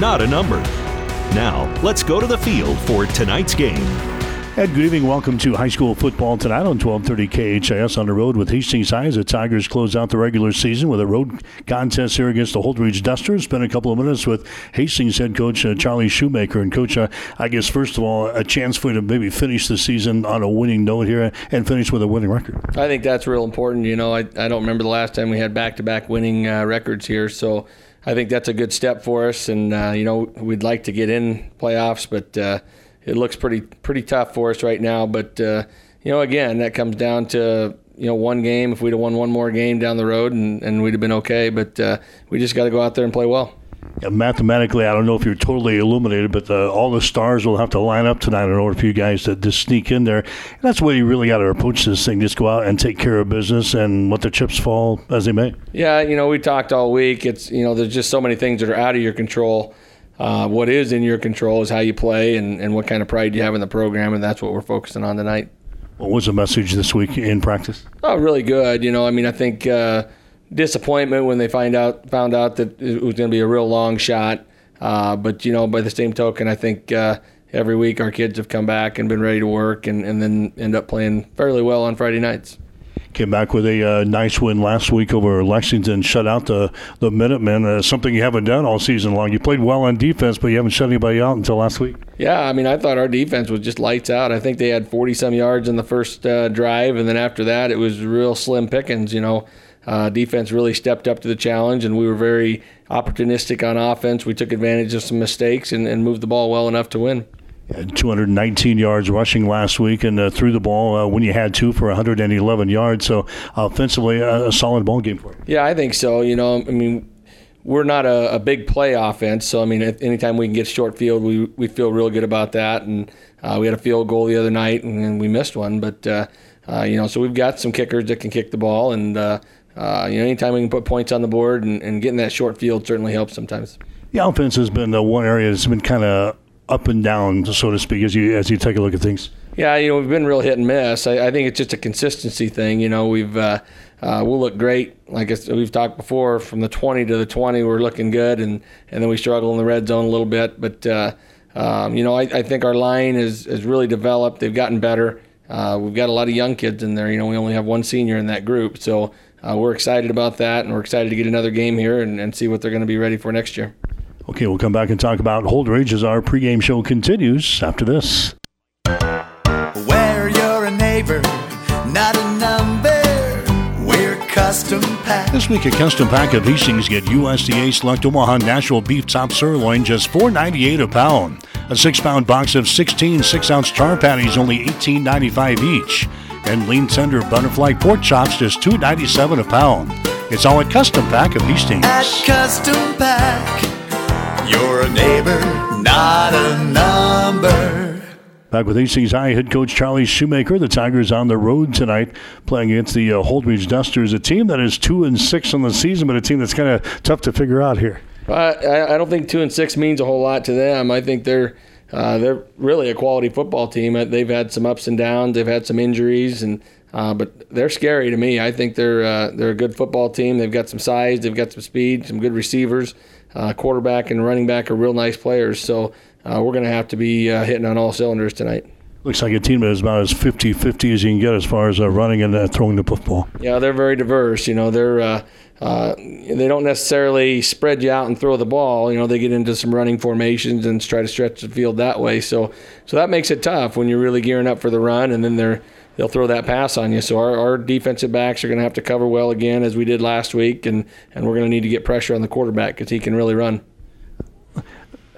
not a number. Now, let's go to the field for tonight's game. And good evening. Welcome to high school football tonight on 1230 KHAS on the road with Hastings High as the Tigers close out the regular season with a road contest here against the Holdrege Dusters. Spend a couple of minutes with Hastings head coach uh, Charlie Shoemaker. And, coach, uh, I guess, first of all, a chance for you to maybe finish the season on a winning note here and finish with a winning record. I think that's real important. You know, I, I don't remember the last time we had back to back winning uh, records here. So I think that's a good step for us. And, uh, you know, we'd like to get in playoffs, but uh, it looks pretty pretty tough for us right now. But uh, you know, again, that comes down to you know one game. If we'd have won one more game down the road, and, and we'd have been okay. But uh, we just got to go out there and play well. Mathematically, I don't know if you're totally illuminated, but uh, all the stars will have to line up tonight in order for you guys to, to sneak in there. And that's the way you really got to approach this thing. Just go out and take care of business and let the chips fall as they may. Yeah, you know, we talked all week. It's you know, there's just so many things that are out of your control. Uh, what is in your control is how you play and, and what kind of pride you have in the program, and that's what we're focusing on tonight. What was the message this week in practice? Oh, really good. You know, I mean, I think uh, disappointment when they find out found out that it was going to be a real long shot. Uh, but you know, by the same token, I think uh, every week our kids have come back and been ready to work, and, and then end up playing fairly well on Friday nights. Came back with a uh, nice win last week over Lexington, shut out the the Minutemen. Uh, something you haven't done all season long. You played well on defense, but you haven't shut anybody out until last week. Yeah, I mean, I thought our defense was just lights out. I think they had 40 some yards in the first uh, drive, and then after that, it was real slim pickings. You know, uh, defense really stepped up to the challenge, and we were very opportunistic on offense. We took advantage of some mistakes and, and moved the ball well enough to win. 219 yards rushing last week and uh, threw the ball uh, when you had to for 111 yards. So offensively, a, a solid ball game for you. Yeah, I think so. You know, I mean, we're not a, a, big play offense, so I mean, anytime we can get short field, we we feel real good about that. And uh, we had a field goal the other night, and, and we missed one, but uh, uh, you know, so we've got some kickers that can kick the ball, and uh, uh, you know, anytime we can put points on the board and, and getting that short field certainly helps sometimes. The offense has been the one area that's been kind of up and down, so to speak, as you as you take a look at things? Yeah, you know, we've been real hit and miss. I, I think it's just a consistency thing. You know, we've uh, uh, we'll look great, like we've talked before, from the 20 to the 20, we're looking good, and and then we struggle in the red zone a little bit. But uh, um, you know, I, I think our line is has really developed. They've gotten better. Uh, we've got a lot of young kids in there. You know, we only have one senior in that group, so uh, we're excited about that, and we're excited to get another game here and, and see what they're going to be ready for next year. Okay, we'll come back and talk about Holdrege as our pregame show continues after this. Where you're a neighbor, not a number. We're Custom Pack. This week, a custom pack of Hastings get USDA Select Omaha Natural Beef Top Sirloin just $4.98 a pound. A six pound box of 16 six ounce char patties, only $18.95 each. And lean tender butterfly pork chops, just $2.97 a pound. It's all at Custom Pack of Hastings. At Custom Pack. You're a neighbor, not a number. Back with Hastings High head coach Charlie Shoemaker. The Tigers on the road tonight, playing against the uh, Holdrege Dusters, a team that is two and six on the season, but a team that's kind of tough to figure out here. I, I don't think two and six means a whole lot to them. I think they're uh, they're really a quality football team. Uh, they've had some ups and downs. They've had some injuries, and uh, but they're scary to me. I think they're uh, they're a good football team. They've got some size. They've got some speed. Some good receivers uh, quarterback and running back are real nice players. So uh, we're going to have to be uh, hitting on all cylinders tonight. Looks like a team that is about as 50 50 as you can get as far as uh, running and uh, throwing the football. Yeah, they're very diverse. You know, they're. Uh, they don't necessarily spread you out and throw the ball. You know, they get into some running formations and try to stretch the field that way. So, so that makes it tough when you're really gearing up for the run, and then they're they'll throw that pass on you. So our, our defensive backs are going to have to cover well again as we did last week, and, and we're going to need to get pressure on the quarterback because he can really run.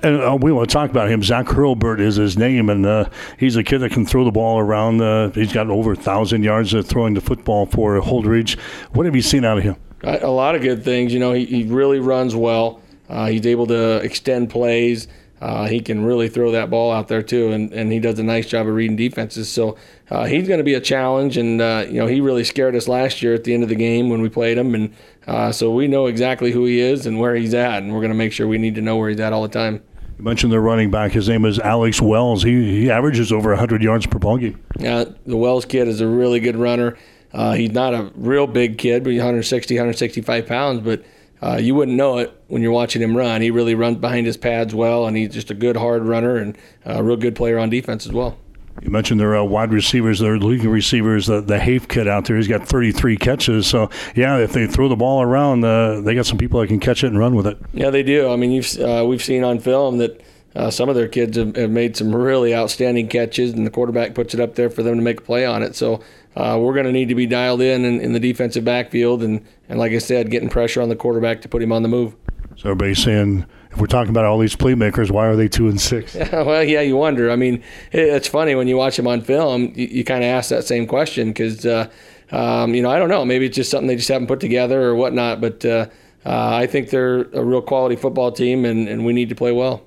And uh, we want to talk about him. Zach Hurlbert is his name, and uh, he's a kid that can throw the ball around. Uh, he's got over a thousand yards of throwing the football for Holdrege. What have you seen out of him? A lot of good things. You know, he, he really runs well. Uh, he's able to extend plays. Uh, he can really throw that ball out there too, and, and he does a nice job of reading defenses. So uh, he's going to be a challenge, and uh, you know he really scared us last year at the end of the game when we played him, and uh, so we know exactly who he is and where he's at, and we're going to make sure we need to know where he's at all the time. You mentioned the running back. His name is Alex Wells. He, he averages over 100 yards per ball game. Yeah, the Wells kid is a really good runner. Uh, he's not a real big kid, but he's 160, 165 pounds, but uh, you wouldn't know it when you're watching him run. He really runs behind his pads well, and he's just a good hard runner and a real good player on defense as well. You mentioned their uh, wide receivers, their league receivers, the, the Hafe kid out there. He's got 33 catches. So, yeah, if they throw the ball around, uh, they got some people that can catch it and run with it. Yeah, they do. I mean, you've, uh, we've seen on film that uh, some of their kids have, have, made some really outstanding catches, and the quarterback puts it up there for them to make a play on it. So, uh, we're going to need to be dialed in, in in the defensive backfield, and, and like I said, getting pressure on the quarterback to put him on the move. So, everybody's saying if we're talking about all these playmakers, why are they two and six? well, yeah, you wonder. I mean, it, it's funny when you watch them on film. You, you kind of ask that same question because, uh, um, you know, I don't know. Maybe it's just something they just haven't put together or whatnot. But uh, uh, I think they're a real quality football team, and, and we need to play well.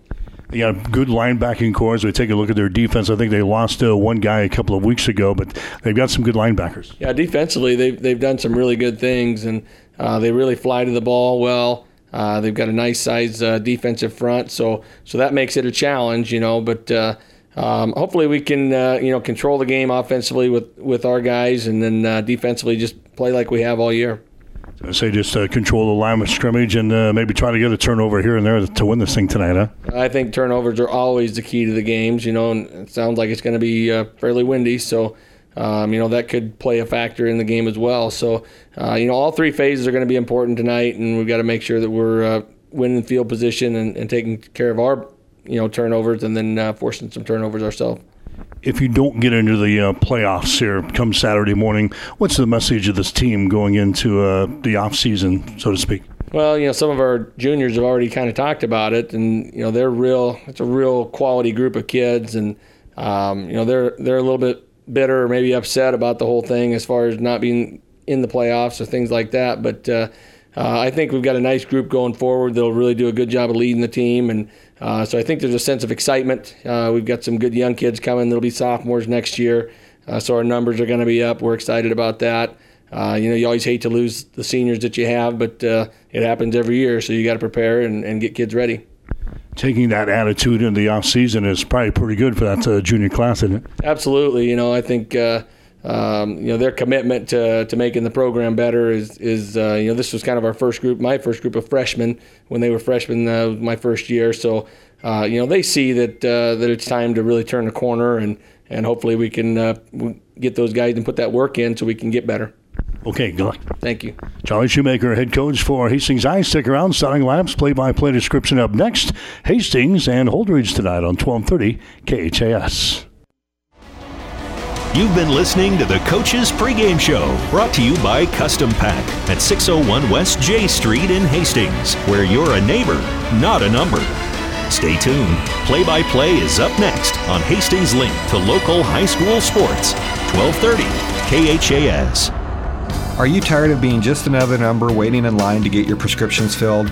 They got good linebacking cores. We take a look at their defense. I think they lost uh, one guy a couple of weeks ago, but they've got some good linebackers. Yeah, defensively, they've, they've done some really good things, and uh, they really fly to the ball well. Uh, they've got a nice size uh, defensive front, so so that makes it a challenge, you know. But uh, um, hopefully we can uh, you know control the game offensively with with our guys, and then defensively just play like we have all year. I say just uh, control the line of scrimmage and maybe try to get a turnover here and there to win this thing tonight, huh? I think turnovers are always the key to the games, you know, and it sounds like it's going to be fairly windy, so um, you know that could play a factor in the game as well. So uh, you know all three phases are going to be important tonight, and we've got to make sure that we're uh, winning field position and, and, taking care of our you know turnovers, and then uh, forcing some turnovers ourselves. If you don't get into the uh, playoffs here come Saturday morning, what's the message of this team going into uh, the off season, so to speak? Well, you know, some of our juniors have already kind of talked about it, and you know, they're real. It's a real quality group of kids, and um, you know, they're they're a little bit bitter or maybe upset about the whole thing as far as not being in the playoffs or things like that. But uh, uh, I think we've got a nice group going forward They'll really do a good job of leading the team. And uh, so I think there's a sense of excitement. Uh, we've got some good young kids coming that'll be sophomores next year. Uh, so our numbers are going to be up. We're excited about that. Uh, you know, you always hate to lose the seniors that you have, but it happens every year. So you got to prepare and, and get kids ready taking that attitude in the off season is probably pretty good for that uh, junior class, isn't it? Absolutely. You know, I think. Um, you know their commitment to, to making the program better is is uh, you know this was kind of our first group, my first group of freshmen when they were freshmen, uh, my first year. So uh, you know they see that uh, that it's time to really turn the corner and and hopefully we can uh, get those guys and put that work in so we can get better. Okay, good luck. Thank you. Charlie Shoemaker, head coach for Hastings High. Stick around. Starting laps, play-by-play description up next. Hastings and Holdrege tonight on 1230 KHAS. You've been listening to the Coach's Pregame Show, brought to you by Custom Pack at 601 West J Street in Hastings, where you're a neighbor, not a number. Stay tuned. Play by play is up next on Hastings Link to local high school sports. 1230 KHAS. Are you tired of being just another number waiting in line to get your prescriptions filled?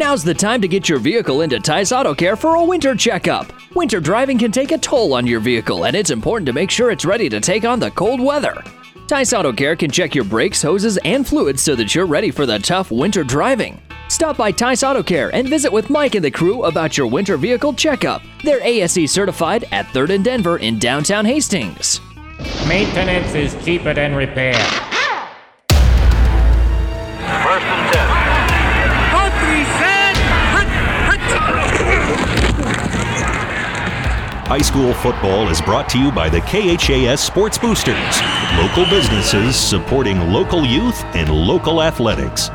Now's the time to get your vehicle into Tice Auto Care for a winter checkup. Winter driving can take a toll on your vehicle, and it's important to make sure it's ready to take on the cold weather. Tice Auto Care can check your brakes, hoses, and fluids so that you're ready for the tough winter driving. Stop by Tice Auto Care and visit with Mike and the crew about your winter vehicle checkup. They're ASE certified at 3rd and Denver in downtown Hastings. Maintenance is cheaper than repair. High school football is brought to you by the KHAS Sports Boosters, local businesses supporting local youth and local athletics.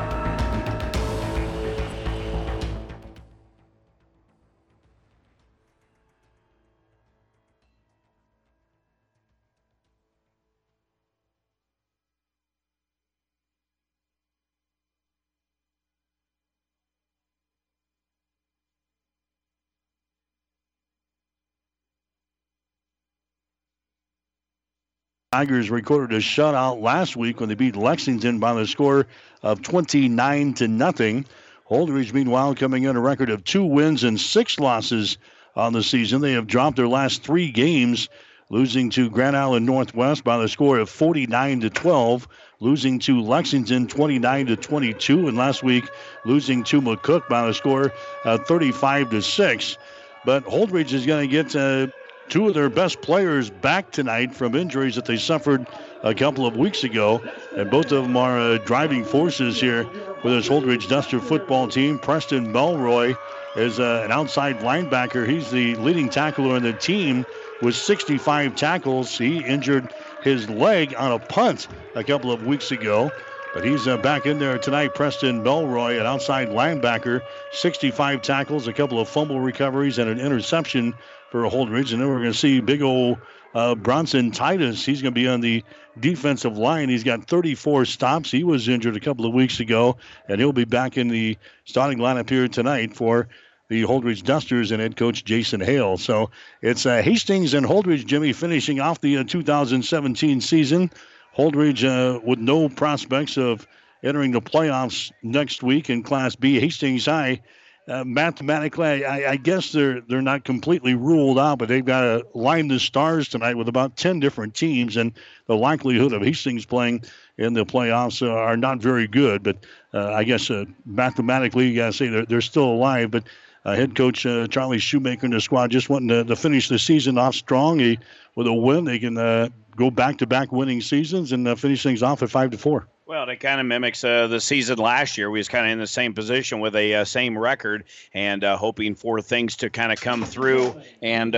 Tigers recorded a shutout last week when they beat Lexington by the score of 29 to nothing. Holdrege, meanwhile, coming in a record of two wins and six losses on the season. They have dropped their last three games, losing to Grand Island Northwest by the score of 49 to 12, losing to Lexington 29 to 22, and last week losing to McCook by the score of 35 to 6. But Holdrege is going to get uh, two of their best players back tonight from injuries that they suffered a couple of weeks ago, and both of them are uh, driving forces here for this Holdrege Duster football team. Preston Melroy is uh, an outside linebacker. He's the leading tackler on the team with 65 tackles. He injured his leg on a punt a couple of weeks ago. But he's uh, back in there tonight. Preston Melroy, an outside linebacker, 65 tackles, a couple of fumble recoveries, and an interception for Holdrege. And then we're going to see big old uh, Bronson Titus. He's going to be on the defensive line. He's got 34 stops. He was injured a couple of weeks ago, and he'll be back in the starting lineup here tonight for the Holdrege Dusters and head coach Jason Hale. So it's uh, Hastings and Holdrege, Jimmy, finishing off the uh, 2017 season. Holdrege uh, with no prospects of entering the playoffs next week in Class B. Hastings High, uh, mathematically, I, I, guess they're they're not completely ruled out, but they've got to line the stars tonight with about 10 different teams, and the likelihood of Hastings playing in the playoffs are not very good. But uh, I guess uh, mathematically, you got to say they're, they're still alive. But uh, head coach uh, Charlie Shoemaker and the squad just wanting to, to, finish the season off strong. He, with a win, they can uh, go back to back winning seasons and uh, finish things off at five to four. Well, it kind of mimics uh, the season last year. We was kind of in the same position with a uh, same record and uh, hoping for things to kind of come through and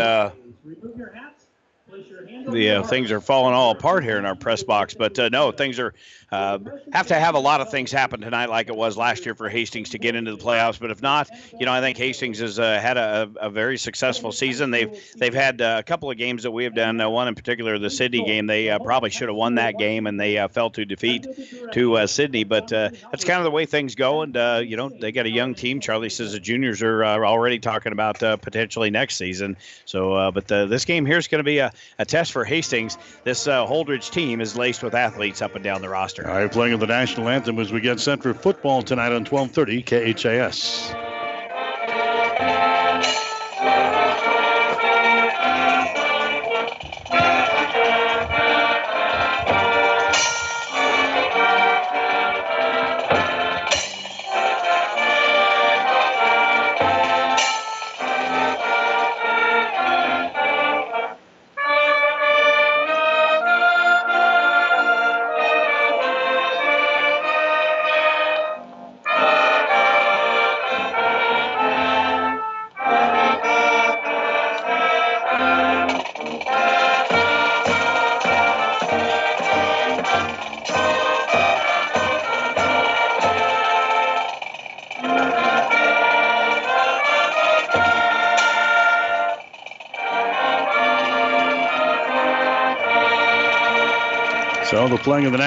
the uh, things are falling all apart here in our press box. But uh, no, things are uh, have to have a lot of things happen tonight, like it was last year for Hastings to get into the playoffs. But if not, you know, I think Hastings has uh, had a, a, very successful season. They've they've had uh, a couple of games that we have done. Uh, one in particular, the Sidney game. They probably should have won that game, and they fell to defeat to Sidney. But that's kind of the way things go. And you know, they got a young team. Charlie says the juniors are already talking about potentially next season. So, but this game here is going to be a, a test for Hastings. This uh, Holdrege team is laced with athletes up and down the roster. All right, playing the national anthem as we get set for football tonight on 1230 KHAS.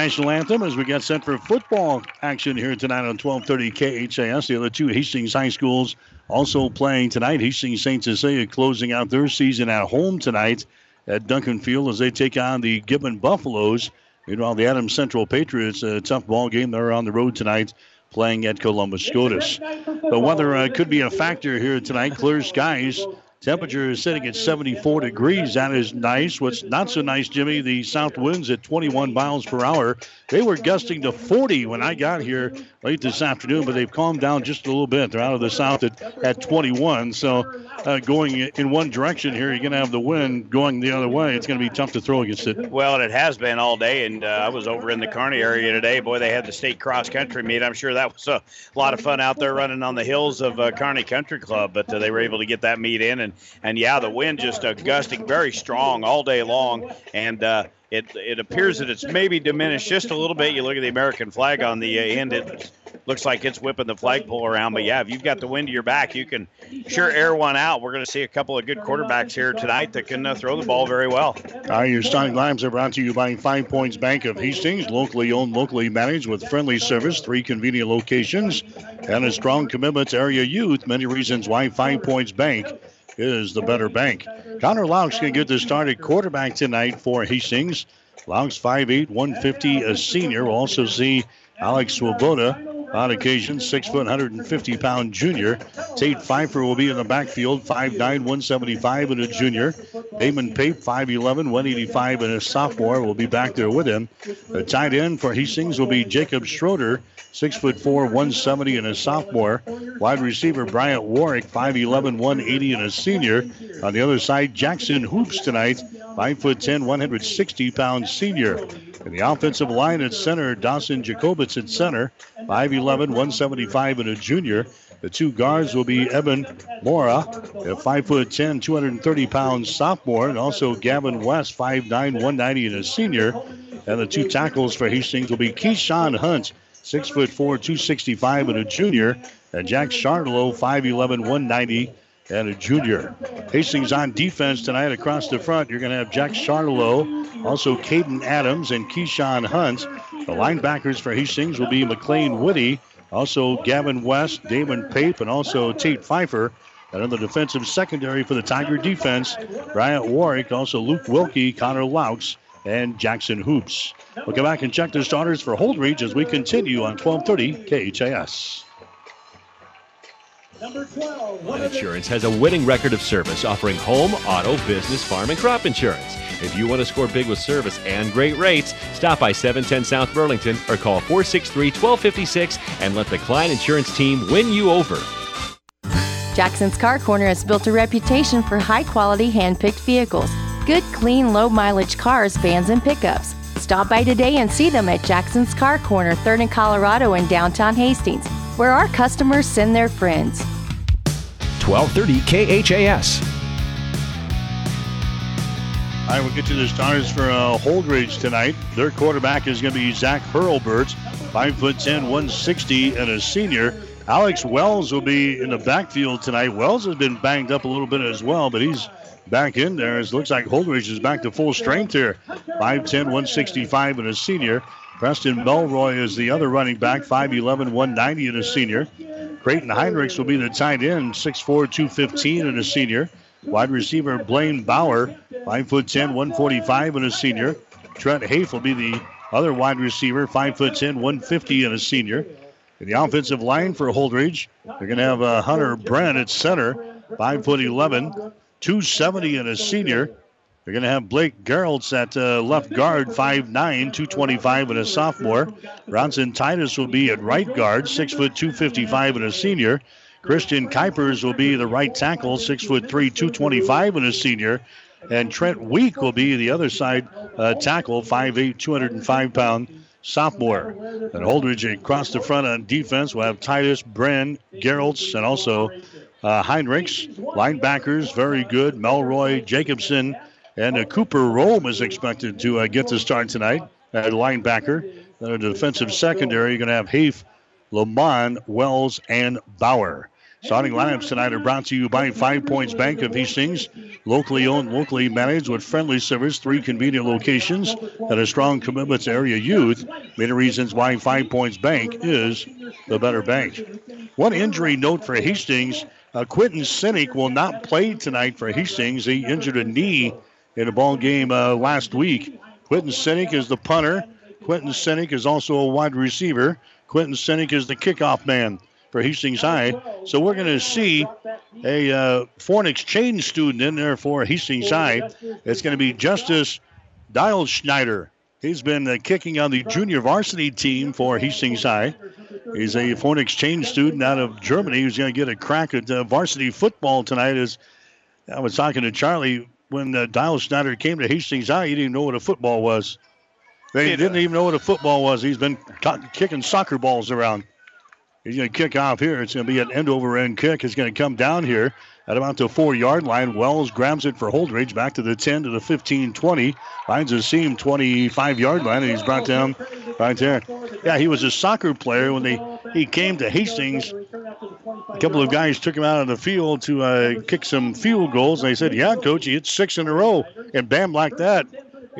National anthem as we get set for football action here tonight on 1230 KHAS. The other two Hastings High Schools also playing tonight. Hastings St. Cecilia closing out their season at home tonight at Duncan Field as they take on the Gibbon Buffaloes. Meanwhile, the Adams Central Patriots, a tough ball game. They're on the road tonight playing at Columbus SCOTUS. The weather uh, could be a factor here tonight. Clear skies Temperature is sitting at 74 degrees. That is nice. What's not so nice, Jimmy, the south winds at 21 miles per hour. They were gusting to 40 when I got here late this afternoon, but they've calmed down just a little bit. They're out of the south at, at 21. So uh, going in one direction here, you're going to have the wind going the other way. It's going to be tough to throw against it. Well, it has been all day, and uh, I was over in the Kearney area today. Boy, they had the state cross country meet. I'm sure that was a lot of fun out there running on the hills of uh, Kearney Country Club, but uh, they were able to get that meet in. And, and yeah, the wind just gusting very strong all day long. And uh, it it appears that it's maybe diminished just a little bit. You look at the American flag on the uh, end; it looks like it's whipping the flagpole around. But yeah, if you've got the wind to your back, you can sure air one out. We're going to see a couple of good quarterbacks here tonight that can uh, throw the ball very well. All right, your starting lines are brought to you by Five Points Bank of Hastings, locally owned, locally managed, with friendly service, three convenient locations, and a strong commitment to area youth. Many reasons why Five Points Bank is the better bank. Connor Laux can get the started quarterback tonight for Hastings. Laux 5'8", 150, a senior. We'll also see Alex Swoboda, on occasion. Six foot, 150 pound junior. Tate Pfeiffer will be in the backfield, 5'9, 175 and a junior. Damon Pape, 5'11, 185 and a sophomore, will be back there with him. The tight end for Hastings will be Jacob Schroeder, six foot four, 170 and a sophomore. Wide receiver Bryant Warwick, 5'11, 180 and a senior. On the other side, Jackson Hoops tonight, 5'10, 160 pound senior. In the offensive line at center, Dawson Jacobitz at center, 5'11, 175 and a junior. The two guards will be Evan Mora, a 5'10, 230 pound sophomore, and also Gavin West, 5'9, 190 and a senior. And the two tackles for Hastings will be Keyshawn Hunt, six foot four, 265 and a junior, and Jack Charlow, 5'11, 190 and a junior. Hastings on defense tonight across the front. You're going to have Jack Charlow, also Caden Adams and Keyshawn Hunt. The linebackers for Hastings will be McLean Whitty, also Gavin West, Damon Pape, and also Tate Pfeiffer. And on the defensive secondary for the Tiger defense, Bryant Warwick, also Luke Wilkie, Connor Laux, and Jackson Hoops. We'll come back and check the starters for Holdrege as we continue on 1230 KHAS. Number 12. One Insurance has a winning record of service offering home, auto, business, farm, and crop insurance. If you want to score big with service and great rates, stop by 710 South Burlington or call 463 1256 and let the Klein Insurance team win you over. Jackson's Car Corner has built a reputation for high quality hand picked vehicles. Good, clean, low mileage cars, vans, and pickups. Stop by today and see them at Jackson's Car Corner, 3rd and Colorado in downtown Hastings, where our customers send their friends. 1230 KHAS. All right, we'll get to the stars for uh, Holdrege tonight. Their quarterback is going to be Zach Hurlbert, 5'10, 160, and a senior. Alex Wells will be in the backfield tonight. Wells has been banged up a little bit as well, but he's back in there. It looks like Holdrege is back to full strength here. 5'10, 165, and a senior. Preston Melroy is the other running back, 5'11, 190, and a senior. Creighton Heinrichs will be the tight end, 6'4, 215, and a senior. Wide receiver Blaine Bauer, 5'10, 145, and a senior. Trent Hafe will be the other wide receiver, 5'10, 150, and a senior. In the offensive line for Holdrege, they're going to have uh, Hunter Brent at center, 5'11, 270, and a senior. They're going to have Blake Geraltz at uh, left guard, 5'9, 225, and a sophomore. Bronson Titus will be at right guard, 6 foot 255, and a senior. Christian Kuipers will be the right tackle, 6 foot 3, 225, and a senior. And Trent Week will be the other side uh, tackle, 5'8, 205 pound sophomore. And Holdrege across the front on defense will have Titus, Bren, Geraltz, and also uh, Heinrichs. Linebackers, very good. Melroy, Jacobson, and uh, Cooper Rome is expected to uh, get the start tonight at linebacker. Then a defensive secondary, you're going to have Hafe, Lamont, Wells, and Bauer. Starting lineups tonight are brought to you by Five Points Bank of Hastings. Locally owned, locally managed with friendly service, three convenient locations, and a strong commitment to area youth. Many reasons why Five Points Bank is the better bank. One injury note for Hastings uh, Quentin Sinek will not play tonight for Hastings. He injured a knee in a ball game uh, last week. Quentin Sinek is the punter. Quentin Sinek is also a wide receiver. Quentin Sinek is the kickoff man for Hastings High. So we're going to see a uh, foreign exchange student in there for Hastings High. It's going to be Justice Dial Schneider. He's been uh, kicking on the junior varsity team for Hastings High. He's a foreign exchange student out of Germany who's going to get a crack at uh, varsity football tonight. As I was talking to Charlie when uh, Dial Schneider came to Hastings High, he didn't even know what a football was. They didn't even know what a football was. He's been kicking soccer balls around. He's going to kick off here. It's going to be an end over end kick. It's going to come down here at about the four yard line. Wells grabs it for Holdrege. back to the 10 to the 15 20. Finds a seam 25 yard line, and he's brought down right there. Yeah, he was a soccer player when they, he came to Hastings. A couple of guys took him out of the field to uh, kick some field goals. And they said, Yeah, coach, he hit six in a row. And bam, like that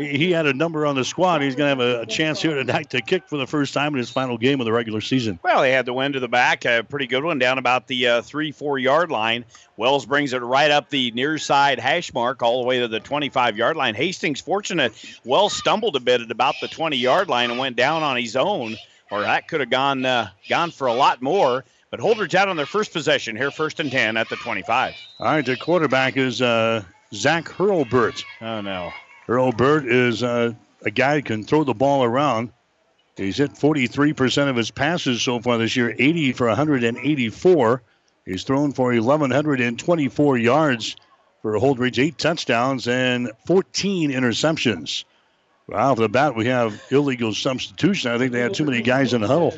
he had a number on the squad. He's going to have a, chance here tonight to kick for the first time in his final game of the regular season. Well, he had the wind to the back, a pretty good one down about the uh, three, four yard line. Wells brings it right up the near side hash mark all the way to the 25 yard line. Hastings fortunate. Wells stumbled a bit at about the 20 yard line and went down on his own or that could have gone uh, gone for a lot more. But Holdrege out on their first possession here, first and 10 at the 25. All right, the quarterback is uh, Zach Hurlbert. Oh, no. Hurlbert is uh, a guy who can throw the ball around. He's hit 43% of his passes so far this year, 80 for 184. He's thrown for 1,124 yards for Holdrege, eight touchdowns and 14 interceptions. Wow, off the bat, we have illegal substitution. I think they had too many guys in the huddle.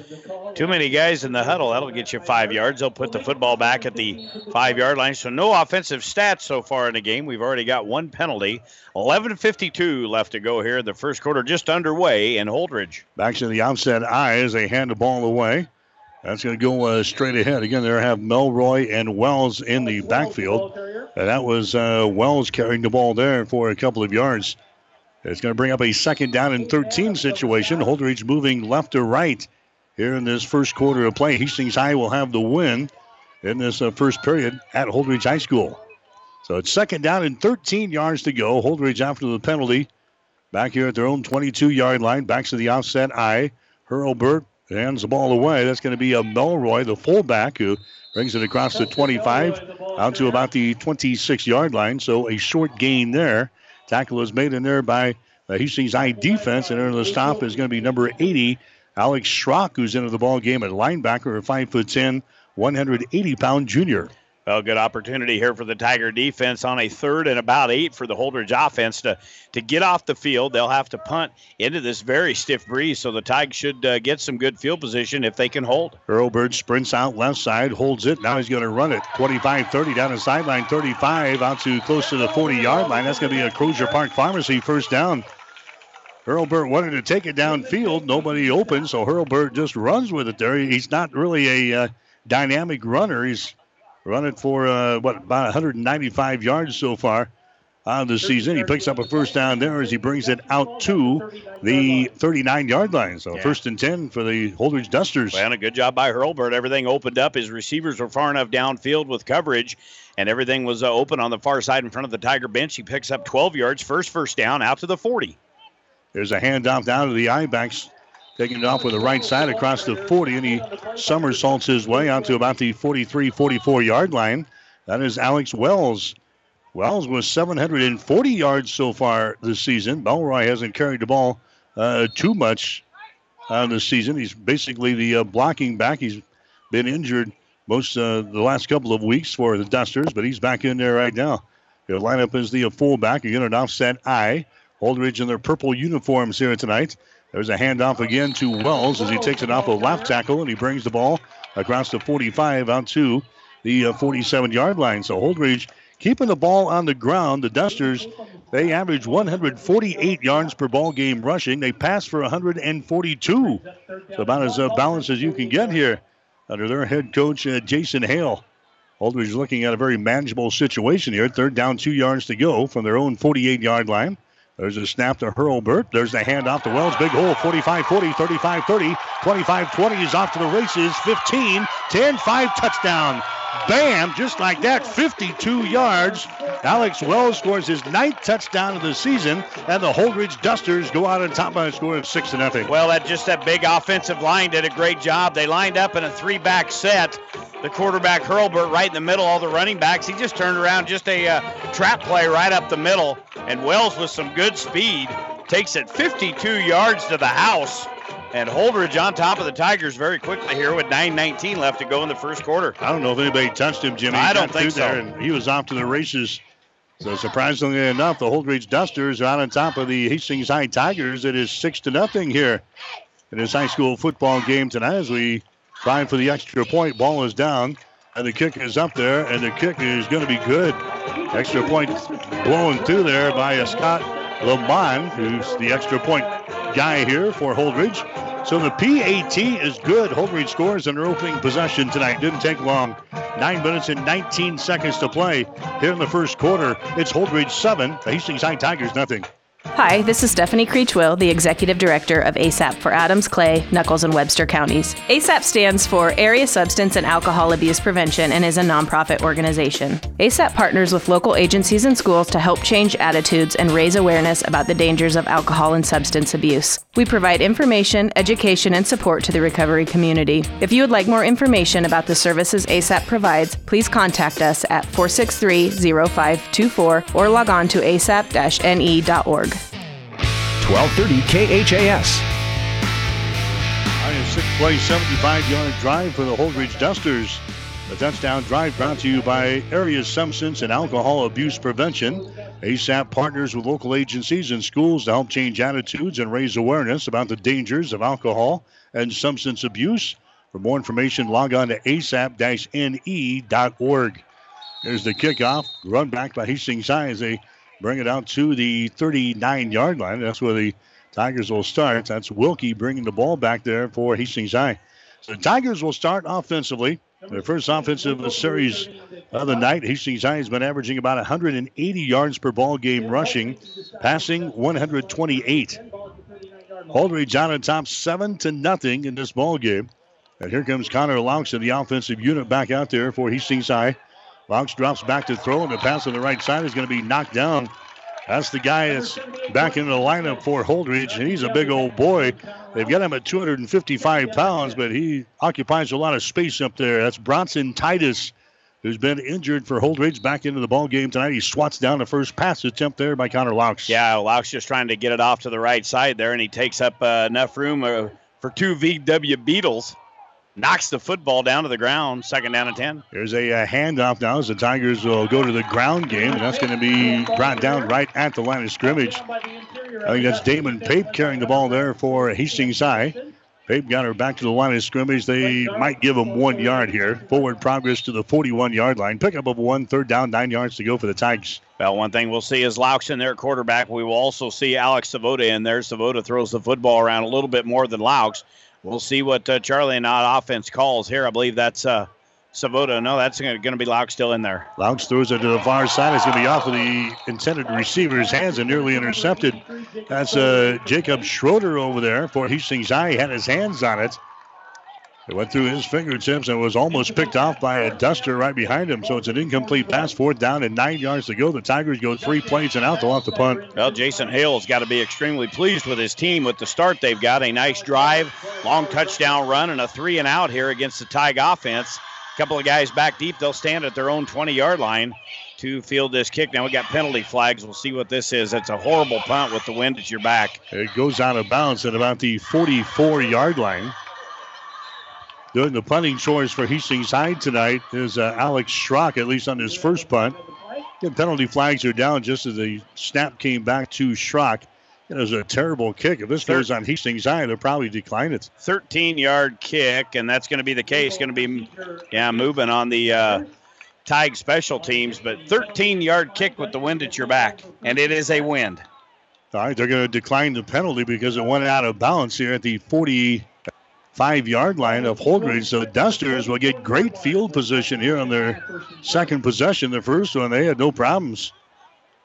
Too many guys in the huddle. That'll get you five yards. They'll put the football back at the five yard line. So no offensive stats so far in the game. We've already got one penalty. 11.52 left to go here. in The first quarter just underway in Holdrege. Back to the offset eye as they hand the ball away. That's going to go uh, straight ahead. Again, there have Melroy and Wells in the backfield. And that was uh, Wells carrying the ball there for a couple of yards. It's going to bring up a second down and 13 situation. Holdrege moving left to right here in this first quarter of play. Hastings High will have the win in this uh, first period at Holdrege High School. So it's second down and 13 yards to go. Holdrege after the penalty. Back here at their own 22 yard line. Backs to the offset eye. Hurlbert hands the ball away. That's going to be a Melroy, the fullback, who brings it across the 25 out to about the 26 yard line. So a short gain there. Tackle was made in there by uh, the Hastings High defense, and under the stop is going to be number 80, Alex Schrock, who's into the ball game at linebacker, a 5'10, 180 pound junior. Well, good opportunity here for the Tiger defense on a third and about eight for the Holdrege offense to, to get off the field. They'll have to punt into this very stiff breeze, so the Tigers should uh, get some good field position if they can hold. Hurlbert sprints out left side, holds it. Now he's going to run it 25 30 down the sideline, 35 out to close to the 40 yard line. That's going to be a Crozier Park Pharmacy first down. Hurlbert wanted to take it downfield. Nobody open, so Hurlbert just runs with it there. He's not really a uh, dynamic runner. He's running for uh, what about 195 yards so far on the season. He picks up a first down there as he brings it out to the 39 yard line. So Yeah. first and 10 for the Holdrege Dusters. Well, and a good job by Hurlbert. Everything opened up. His receivers were far enough downfield with coverage, and everything was uh, open on the far side in front of the Tiger bench. He picks up 12 yards, first first down, out to the 40. There's a handoff down to the I backs, taking it off with the right side across the 40, and he somersaults his way out to about the 43 44 yard line. That is Alex Wells. Wells was 740 yards so far this season. Melroy hasn't carried the ball uh, too much on this season. He's basically the uh, blocking back. He's been injured most uh, the last couple of weeks for the Dusters, but he's back in there right now. He'll line up as the uh, fullback. Again, an offset eye. Holdrege in their purple uniforms here tonight. There's a handoff again to Wells as he takes it off a left tackle and he brings the ball across the 45 out to the 47 yard line. So Holdrege keeping the ball on the ground. The Dusters, they average 148 yards per ball game rushing. They pass for 142. So about as uh, balanced as you can get here under their head coach, uh, Jason Hale. Holdrege looking at a very manageable situation here. Third down, two yards to go from their own 48 yard line. There's a snap to Hurlbert. There's the handoff to Wells. Big hole. 45 40, 35 30, 25 20 is off to the races. 15, 10, 5 touchdown. Bam! Just like that, 52 yards. Alex Wells scores his ninth touchdown of the season, and the Holdrege Dusters go out on top by a score of 6 to nothing. Well, that just that big offensive line did a great job. They lined up in a three-back set. The quarterback Hurlbert right in the middle, all the running backs. He just turned around, just a uh, trap play right up the middle, and Wells with some good speed takes it 52 yards to the house. And Holdrege on top of the Tigers very quickly here with 9:19 left to go in the first quarter. I don't know if anybody touched him, Jimmy. I don't think so. and he was off to the races. So surprisingly enough, the Holdrege Dusters are out on top of the Hastings High Tigers. It is six to nothing here in this high school football game tonight as we try for the extra point. Ball is down, and the kick is up there, and the kick is going to be good. Extra point blown through there by a Scott Lamont, who's the extra point guy here for Holdrege. So the PAT is good. Holdrege scores in their opening possession tonight. Didn't take long. Nine minutes and 19 seconds to play here in the first quarter. It's Holdrege seven, the Hastings High Tigers nothing. Hi, this is Stephanie Creechwill, the Executive Director of ASAP for Adams, Clay, Nuckolls, and Webster counties. ASAP stands for Area Substance and Alcohol Abuse Prevention and is a nonprofit organization. ASAP partners with local agencies and schools to help change attitudes and raise awareness about the dangers of alcohol and substance abuse. We provide information, education, and support to the recovery community. If you would like more information about the services ASAP provides, please contact us at 463 0524 or log on to asap ne.org. 1230 KHAS. On a sixth play, 75 yard drive for the Holdrege Dusters. The touchdown drive brought to you by Area Substance and Alcohol Abuse Prevention. ASAP partners with local agencies and schools to help change attitudes and raise awareness about the dangers of alcohol and substance abuse. For more information, log on to asap-ne.org. There's the kickoff, run back by Hastings High as they bring it out to the 39-yard line. That's where the Tigers will start. That's Wilkie bringing the ball back there for Hastings High. So the Tigers will start offensively. Their first offensive of the series of the night. Hastings High has been averaging about 180 yards per ball game rushing, passing 128. Holdrege out on top seven to nothing in this ball game. And here comes Connor Laux in the offensive unit back out there for Hastings High. Laux drops back to throw, and the pass on the right side is going to be knocked down. That's the guy that's back in the lineup for Holdrege, and he's a big old boy. They've got him at 255 pounds, but he occupies a lot of space up there. That's Bronson Titus, who's been injured for Holdrege, back into the ball game tonight. He swats down the first pass attempt there by Connor Laux. Yeah, Laux just trying to get it off to the right side there, and he takes up uh, enough room uh, for two VW Beetles knocks the football down to the ground. Second down and 10. There's a, a handoff now as the Tigers will go to the ground game, and that's going to be brought down right at the line of scrimmage. I think that's Damon Pape carrying the ball there for Hastings High. Pape got her back to the line of scrimmage. They might give him one yard here. Forward progress to the 41 yard line. Pickup of one, third down, nine yards to go for the Tigers. Well, one thing we'll see is Laux in there quarterback. We will also see Alex Swoboda in there. Swoboda throws the football around a little bit more than Laux. We'll see what uh, Charlie and Odd offense calls here. I believe that's uh, Swoboda. No, that's going to be Laux still in there. Laux throws it to the far side. It's going to be off of the intended receiver's hands and nearly intercepted. That's uh, Jacob Schroeder over there for Hastings High. He had his hands on it. It went through his fingertips and was almost picked off by a duster right behind him. So it's an incomplete pass, fourth down and nine yards to go. The Tigers go three plays and out. They'll have to punt. Well, Jason Hale's got to be extremely pleased with his team with the start they've got. A nice drive, long touchdown run, and a three and out here against the Tig offense. A couple of guys back deep. They'll stand at their own 20 yard line to field this kick. Now we got penalty flags. We'll see what this is. It's a horrible punt with the wind at your back. It goes out of bounds at about the 44 yard line. Doing the punting chores for Hastings High tonight is uh, Alex Schrock, at least on his first punt. The penalty flags are down just as the snap came back to Schrock. It was a terrible kick. If this goes on Hastings High, they'll probably decline it. 13 yard kick, and that's going to be the case. Going to be, yeah, moving on the uh, Tig special teams, but 13 yard kick with the wind at your back, and it is a wind. All right, they're going to decline the penalty because it went out of bounds here at the 40 five yard line of Holdrege. So the Dusters will get great field position here on their second possession. The first one, they had no problems.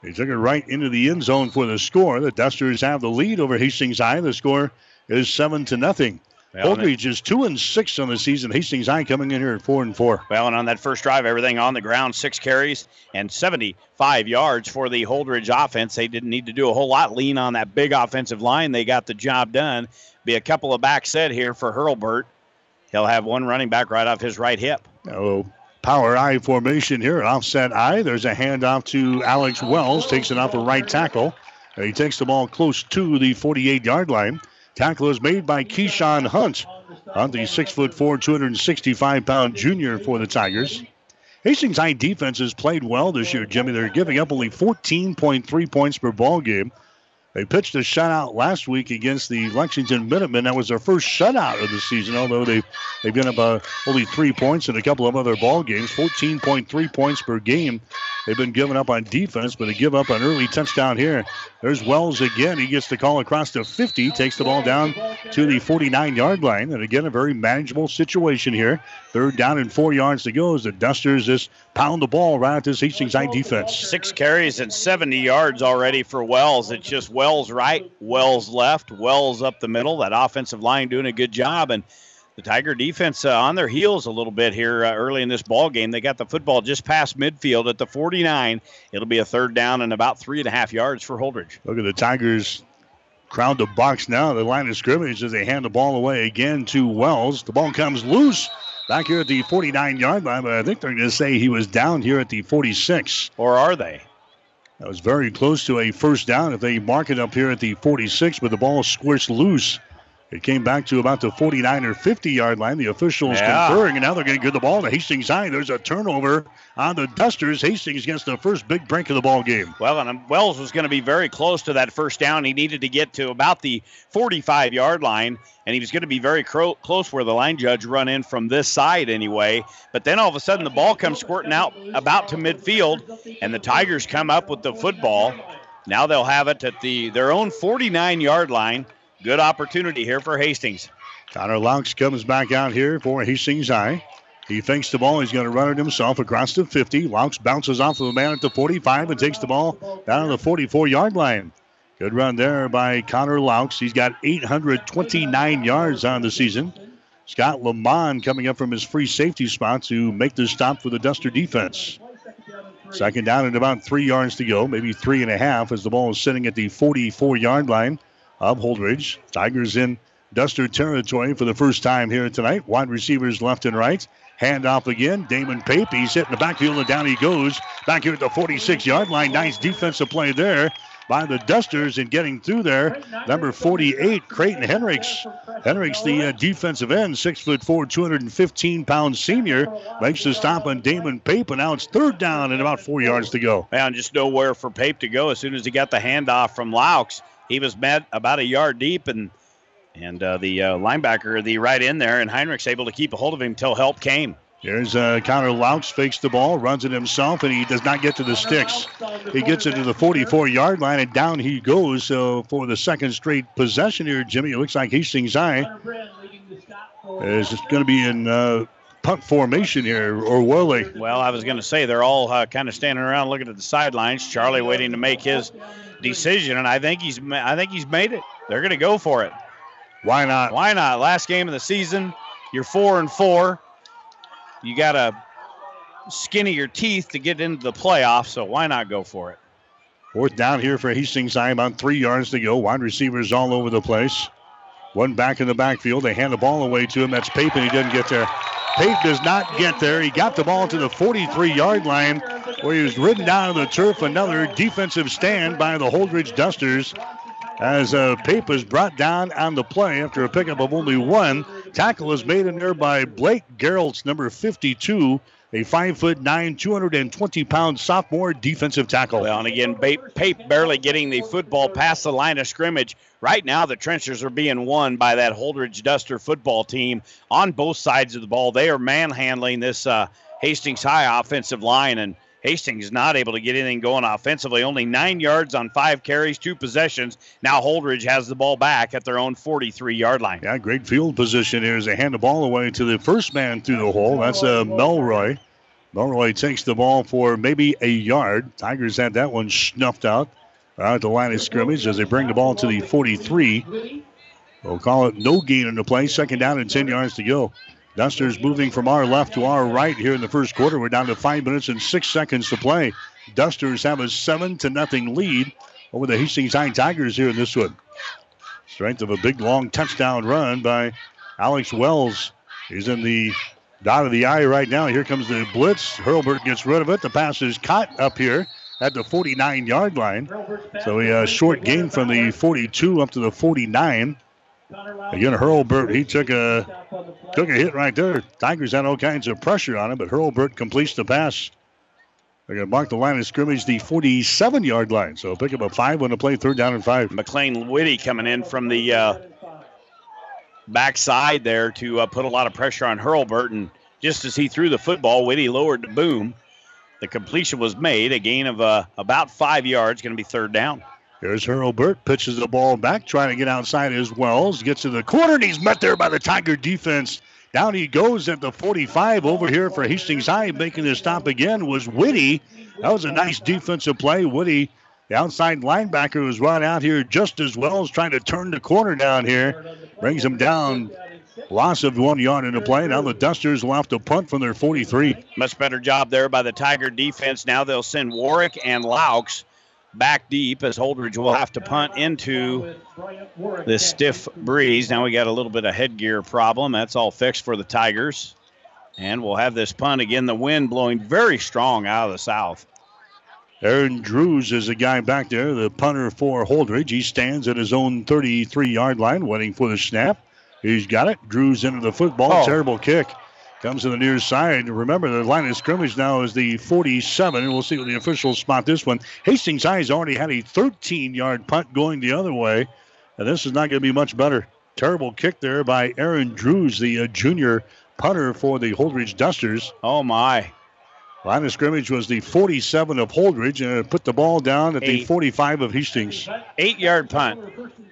They took it right into the end zone for the score. The Dusters have the lead over Hastings High. The score is seven to nothing. Well, Holdrege is two and six on the season. Hastings High coming in here at four and four. Well, and on that first drive, everything on the ground, six carries and 75 yards for the Holdrege offense. They didn't need to do a whole lot. Lean on that big offensive line. They got the job done. Be a couple of back set here for Hurlbert. He'll have one running back right off his right hip. Oh, power I formation here. Offset I. There's a handoff to Alex Wells. Takes it off a right tackle. He takes the ball close to the 48 yard line. Tackle is made by Keyshawn Hunt on the 6'4, 265 pound junior for the Tigers. Hastings High defense has played well this year, Jimmy. They're giving up only 14.3 points per ball game. They pitched a shutout last week against the Lexington Minutemen. That was their first shutout of the season, although they've, they've given up uh, only three points in a couple of other ball games. 14.3 points per game they've been giving up on defense, but they give up an early touchdown here. There's Wells again. He gets the call across to 50, takes the ball down to the 49 yard line. And again, a very manageable situation here. Third down and four yards to go as the Dusters just pound the ball right at this Hastings High defense. Six carries and 70 yards already for Wells. It's just Wells right, Wells left, Wells up the middle. That offensive line doing a good job. And the Tiger defense uh, on their heels a little bit here uh, early in this ball game. They got the football just past midfield at the 49. It'll be a third down and about three and a half yards for Holdrege. Look at the Tigers crowd the box now. The line of scrimmage as they hand the ball away again to Wells. The ball comes loose back here at the 49 yard line, but I think they're going to say he was down here at the 46. Or are they? That was very close to a first down if they mark it up here at the 46, but the ball squished loose. It came back to about the 49 or 50 yard line. The officials Yeah. conferring, and now they're going to give the ball to Hastings High. There's a turnover on the Dusters. Hastings gets the first big break of the ball game. Well, and um, Wells was going to be very close to that first down. He needed to get to about the 45 yard line, and he was going to be very cro- close where the line judge run in from this side anyway. But then all of a sudden, the ball comes squirting out about to midfield, and the Tigers come up with the football. Now they'll have it at the their own 49 yard line. Good opportunity here for Hastings. Connor Laux comes back out here for Hastings High. He thinks the ball. He's going to run it himself across the 50. Laux bounces off of a man at the 45 and takes the ball down to the 44 yard line. Good run there by Connor Laux. He's got 829 yards on the season. Scott Lamont coming up from his free safety spot to make the stop for the Duster defense. Second down and about three yards to go, maybe three and a half, as the ball is sitting at the 44 yard line of Holdrege. Tigers in Duster territory for the first time here tonight. Wide receivers left and right. Hand off again. Damon Pape. He's hitting the backfield and down he goes. Back here at the 46 yard line. Nice defensive play there by the Dusters and getting through there. Number 48, Creighton Henricks. Henricks, the uh, defensive end, six foot four, 215 pound senior, makes the stop on Damon Pape, and now it's third down and about four yards to go. And just nowhere for Pape to go. As soon as he got the handoff from Laux, he was met about a yard deep, and and uh, the uh, linebacker, the right in there, and Henricks able to keep a hold of him until help came. Here's uh, Connor Laux, fakes the ball, runs it himself, and he does not get to the sticks. He gets it to the 44 yard line, and down he goes. So for the second straight possession here, Jimmy, it looks like Hastings High is going to be in uh, punt formation here, or will they? Well, I was going to say they're all uh, kind of standing around looking at the sidelines. Charlie waiting to make his decision, and I think he's I think he's made it. They're going to go for it. Why not? Why not? Last game of the season, you're four and four. You got to skinny your teeth to get into the playoffs, so why not go for it? Fourth down here for Hastings High, about three yards to go. Wide receivers all over the place. One back in the backfield. They hand the ball away to him. That's Pape, and he doesn't get there. Pape does not get there. He got the ball to the 43 yard line where he was ridden down to the turf. Another defensive stand by the Holdrege Dusters as uh, Pape is brought down on the play after a pickup of only one. Tackle is made in there by Blake Geraltz, number 52, a five foot nine, 220 pound sophomore defensive tackle. Well, and again, Pape, barely getting the football past the line of scrimmage. Right now, the trenches are being won by that Holdrege Duster football team on both sides of the ball. They are manhandling this uh, Hastings High offensive line, and Hastings not able to get anything going offensively. Only nine yards on five carries, two possessions. Now Holdrege has the ball back at their own 43 yard line. Yeah, great field position here as they hand the ball away to the first man through the hole. That's uh, Melroy. Melroy takes the ball for maybe a yard. Tigers had that one snuffed out out at the line of scrimmage as they bring the ball to the 43. We'll call it no gain in the play. Second down and 10 yards to go. Dusters moving from our left to our right here in the first quarter. We're down to five minutes and six seconds to play. Dusters have a seven to nothing lead over the Hastings High Tigers here in this one. Strength of a big long touchdown run by Alex Wells. He's in the dot of the eye right now. Here comes the blitz. Hurlbert gets rid of it. The pass is caught up here at the 49 yard line. So a uh, short gain from the 42 up to the 49. Again, Hurlbert, he took a took a hit right there. Tigers had all kinds of pressure on him, but Hurlbert completes the pass. They're going to mark the line of scrimmage, the 47 yard line. So pick up a five on the play, third down and five. McLean Whitty coming in from the uh, backside there to uh, put a lot of pressure on Hurlbert. And just as he threw the football, Whitty lowered the boom. The completion was made, a gain of uh, about five yards, going to be third down. Here's Hurlbert, pitches the ball back, trying to get outside as Wells. Gets to the corner, and he's met there by the Tiger defense. Down he goes at the 45 over here for Hastings High. Making the stop again was Whitty. That was a nice defensive play. Whitty, the outside linebacker, was run out here just as well as trying to turn the corner down here. Brings him down. Loss of one yard in the play. Now the Dusters will have to punt from their 43. Much better job there by the Tiger defense. Now they'll send Warwick and Laux back deep as Holdrege will have to punt into this stiff breeze. Now we got a little bit of headgear problem. That's all fixed for the Tigers. And we'll have this punt again. The wind blowing very strong out of the south. Aaron Drews is the guy back there, the punter for Holdrege. He stands at his own 33 yard line, waiting for the snap. He's got it. Drews into the football. Oh. Terrible kick. Comes to the near side. Remember, the line of scrimmage now is the 47, and we'll see what the officials spot this one. Hastings has already had a 13 yard punt going the other way, and this is not going to be much better. Terrible kick there by Aaron Drews, the uh, junior punter for the Holdrege Dusters. Oh, my. Line of scrimmage was the 47 of Holdrege, and it put the ball down at the 45 of Hastings. Eight yard punt.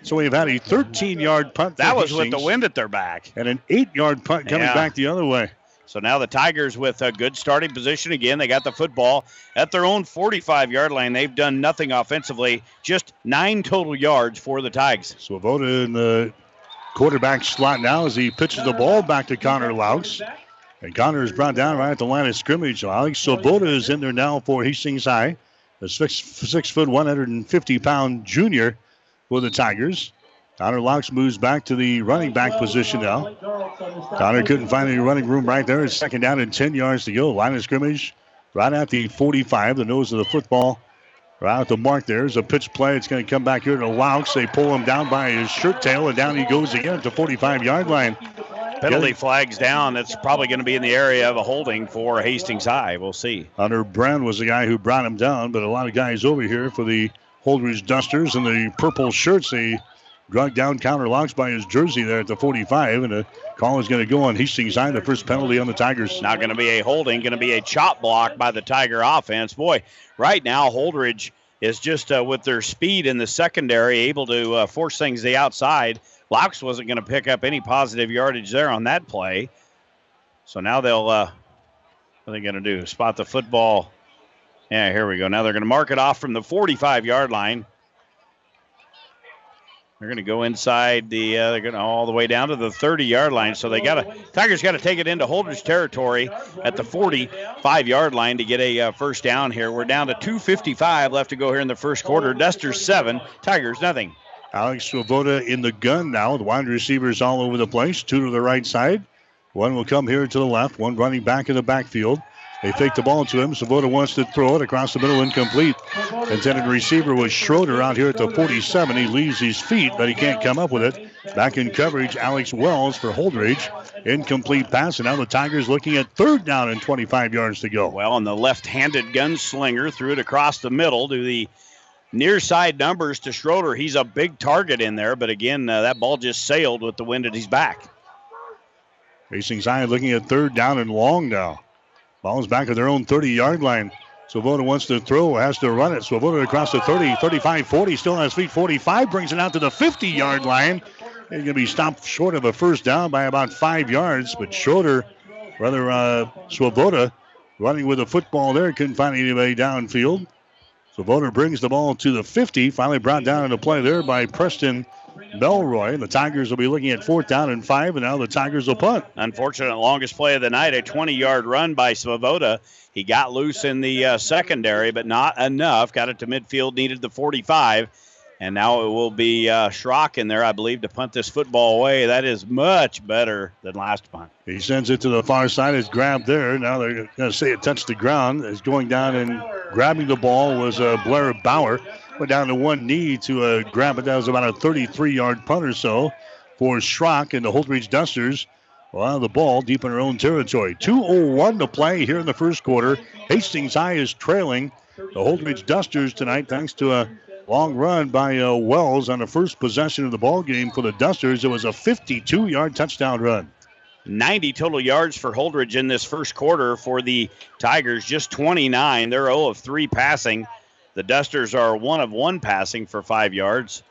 So we've had a 13 yard punt. That was with the wind at their back. And an eight yard punt coming Yeah. back the other way. So now the Tigers with a good starting position again. They got the football at their own 45 yard line. They've done nothing offensively, just nine total yards for the Tigers. Swoboda in the quarterback slot now as he pitches the ball back to Connor Laux. And Connor is brought down right at the line of scrimmage. So Alex Swoboda is in there now for Hastings High. The six, six foot, 150 pound junior for the Tigers. Connor Laux moves back to the running back position now. Connor couldn't find any running room right there. It's second down and 10 yards to go. Line of scrimmage right at the 45, the nose of the football. Right at the mark there is a pitch play. It's going to come back here to Laux. They pull him down by his shirt tail, and down he goes again the 45 yard line. Penalty flags down. That's probably going to be in the area of a holding for Hastings High. We'll see. Hunter Brown was the guy who brought him down, but a lot of guys over here for the Holdrege Dusters in the purple shirts. They drug down Connor Laux by his jersey there at the 45, and the call is going to go on Hastings High. The first penalty on the Tigers. Not going to be a holding, going to be a chop block by the Tiger offense. Boy, right now, Holdrege is just uh, with their speed in the secondary able to uh, force things the outside. Laux wasn't going to pick up any positive yardage there on that play. So now they'll, uh, what are they going to do? Spot the football. Yeah, here we go. Now they're going to mark it off from the 45 yard line. They're going to go inside the. Uh, they're going all the way down to the 30-yard line. So they got to. Tigers got to take it into Holdrege territory at the 45-yard line to get a uh, first down here. We're down to 2:55 left to go here in the first quarter. Dusters seven, Tigers nothing. Alex Swoboda in the gun now. The wide receivers all over the place. Two to the right side. One will come here to the left. One running back in the backfield. They fake the ball to him. Swoboda wants to throw it across the middle, incomplete. Intended receiver was Schroeder out here at the 47. He leaves his feet, but he can't come up with it. Back in coverage, Alex Wells for Holdrege. Incomplete pass, and now the Tigers looking at third down and 25 yards to go. Well, and the left-handed gunslinger threw it across the middle to the near side numbers to Schroeder. He's a big target in there, but again, uh, that ball just sailed with the wind at his back. Hastings High looking at third down and long now. Ball's back at their own 30 yard line. Swoboda wants to throw, has to run it. Swoboda across the 30, 35, 40, still on his feet. 45 brings it out to the 50 yard line. He's going to be stopped short of a first down by about five yards, but Schroeder, rather, uh, Swoboda running with the football there, couldn't find anybody downfield. Swoboda brings the ball to the 50, finally brought down into play there by Preston Melroy. The Tigers will be looking at fourth down and five, and now the Tigers will punt. Unfortunate longest play of the night, a 20-yard run by Swoboda. He got loose in the uh, secondary, but not enough. Got it to midfield, needed the 45. And now it will be uh, Schrock in there, I believe, to punt this football away. That is much better than last punt. He sends it to the far side. It's grabbed there. Now they're going to say it touched the ground. It's going down and grabbing the ball was uh, Blair Bauer. Went down to one knee to uh, grab it. That was about a 33-yard punt or so for Schrock and the Holdrege Dusters. Well, the ball deep in their own territory. 2.01 to play here in the first quarter. Hastings High is trailing the Holdrege Dusters tonight thanks to a long run by uh, Wells on the first possession of the ball game for the Dusters. It was a 52-yard touchdown run. 90 total yards for Holdrege in this first quarter for the Tigers, just 29. They're 0 of 3 passing. The Dusters are 1 of 1 passing for 5 yards.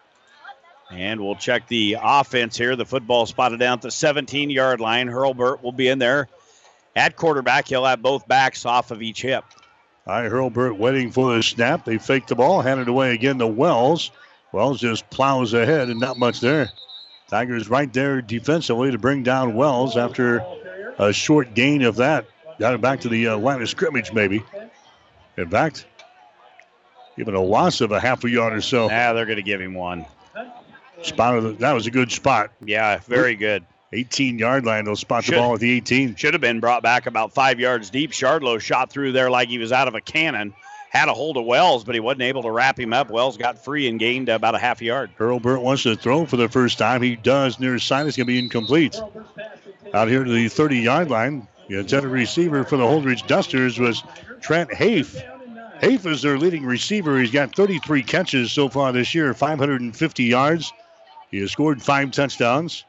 And we'll check the offense here. The football spotted down at the 17 yard line. Hurlbert will be in there at quarterback. He'll have both backs off of each hip. All right, Hurlbert waiting for the snap. They fake the ball, hand it away again to Wells. Wells just plows ahead and not much there. Tigers right there defensively to bring down Wells after a short gain of that. Got it back to the uh, line of scrimmage, maybe. In fact, Even a loss of a half a yard or so. Yeah, they're going to give him one. Spot of the, that was a good spot. Yeah, very good. 18 yard line. They'll spot Should, the ball at the 18. Should have been brought back about five yards deep. Shardlow shot through there like he was out of a cannon. Had a hold of Wells, but he wasn't able to wrap him up. Wells got free and gained about a half yard. Hurlbert wants to throw for the first time. He does near his side. It's going to be incomplete. Out here to the 30 yard line, the intended receiver for the Holdrege Dusters was Trent Hafe. Hafe is their leading receiver. He's got 33 catches so far this year, 550 yards. He has scored five touchdowns.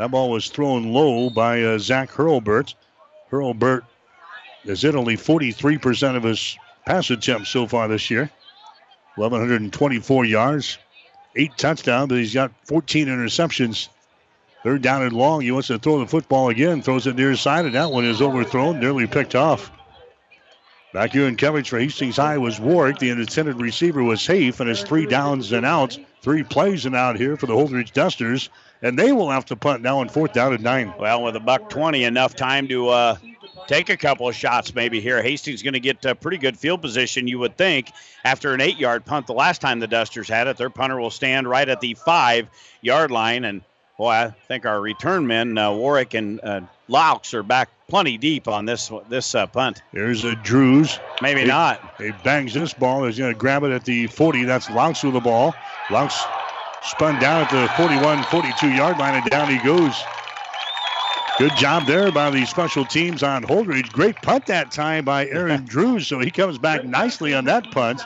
That ball was thrown low by uh, Zach Hurlbert. Hurlbert has hit only 43% of his pass attempts so far this year. 1,124 yards, eight touchdowns, but he's got 14 interceptions. Third down and long. He wants to throw the football again. Throws it near side, and that one is overthrown, nearly picked off. Back here in coverage for Hastings High was Warwick. The intended receiver was Hafe, and it's three downs and outs. Three plays and out here for the Holdrege Dusters and they will have to punt now on fourth down and nine. Well, with a buck 20, enough time to uh, take a couple of shots maybe here. Hastings going to get a pretty good field position, you would think, after an eight yard punt the last time the Dusters had it. Their punter will stand right at the five yard line. And, boy, I think our return men, uh, Warwick and uh, Laux, are back plenty deep on this this uh, punt. Here's a Drews. Maybe he, not. He bangs this ball. He's going to grab it at the 40. That's Laux with the ball. Laux Spun down at the 41 42 yard line, and down he goes. Good job there by the special teams on Holdrege. Great punt that time by Aaron Drews, so he comes back nicely on that punt.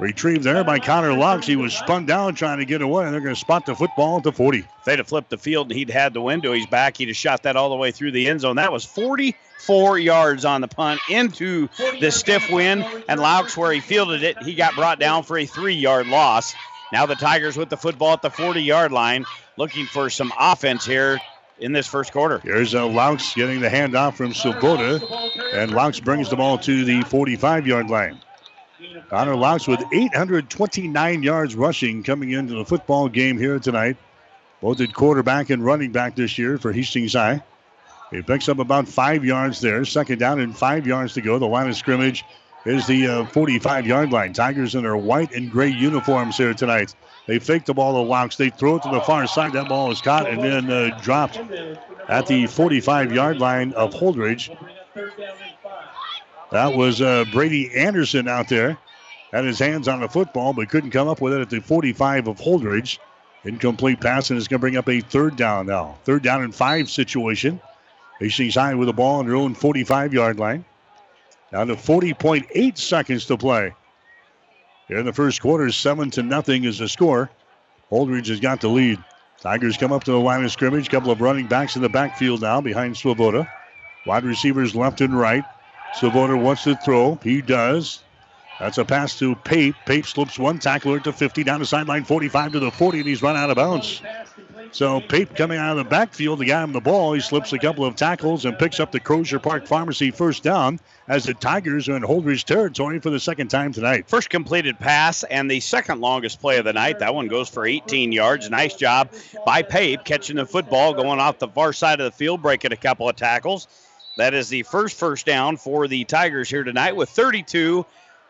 Retrieved there by Connor Laux. He was spun down trying to get away, and they're going to spot the football at the 40. If they'd have flipped the field and he'd had the window he's back, he'd have shot that all the way through the end zone. That was 44 yards on the punt into the stiff wind, and Laux, where he fielded it, he got brought down for a three yard loss. Now the Tigers with the football at the 40 yard line, looking for some offense here in this first quarter. Here's uh, a Laux getting the handoff from Swoboda, and Laux brings the ball to the 45 yard line. Connor Laux with 829 yards rushing coming into the football game here tonight. Both at quarterback and running back this year for Hastings High. He picks up about five yards there. Second down and five yards to go. The line of scrimmage is the 45 uh, yard line. Tigers in their white and gray uniforms here tonight. They fake the ball to Laux. They throw it to the far side. That ball is caught and then uh, dropped at the 45 yard line of Holdrege. That was uh, Brady Anderson out there. Had his hands on the football, but couldn't come up with it at the 45 of Holdrege. Incomplete pass, and it's going to bring up a third down now. Third down and five situation. Hastings High with the ball on their own 45 yard line. Down to 40.8 seconds to play. Here in the first quarter, seven to nothing is the score. Holdrege has got the lead. Tigers come up to the line of scrimmage. Couple of running backs in the backfield now behind Swoboda. Wide receivers left and right. Swoboda wants to throw. He does. That's a pass to Pape. Pape slips one tackler to 50 down the sideline, 45 to the 40, and he's run out of bounds. So Pape coming out of the backfield to get him the ball. He slips a couple of tackles and picks up the Crozier Park Pharmacy first down as the Tigers are in Holdrege territory for the second time tonight. First completed pass and the second longest play of the night. That one goes for 18 yards. Nice job by Pape catching the football, going off the far side of the field, breaking a couple of tackles. That is the first first down for the Tigers here tonight with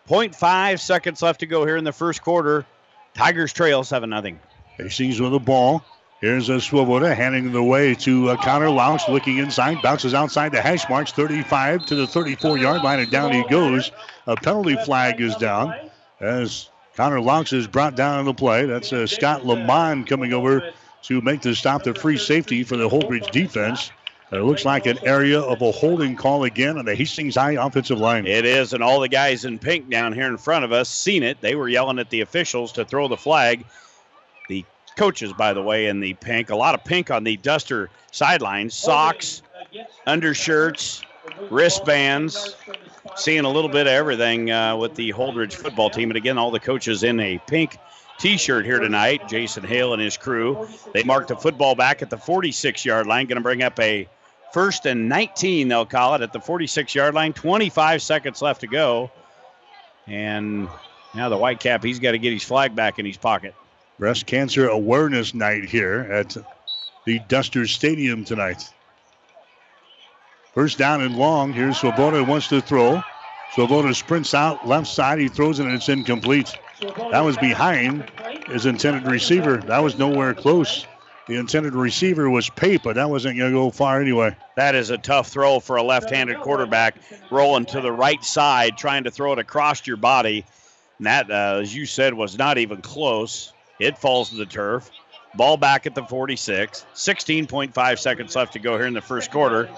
32.5 seconds left to go here in the first quarter. Tigers trail 7 0. Hastings with the ball. Here's a Swoboda handing the way to uh, Connor Laux, looking inside, bounces outside the hash marks, 35 to the 34 yard line, and down he goes. A penalty flag is down as Connor Laux is brought down on the play. That's uh, Scott Lamont coming over to make the stop, the free safety for the Holdrege defense. It looks like an area of a holding call again on the Hastings High offensive line. It is, and all the guys in pink down here in front of us seen it. They were yelling at the officials to throw the flag. The coaches, by the way, in the pink. A lot of pink on the Duster sidelines. Socks, undershirts, wristbands. Seeing a little bit of everything uh, with the Holdrege football team. And again, all the coaches in a pink T-shirt here tonight. Jason Hale and his crew. They marked the football back at the 46-yard line. Going to bring up a first and 19. They'll call it at the 46-yard line. 25 seconds left to go. And now the white cap, he's got to get his flag back in his pocket. Breast Cancer Awareness Night here at the Duster Stadium tonight. First down and long. Here's Swoboda wants to throw. Swoboda sprints out left side. He throws it and it's incomplete. That was behind his intended receiver. That was nowhere close. The intended receiver was Pape, but that wasn't going to go far anyway. That is a tough throw for a left handed quarterback rolling to the right side, trying to throw it across your body. And that, uh, as you said, was not even close. It falls to the turf. Ball back at the 46. 16.5 seconds left to go here in the first quarter.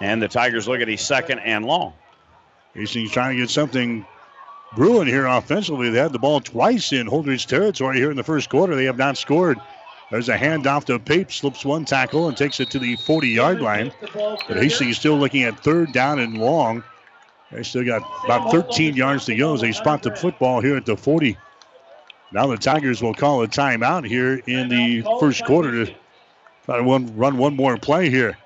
And the Tigers look at a second and long. Hastings trying to get something brewing here offensively. They had the ball twice in Holdrege territory here in the first quarter. They have not scored. There's a handoff to Pape, slips one tackle and takes it to the 40 yard line. But Hastings still looking at third down and long. They still got about 13 yards to go as they spot the football here at the 40. Now the Tigers will call a timeout here in the first quarter to try to run one more play here.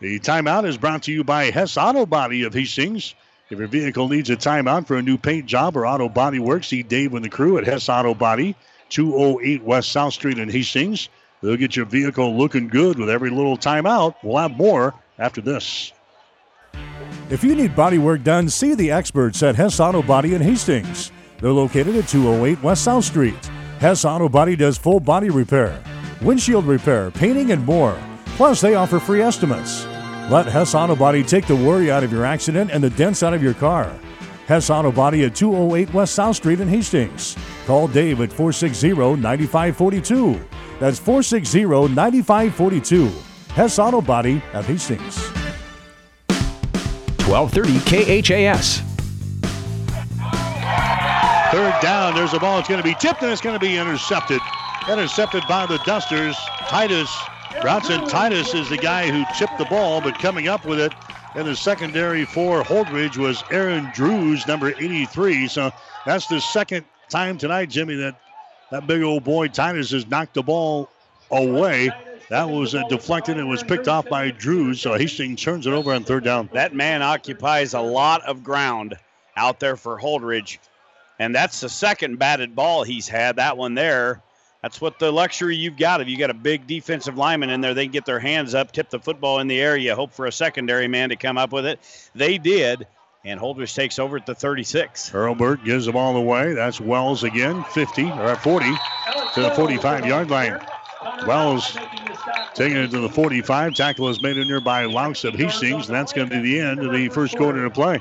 The timeout is brought to you by Hess Auto Body of Hastings. If your vehicle needs a timeout for a new paint job or auto body work, see Dave and the crew at Hess Auto Body, 208 West South Street in Hastings. They'll get your vehicle looking good with every little timeout. We'll have more after this. If you need body work done, see the experts at Hess Auto Body in Hastings. They're located at 208 West South Street. Hess Auto Body does full body repair, windshield repair, painting, and more. Plus, they offer free estimates. Let Hess Auto Body take the worry out of your accident and the dents out of your car. Hess Auto Body at 208 West South Street in Hastings. Call Dave at 460 9542. That's 460 9542. Hess Auto Body at Hastings. 1230 KHAS. Third down. There's a ball. It's going to be tipped and it's going to be intercepted. Intercepted by the Dusters. Titus Bronson Titus is the guy who chipped the ball, but coming up with it in the secondary for Holdrege was Aaron Drews, number 83. So that's the second time tonight, Jimmy, that that big old boy Titus has knocked the ball away. That was uh, deflected and was picked off by Drews. So Hastings turns it over on third down. That man occupies a lot of ground out there for Holdrege. And that's the second batted ball he's had. That one there. That's what the luxury you've got. If you got a big defensive lineman in there, they get their hands up, tip the football in the air. You hope for a secondary man to come up with it. They did. And Holdrege takes over at the 36. Hurlburt gives the ball away. That's Wells again, 50 or 40 to the 45 yard line. Wells taking it to the 45. Tackle is made in there by Laux of Hastings, and that's going to be the end of the first quarter of play.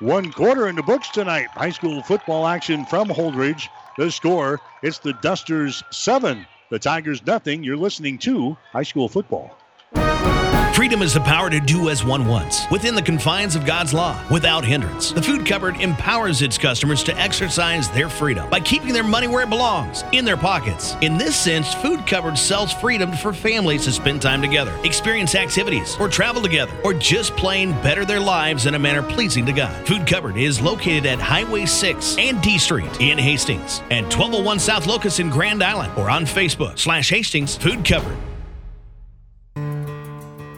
One quarter in the books tonight. High school football action from Holdrege. The score, it's the Dusters 7, the Tigers nothing. You're listening to high school football. Freedom is the power to do as one wants, within the confines of God's law, without hindrance. The Food Cupboard empowers its customers to exercise their freedom by keeping their money where it belongs, in their pockets. In this sense, Food Cupboard sells freedom for families to spend time together, experience activities, or travel together, or just plain better their lives in a manner pleasing to God. Food Cupboard is located at Highway 6 and D Street in Hastings, and 1201 South Locust in Grand Island, or on Facebook slash Hastings Food Cupboard.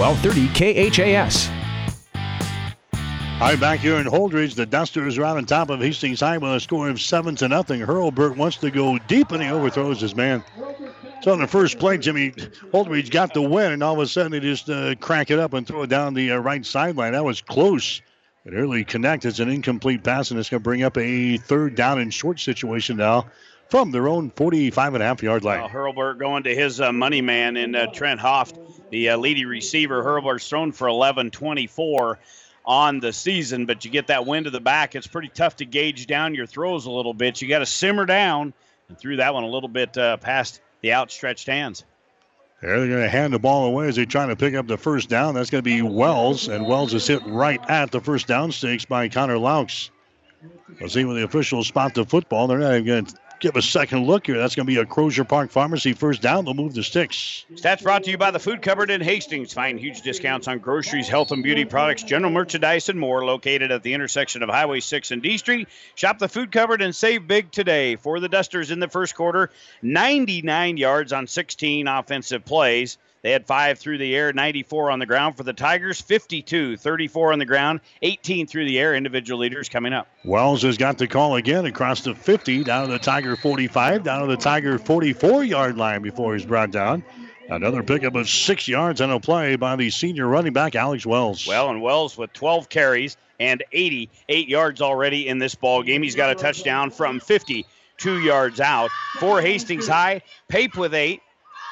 1230 KHAS. Hi, back here in Holdrege, the Dusters are out on top of Hastings High with a score of seven to nothing. Hurlburt wants to go deep and he overthrows his man. So on the first play, Jimmy Holdrege got the win, and all of a sudden they just uh, crank it up and throw it down the uh, right sideline. That was close. It early connect. It's an incomplete pass, and it's going to bring up a third down and short situation now from their own 45 and a half yard line. Hurlburt going to his uh, money man in uh, Trent Hoft, the uh, leading receiver. Hurlburt's thrown for 11 24 on the season, but you get that wind to the back. It's pretty tough to gauge down your throws a little bit. You got to simmer down and threw that one a little bit uh, past the outstretched hands. There they're going to hand the ball away as they're trying to pick up the first down. That's going to be Wells, and Wells is hit right at the first down stakes by Connor Laux. We'll see when the officials spot the football. They're not even going to give a second look here. That's going to be a Crozier Park Pharmacy first down. They'll move the sticks. Stats brought to you by the Food Cupboard in Hastings. Find huge discounts on groceries, health and beauty products, general merchandise, and more. Located at the intersection of Highway 6 and D Street. Shop the Food Cupboard and save big today. For the Dusters in the first quarter, 99 yards on 16 offensive plays. They had five through the air, 94 on the ground. For the Tigers, 52, 34 on the ground, 18 through the air. Individual leaders coming up. Wells has got the call again across the 50, down to the Tiger 45, down to the Tiger 44 yard line before he's brought down. Another pickup of six yards on a play by the senior running back, Alex Wells. Well, and Wells with 12 carries and 88 yards already in this ball game. He's got a touchdown from 52 yards out. For Hastings High, Pape with eight,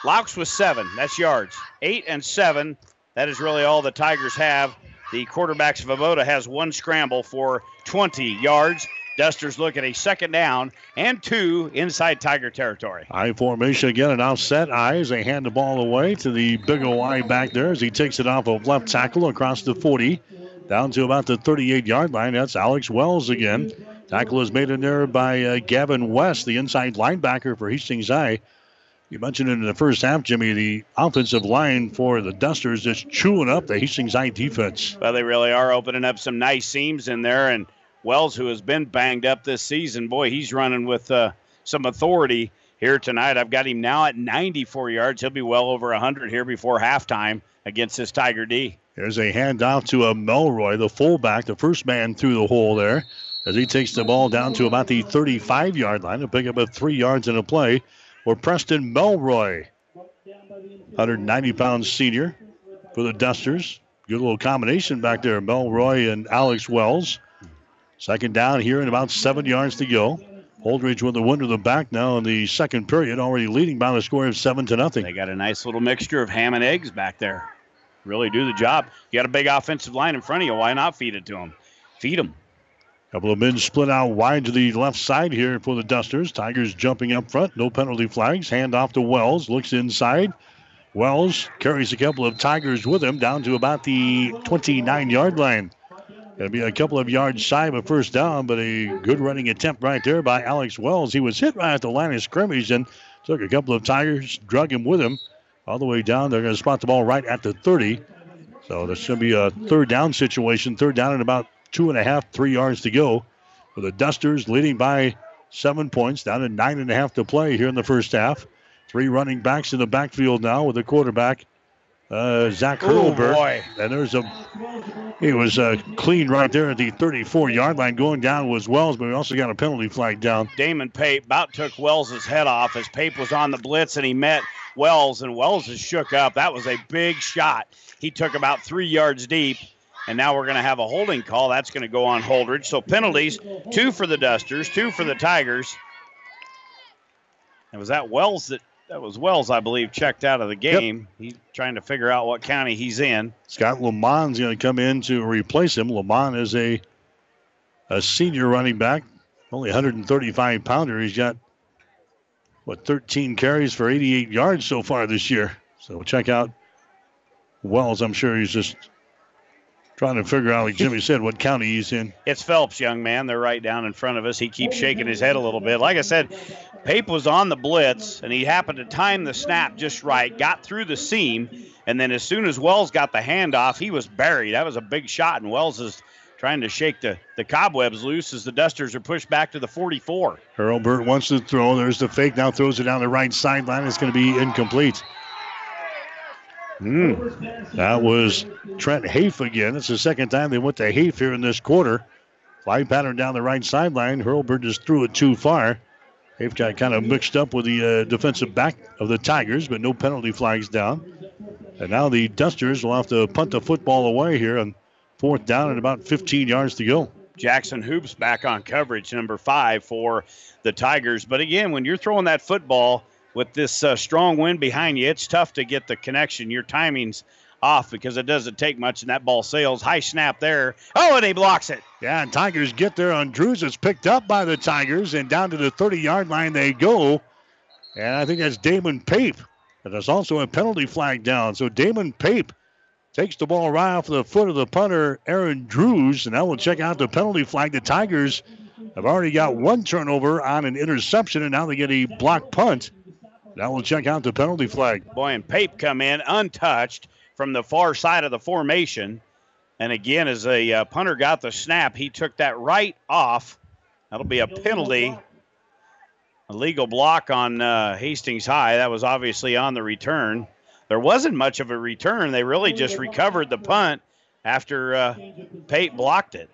Laux with seven. That's yards. Eight and seven. That is really all the Tigers have. The quarterback Swoboda has one scramble for 20 yards. Dusters look at a second down and two inside Tiger territory. High formation again, and offset eyes. They hand the ball away to the big Y back there as he takes it off of left tackle across the 40 down to about the 38 yard line. That's Alex Wells again. Tackle is made in there by uh, Gavin West, the inside linebacker for Hastings High. You mentioned in the first half, Jimmy, the offensive line for the Dusters is chewing up the Hastings High defense. Well, they really are opening up some nice seams in there. And Wells, who has been banged up this season, boy, he's running with uh, some authority here tonight. I've got him now at 94 yards. He'll be well over 100 here before halftime against this Tiger D. There's a handoff to a Melroy, the fullback, the first man through the hole there, as he takes the ball down to about the 35 yard line to pick up a three yards in a play for Preston Melroy. 190 pound senior for the Dusters. Good little combination back there, Melroy and Alex Wells. Second down here and about seven yards to go. Holdrege with the wind to the back now in the second period, already leading by the score of seven to nothing. They got a nice little mixture of ham and eggs back there. Really do the job. You got a big offensive line in front of you. Why not feed it to them? Feed them. Couple of men split out wide to the left side here for the Dusters. Tigers jumping up front. No penalty flags. Hand off to Wells. Looks inside. Wells carries a couple of Tigers with him down to about the 29 yard line. To be a couple of yards shy of a first down, but a good running attempt right there by Alex Wells. He was hit right at the line of scrimmage and took a couple of Tigers, drug him with him all the way down. They're going to spot the ball right at the 30. So this should be a third down situation. Third down and about two and a half, three yards to go. For the Dusters leading by seven points, down to nine and a half to play here in the first half. Three running backs in the backfield now with the quarterback, uh, Zach Hurlbert. boy. And there's a, he was uh, clean right there at the 34 yard line. Going down was Wells, but we also got a penalty flag down. Damon Pape about took Wells' head off as Pape was on the blitz and he met Wells, and Wells is shook up. That was a big shot. He took about three yards deep. And now we're going to have a holding call. That's going to go on Holdrege. So penalties, two for the Dusters, two for the Tigers. And was that Wells that that was Wells, I believe, checked out of the game. He's trying to figure out what county he's in. Scott Lamont's going to come in to replace him. Lamont is a a senior running back, only 135 pounder. He's got what 13 carries for 88 yards so far this year. So check out Wells. I'm sure he's just trying to figure out, like Jimmy said, what county he's in. It's Phelps, young man. They're right down in front of us. He keeps oh, shaking his head a little bit. Like I said, Pape was on the blitz, and he happened to time the snap just right, got through the seam, and then as soon as Wells got the handoff, he was buried. That was a big shot, and Wells is trying to shake the, the cobwebs loose as the Dusters are pushed back to the 44. Hurlbert wants to throw. There's the fake. Now throws it down the right sideline. It's going to be incomplete. Mm. That was Trent Hafe again. It's the second time they went to Hafe here in this quarter. Fly pattern down the right sideline. Hurlbert just threw it too far. Hafe got kind of mixed up with the uh, defensive back of the Tigers, but no penalty flags down. And now the Dusters will have to punt the football away here on fourth down and about 15 yards to go. Jackson Hoops back on coverage, number five for the Tigers. But again, when you're throwing that football with this uh, strong wind behind you, it's tough to get the connection. Your timing's off because it doesn't take much, and that ball sails. High snap there. Oh, and he blocks it. Yeah, and Tigers get there on Drews. It's picked up by the Tigers, and down to the 30 yard line they go. And I think that's Damon Pape. And there's also a penalty flag down. So Damon Pape takes the ball right off the foot of the punter, Aaron Drews. And now we'll check out the penalty flag. The Tigers have already got one turnover on an interception, and now they get a block punt. Now we'll check out the penalty flag. Boy, and Pape come in untouched from the far side of the formation. And again, as a uh, punter got the snap, he took that right off. That'll be a penalty. A legal block on uh, Hastings High. That was obviously on the return. There wasn't much of a return. They really just recovered the punt after uh, Pape blocked it.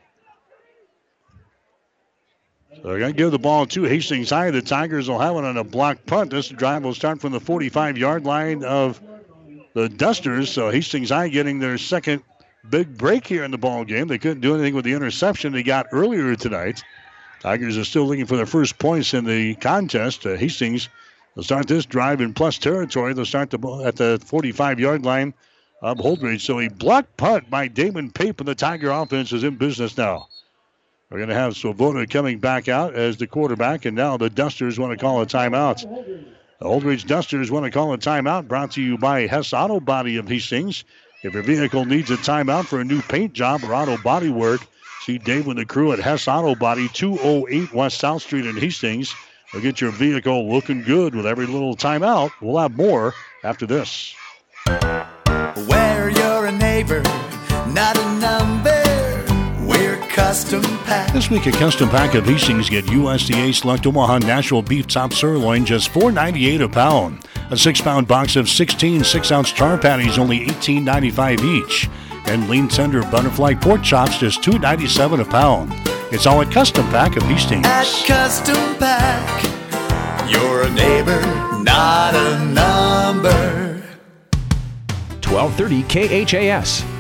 So they're going to give the ball to Hastings High. The Tigers will have it on a block punt. This drive will start from the 45 yard line of the Dusters. So Hastings High getting their second big break here in the ball game. They couldn't do anything with the interception they got earlier tonight. Tigers are still looking for their first points in the contest. Uh, Hastings will start this drive in plus territory. They'll start the ball at the 45 yard line of Holdrege. So a block punt by Damon Pape, and the Tiger offense is in business now. We're going to have Swoboda coming back out as the quarterback, and now the Dusters want to call a timeout. The Holdrege Dusters want to call a timeout brought to you by Hess Auto Body of Hastings. If your vehicle needs a timeout for a new paint job or auto body work, see Dave and the crew at Hess Auto Body, 208 West South Street in Hastings. They'll get your vehicle looking good with every little timeout. We'll have more after this. Where you're a neighbor, not a number. We're Custom Pack. This week, a custom pack of Hastings get USDA Select Omaha Natural Beef Top Sirloin just $4.98 a pound. A six pound box of 16 six ounce char patties, only $18.95 each. And lean tender butterfly pork chops, just $2.97 a pound. It's all at Custom Pack of Hastings. At Custom Pack, you're a neighbor, not a number. 1230 KHAS.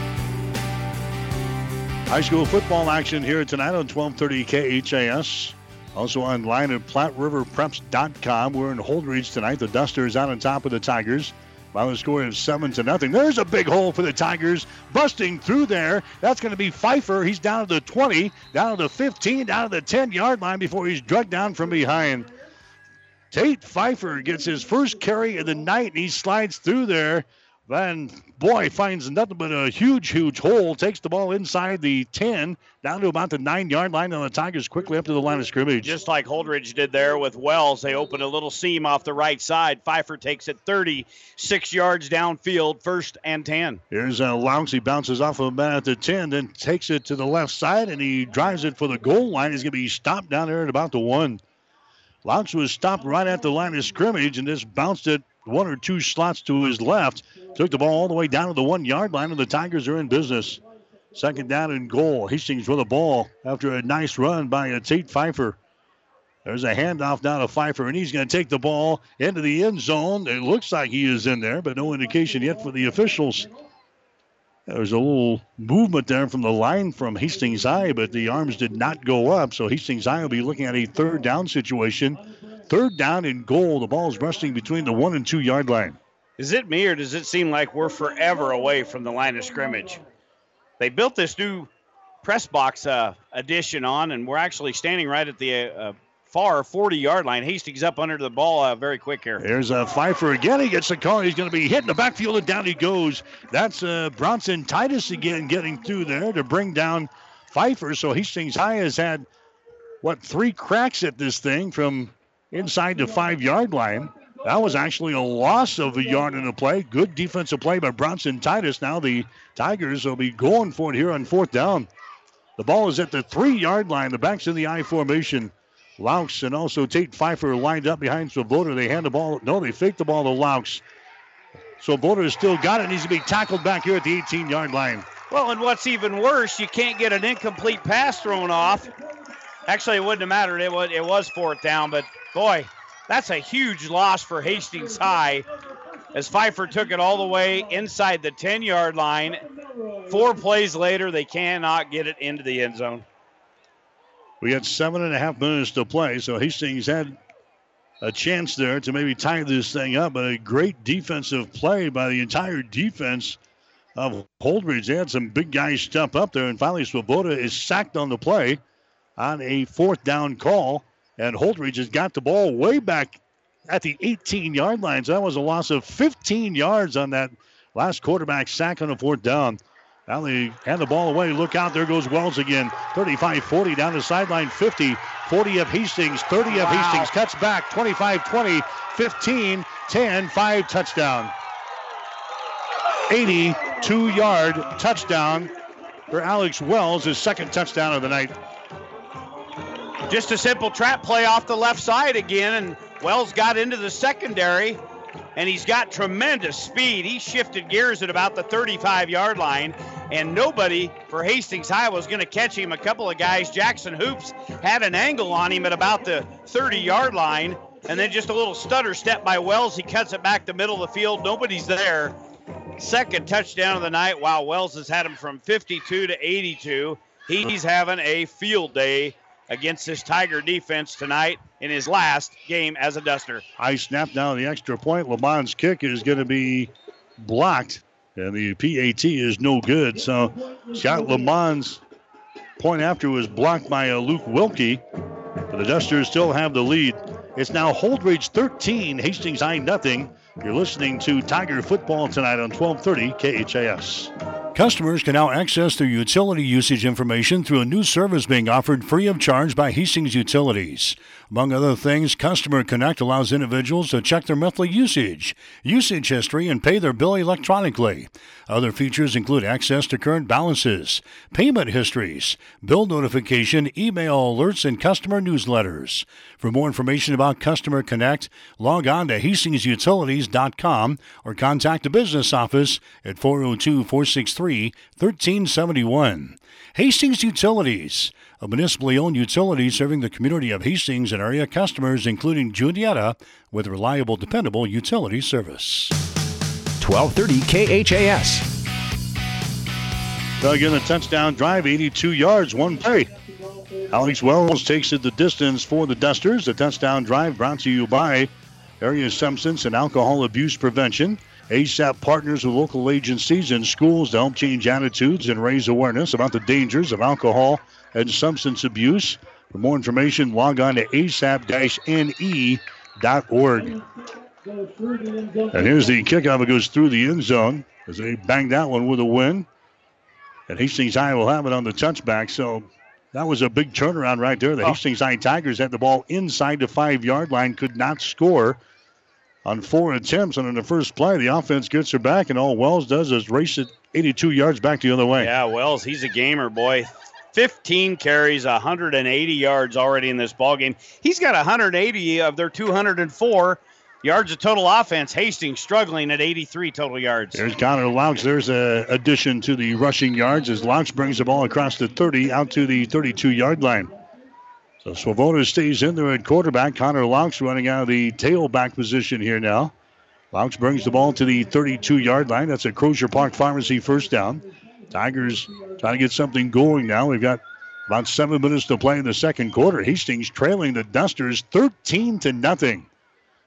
High school football action here tonight on 1230 KHAS. Also online at PlatteRiverPreps.com. We're in Holdrege tonight. The Dusters out on top of the Tigers by the score of seven to nothing. There's a big hole for the Tigers, busting through there. That's going to be Pfeiffer. He's down to the 20, down to the 15, down to the 10 yard line before he's drugged down from behind. Tate Pfeiffer gets his first carry of the night, and he slides through there. Then, boy, finds nothing but a huge, huge hole. Takes the ball inside the 10, down to about the nine yard line, and the Tigers quickly up to the line of scrimmage. Just like Holdrege did there with Wells, they open a little seam off the right side. Pfeiffer takes it 36 yards downfield, first and 10. Here's uh, Lounge. He bounces off of him at the 10, then takes it to the left side, and he drives it for the goal line. He's going to be stopped down there at about the one. Lounge was stopped right at the line of scrimmage and just bounced it one or two slots to his left. Took the ball all the way down to the one yard line, and the Tigers are in business. Second down and goal. Hastings with the ball after a nice run by Tate Pfeiffer. There's a handoff down to Pfeiffer, and he's going to take the ball into the end zone. It looks like he is in there, but no indication yet for the officials. There's a little movement there from the line from Hastings High, but the arms did not go up. So Hastings High will be looking at a third down situation. Third down and goal. The ball is resting between the one and two yard line. Is it me or does it seem like we're forever away from the line of scrimmage? They built this new press box uh, addition on, and we're actually standing right at the uh, far 40 yard line. Hastings up under the ball uh, very quick here. There's a Pfeiffer again. He gets the call. He's going to be hit in the backfield, and down he goes. That's uh, Bronson Titus again getting through there to bring down Pfeiffer. So Hastings High has had, what, three cracks at this thing from inside the five yard line. That was actually a loss of a yard in the play. Good defensive play by Bronson Titus. Now the Tigers will be going for it here on fourth down. The ball is at the three yard line. The back's in the I formation. Laux and also Tate Pfeiffer lined up behind Swoboda. They hand the ball. No, they fake the ball to Laux. Swoboda has still got it. Needs to be tackled back here at the 18 yard line. Well, and what's even worse, you can't get an incomplete pass thrown off. Actually, it wouldn't have mattered. It was, it was fourth down, but boy, that's a huge loss for Hastings High as Pfeiffer took it all the way inside the 10 yard line. Four plays later, they cannot get it into the end zone. We had seven and a half minutes to play, so Hastings had a chance there to maybe tie this thing up, but a great defensive play by the entire defense of Holdrege. They had some big guys step up there, and finally Swoboda is sacked on the play on a fourth down call, and Holdrege has got the ball way back at the 18 yard line. So that was a loss of 15 yards on that last quarterback sack on the fourth down. Now they hand the ball away. Look out. There goes Wells again. 35 40 down the sideline. 50 40 of Hastings. 30 of Wow. Hastings. Cuts back. 25 20. 15 10. 5 touchdown. 82 yard touchdown for Alex Wells, his second touchdown of the night. Just a simple trap play off the left side again, and Wells got into the secondary, and he's got tremendous speed. He shifted gears at about the 35 yard line, and nobody for Hastings High was going to catch him. A couple of guys, Jackson Hoops, had an angle on him at about the 30 yard line, and then just a little stutter step by Wells. He cuts it back the middle of the field. Nobody's there. Second touchdown of the night. Wow, Wells has had him from 52 to 82. He's having a field day against this Tiger defense tonight in his last game as a Duster. High snap down the extra point. Lamont's kick is going to be blocked, and the PAT is no good. So shot Lamont's point after was blocked by uh, Luke Wilkie, but the Dusters still have the lead. It's now Holdrege 13, Hastings High nothing. You're listening to Tiger football tonight on 1230 KHAS. Customers can now access their utility usage information through a new service being offered free of charge by Hastings Utilities. Among other things, Customer Connect allows individuals to check their monthly usage, usage history, and pay their bill electronically. Other features include access to current balances, payment histories, bill notification, email alerts, and customer newsletters. For more information about Customer Connect, log on to HastingsUtilities.com or contact the business office at 402 463 1371. Hastings Utilities, a municipally owned utility serving the community of Hastings and area customers, including Juniata, with reliable, dependable utility service. 1230 KHAS. Dug in a touchdown drive, 82 yards, one play. Alex Wells takes it the distance for the Dusters. The touchdown drive brought to you by Area Substance and Alcohol Abuse Prevention. ASAP partners with local agencies and schools to help change attitudes and raise awareness about the dangers of alcohol and substance abuse. For more information, log on to asap-ne.org. And here's the kickoff. It goes through the end zone as they bang that one with a win. And Hastings High will have it on the touchback. So that was a big turnaround right there. The oh. Hastings High Tigers had the ball inside the five yard line, could not score on four attempts. And in the first play, the offense gets her back, and all Wells does is race it 82 yards back the other way. Yeah, Wells, he's a gamer, boy. 15 carries, 180 yards already in this ball game. He's got 180 of their 204 yards of total offense. Hastings struggling at 83 total yards. There's Connor Laux. There's a addition to the rushing yards as Laux brings the ball across the 30 out to the 32 yard line. So stays in there at quarterback. Connor Laux running out of the tailback position here now. Laux brings the ball to the 32 yard line. That's a Crozier Park Pharmacy first down. Tigers trying to get something going now. We've got about seven minutes to play in the second quarter. Hastings trailing the Dusters 13 to nothing.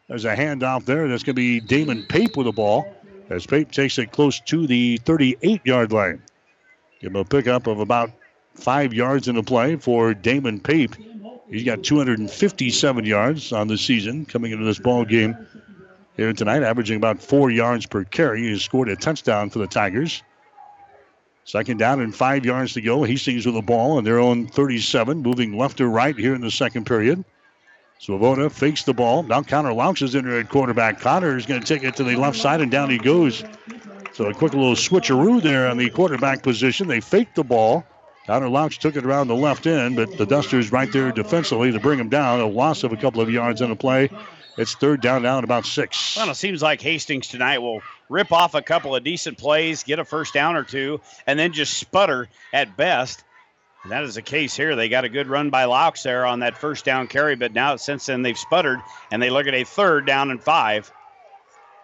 There's a handoff there. That's going to be Damon Pape with the ball as Pape takes it close to the 38 yard line. Give him a pickup of about five yards in the play for Damon Pape. He's got 257 yards on the season coming into this ball game here tonight, averaging about four yards per carry. He scored a touchdown for the Tigers. Second down and five yards to go. Hastings with the ball on their own 37, moving left to right here in the second period. Swoboda fakes the ball. Now Connor Laux is in there at quarterback. Connor is going to take it to the left side, and down he goes. So a quick little switcheroo there on the quarterback position. They fake the ball. Connor Laux took it around the left end, but the Dusters right there defensively to bring him down. A loss of a couple of yards on the play. It's third down now about six. Well, it seems like Hastings tonight will rip off a couple of decent plays, get a first down or two, and then just sputter at best. And that is the case here. They got a good run by Laux there on that first down carry, but now since then they've sputtered and they look at a third down and five.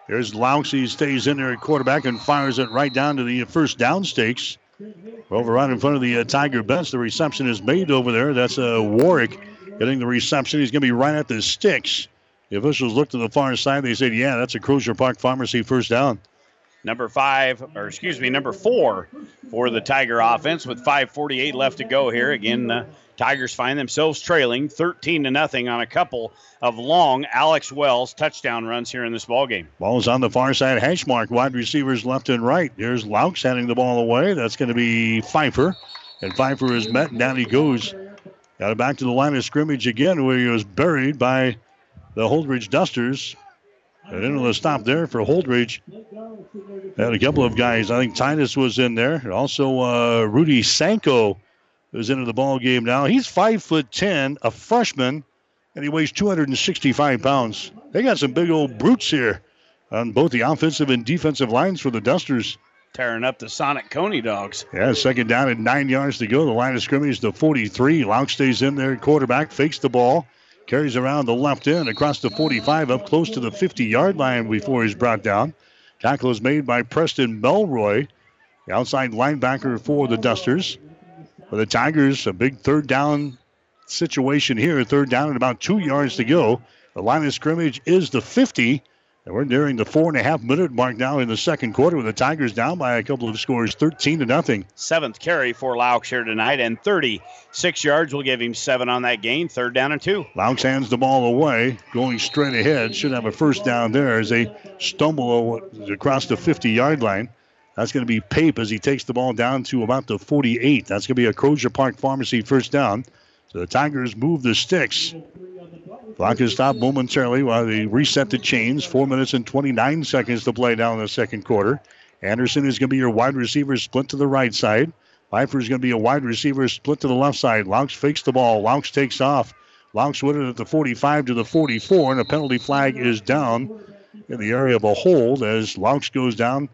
There's Laux. He stays in there at quarterback and fires it right down to the first down stakes. Over right in front of the uh, Tiger bench. The reception is made over there. That's uh, Warwick getting the reception. He's going to be right at the sticks. The officials looked to the far side. They said, yeah, that's a Crozier Park Pharmacy first down. Number five, or excuse me, number four for the Tiger offense with 5:48 left to go here. Again, uh, Tigers find themselves trailing 13 to nothing on a couple of long Alex Wells touchdown runs here in this ball game. Ball's on the far side hash mark. Wide receivers left and right. Here's Laux handing the ball away. That's going to be Pfeiffer. And Pfeiffer is met, and down he goes. Got it back to the line of scrimmage again, where he was buried by the Holdrege Dusters. And into the stop there for Holdrege. Had a couple of guys. I think Titus was in there. Also, uh, Rudy Sanko is into the ball game now. He's five foot ten, a freshman, and he weighs 265 pounds. They got some big old brutes here on both the offensive and defensive lines for the Dusters. Tearing up the Sonic Coney dogs. Yeah, second down and nine yards to go. The line of scrimmage to 43. Laux stays in there. Quarterback fakes the ball. Carries around the left end across the 45 up close to the 50 yard line before he's brought down. Tackle is made by Preston Melroy, the outside linebacker for the Dusters. For the Tigers, a big third down situation here. Third down and about two yards to go. The line of scrimmage is the 50. And we're nearing the four and a half minute mark now in the second quarter with the Tigers down by a couple of scores, 13 to nothing. Seventh carry for Laux here tonight, and 36 yards will give him seven on that gain. Third down and two. Laux hands the ball away, going straight ahead. Should have a first down there as they stumble across the 50 yard line. That's going to be Pape as he takes the ball down to about the 48. That's going to be a Crozier Park Pharmacy first down. So the Tigers move the sticks. Clock is stopped momentarily while they reset the chains. Four minutes and 29 seconds to play down in the second quarter. Anderson is going to be your wide receiver split to the right side. Pfeiffer is going to be a wide receiver split to the left side. Laux fakes the ball. Laux takes off. Laux with it at the 45 to the 44, and a penalty flag is down in the area of a hold as Laux goes down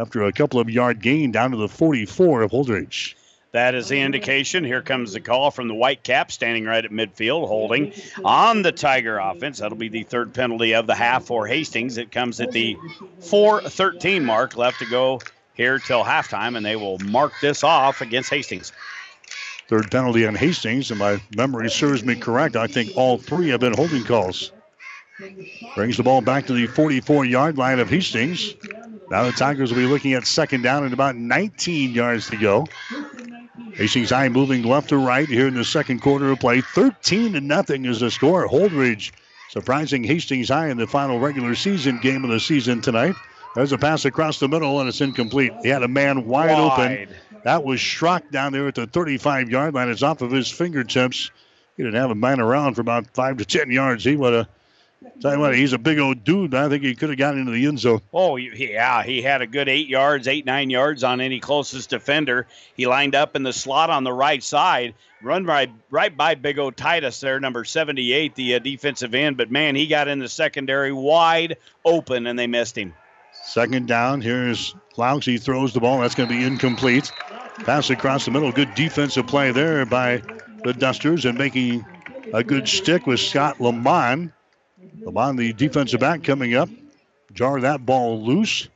after a couple of yard gain down to the 44 of Holdrege. That is the mm-hmm. indication. Here comes the call from the white cap standing right at midfield, holding on the Tiger offense. That'll be the third penalty of the half for Hastings. It comes at the 4:13 mark, left to go here till halftime, and they will mark this off against Hastings. Third penalty on Hastings, and my memory serves me correct. I think all three have been holding calls. Brings the ball back to the 44 yard line of Hastings. Now the Tigers will be looking at second down and about 19 yards to go. Hastings High moving left to right here in the second quarter of play. 13 to nothing is the score. Holdrege surprising Hastings High in the final regular season game of the season tonight. There's a pass across the middle and it's incomplete. He had a man wide, wide. open. That was Schrock down there at the 35 yard line. It's off of his fingertips. He didn't have a man around for about five to 10 yards. He would have Tell you what, he's a big old dude. I think he could have gotten into the end zone. Oh, yeah. He had a good eight yards, eight, nine yards on any closest defender. He lined up in the slot on the right side, run right, right by Big old Titus there, number 78, the uh, defensive end. But man, he got in the secondary wide open and they missed him. Second down. Here's Laux. He throws the ball. That's going to be incomplete. Pass across the middle. Good defensive play there by the Dusters and making a good stick with Scott Lamont. Lamont, the defensive back, coming up. Jar that ball loose.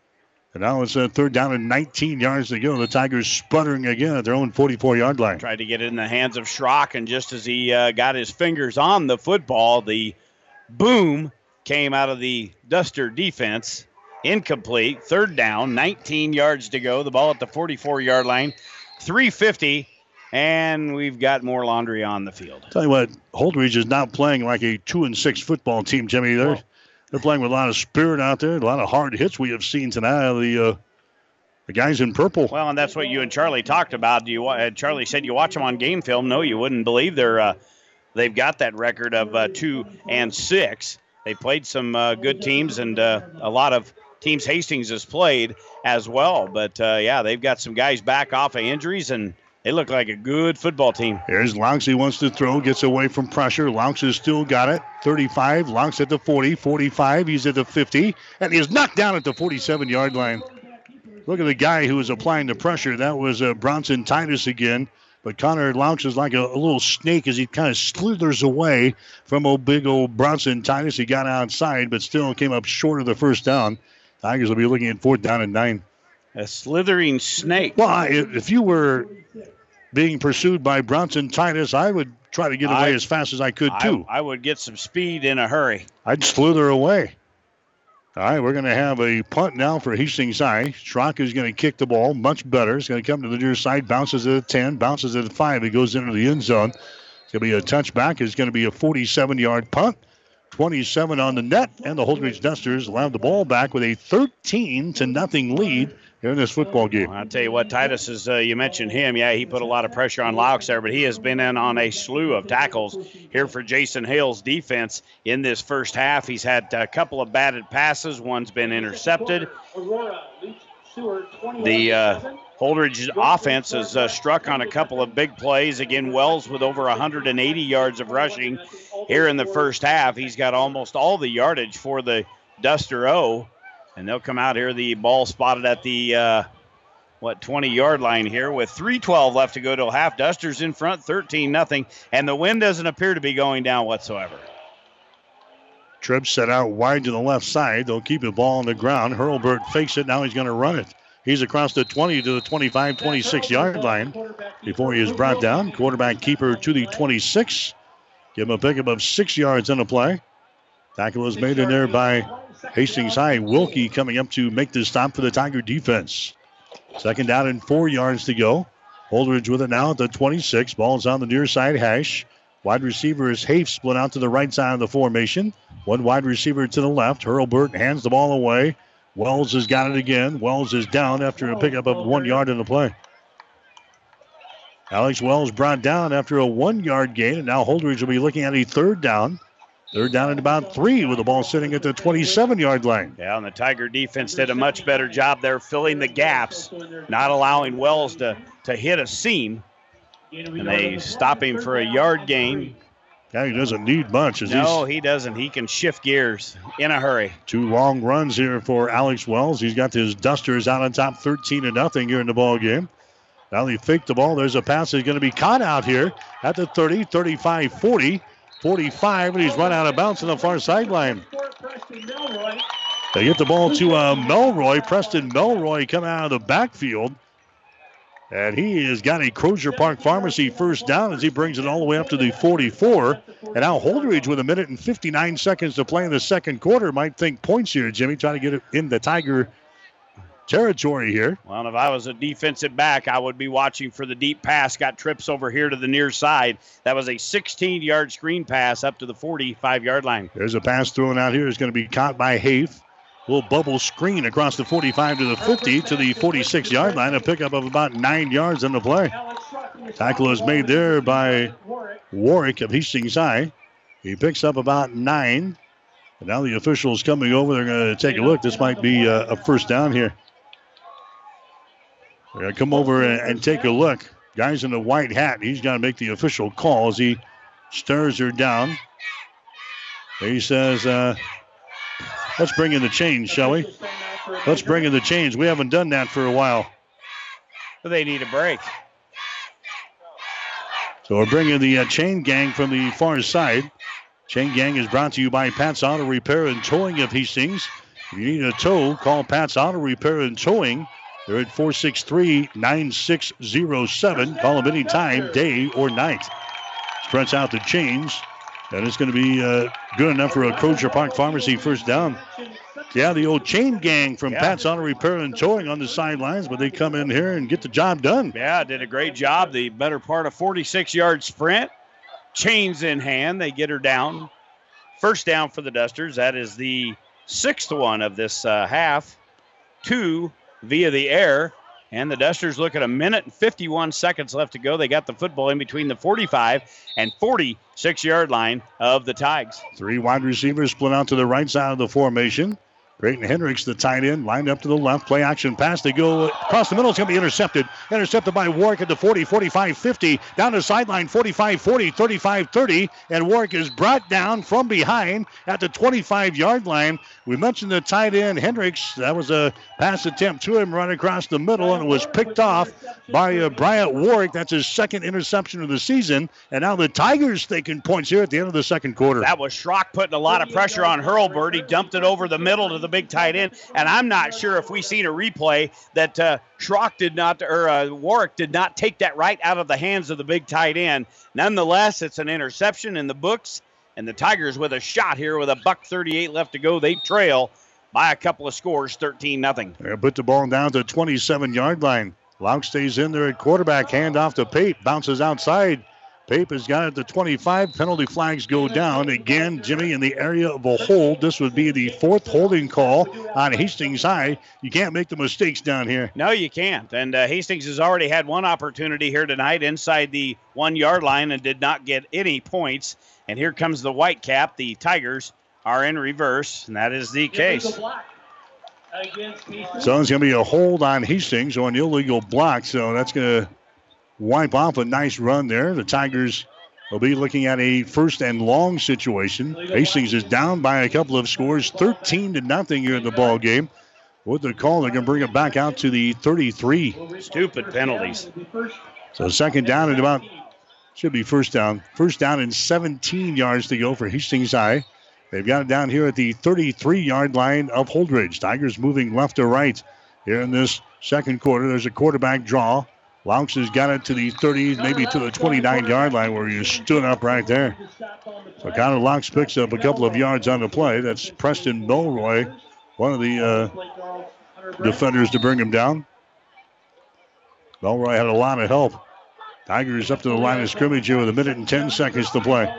And now it's a third down and 19 yards to go. The Tigers sputtering again at their own 44 yard line. Tried to get it in the hands of Schrock, and just as he uh, got his fingers on the football, the boom came out of the Duster defense. Incomplete. Third down, 19 yards to go. The ball at the 44 yard line. 350 and we've got more laundry on the field. Tell you what, Holdrege is not playing like a two and six football team, Jimmy. They're they're playing with a lot of spirit out there, a lot of hard hits we have seen tonight. The uh, the guys in purple. Well, and that's what you and Charlie talked about. You? Uh, Charlie said you watch them on game film. No, you wouldn't believe they're uh, they've got that record of uh, two and six. They played some uh, good teams and uh, a lot of teams Hastings has played as well. But yeah, they've got some guys back off of injuries and they look like a good football team. Here's Laux. He wants to throw, gets away from pressure. Laux has still got it. 35. Laux at the 40, 45. He's at the 50, and he's knocked down at the 47 yard line. Look at the guy who was applying the pressure. That was uh, Bronson Titus again. But Connor Laux is like a, a, little snake as he kind of slithers away from old big old Bronson Titus. He got outside, but still came up short of the first down. Tigers will be looking at fourth down and nine. A slithering snake. Well, if you were being pursued by Bronson Titus, I would try to get away I, as fast as I could too. I, I, would get some speed in a hurry. I'd slither away. All right, we're going to have a punt now for Hastings High. Schrock is going to kick the ball much better. It's going to come to the near side, bounces at a 10, bounces at a 5. It goes into the end zone. It's going to be a touchback. It's going to be a 47 yard punt. 27 on the net, and the Holdrege Dusters will have the ball back with a 13 to nothing lead in this football game. I'll tell you what, Titus is. Uh, you mentioned him. Yeah, he put a lot of pressure on Laux there, but he has been in on a slew of tackles here for Jason Hale's defense in this first half. He's had a couple of batted passes. One's been intercepted. The uh, Holdrege offense has uh, struck on a couple of big plays. Again, Wells with over 180 yards of rushing here in the first half. He's got almost all the yardage for the Duster O. And they'll come out here. The ball spotted at the, uh, what, 20 yard line here with 3.12 left to go till half. Dusters in front, 13 nothing, And the wind doesn't appear to be going down whatsoever. Tripp set out wide to the left side. They'll keep the ball on the ground. Hurlbert fakes it. Now he's going to run it. He's across the 20 to the 25, 26 yard line before he is brought down. Quarterback keeper to the 26. Give him a pickup of six yards in the play. Tackle was made in there by Hastings High. Wilkie coming up to make the stop for the Tiger defense. Second down and four yards to go. Holdrege with it now at the 26. Ball's on the near side hash. Wide receiver is Hafe split out to the right side of the formation. One wide receiver to the left. Hurlburt hands the ball away. Wells has got it again. Wells is down after a pickup of one yard in the play. Alex Wells brought down after a one yard gain, and now Holdrege will be looking at a third down. They're down at about three with the ball sitting at the 27 yard line. Yeah, and the Tiger defense did a much better job there filling the gaps, not allowing Wells to, to hit a seam. And they stop him for a yard gain. Yeah, he doesn't need much. Is he? No, he doesn't. He can shift gears in a hurry. Two long runs here for Alex Wells. He's got his dusters out on top 13 to nothing here in the ball game. Now he faked the ball. There's a pass that's going to be caught out here at the 30, 35, 40. 45, and he's run out of bounds on the far sideline. They get the ball to uh, Melroy. Preston Melroy coming out of the backfield. And he has got a Crozier Park Pharmacy first down as he brings it all the way up to the 44. And now Holdrege with a minute and 59 seconds to play in the second quarter might think points here, Jimmy, trying to get it in the Tiger territory here. Well, if I was a defensive back, I would be watching for the deep pass. Got trips over here to the near side. That was a 16 yard screen pass up to the 45 yard line. There's a pass thrown out here. It's going to be caught by Hafe. Little bubble screen across the 45 to the 50 to the 46 yard line. A pickup of about nine yards in the play. Tackle is made there by Warwick of Hastings High. He picks up about nine. And now the officials coming over. They're going to take a look. This might be a, a first down here. We're going to come over and, and, take a look. Guys in the white hat. He's got to make the official call as he stirs her down. He says, uh, let's bring in the change, shall we? Let's bring in the change. We haven't done that for a while. They need a break. So we're bringing the uh, chain gang from the far side. Chain gang is brought to you by Pat's Auto Repair and Towing of Hastings. If you need a tow, call Pat's Auto Repair and Towing. They're at 463 9607. Call them anytime, day or night. Spreads out the chains, and it's going to be uh, good enough for a Crozier Park Pharmacy first down. Yeah, the old chain gang from yeah. Pat's Auto Repair and Towing on the sidelines, but they come in here and get the job done. Yeah, did a great job. The better part of 46 yard sprint. Chains in hand. They get her down. First down for the Dusters. That is the sixth one of this uh, half. Two via the air. And the Dusters look at a minute and 51 seconds left to go. They got the football in between the 45 and 46 yard line of the Tigers. Three wide receivers split out to the right side of the formation. Creighton Henricks, the tight end, lined up to the left. Play action pass. They go across the middle. It's going to be intercepted. Intercepted by Warwick at the 40, 45, 50. Down the sideline, 45, 40, 35, 30. And Warwick is brought down from behind at the 25 yard line. We mentioned the tight end, Henricks. That was a pass attempt to him right across the middle, and it was picked off by uh, Bryant Warwick. That's his second interception of the season. And now the Tigers taking points here at the end of the second quarter. That was Schrock putting a lot of pressure on Hurlburt. He dumped it over the middle to the big tight end. And I'm not sure if we seen a replay that uh, Schrock did not, or uh, Warwick did not take that right out of the hands of the big tight end. Nonetheless, it's an interception in the books. And the Tigers with a shot here with a buck 38 left to go. They trail by a couple of scores, 13 nothing. Put the ball down to 27 yard line. Laux stays in there at quarterback, hand off to Pape, bounces outside. Pape has got it to 25. Penalty flags go down. Again, Jimmy in the area of a hold. This would be the fourth holding call on Hastings High. You can't make the mistakes down here. No, you can't. And uh, Hastings has already had one opportunity here tonight inside the one yard line and did not get any points. And here comes the white cap. The Tigers are in reverse, and that is the case. So it's going to be a hold on Hastings on illegal block. So that's going to wipe off a nice run there. The Tigers will be looking at a first and long situation. Hastings is down by a couple of scores, 13 to nothing here in the ball game. With the call, they're going to bring it back out to the 33. Stupid penalties. So second down and about should be first down. First down and 17 yards to go for Hastings High. They've got it down here at the 33 yard line of Holdrege. Tigers moving left to right here in this second quarter. There's a quarterback draw. Laux has got it to the 30, maybe to the 29 yard line where you stood up right there. So Connor Laux picks up a couple of yards on the play. That's Preston Melroy, one of the uh, defenders to bring him down. Melroy had a lot of help. Tigers up to the line of scrimmage here with a minute and 10 seconds to play.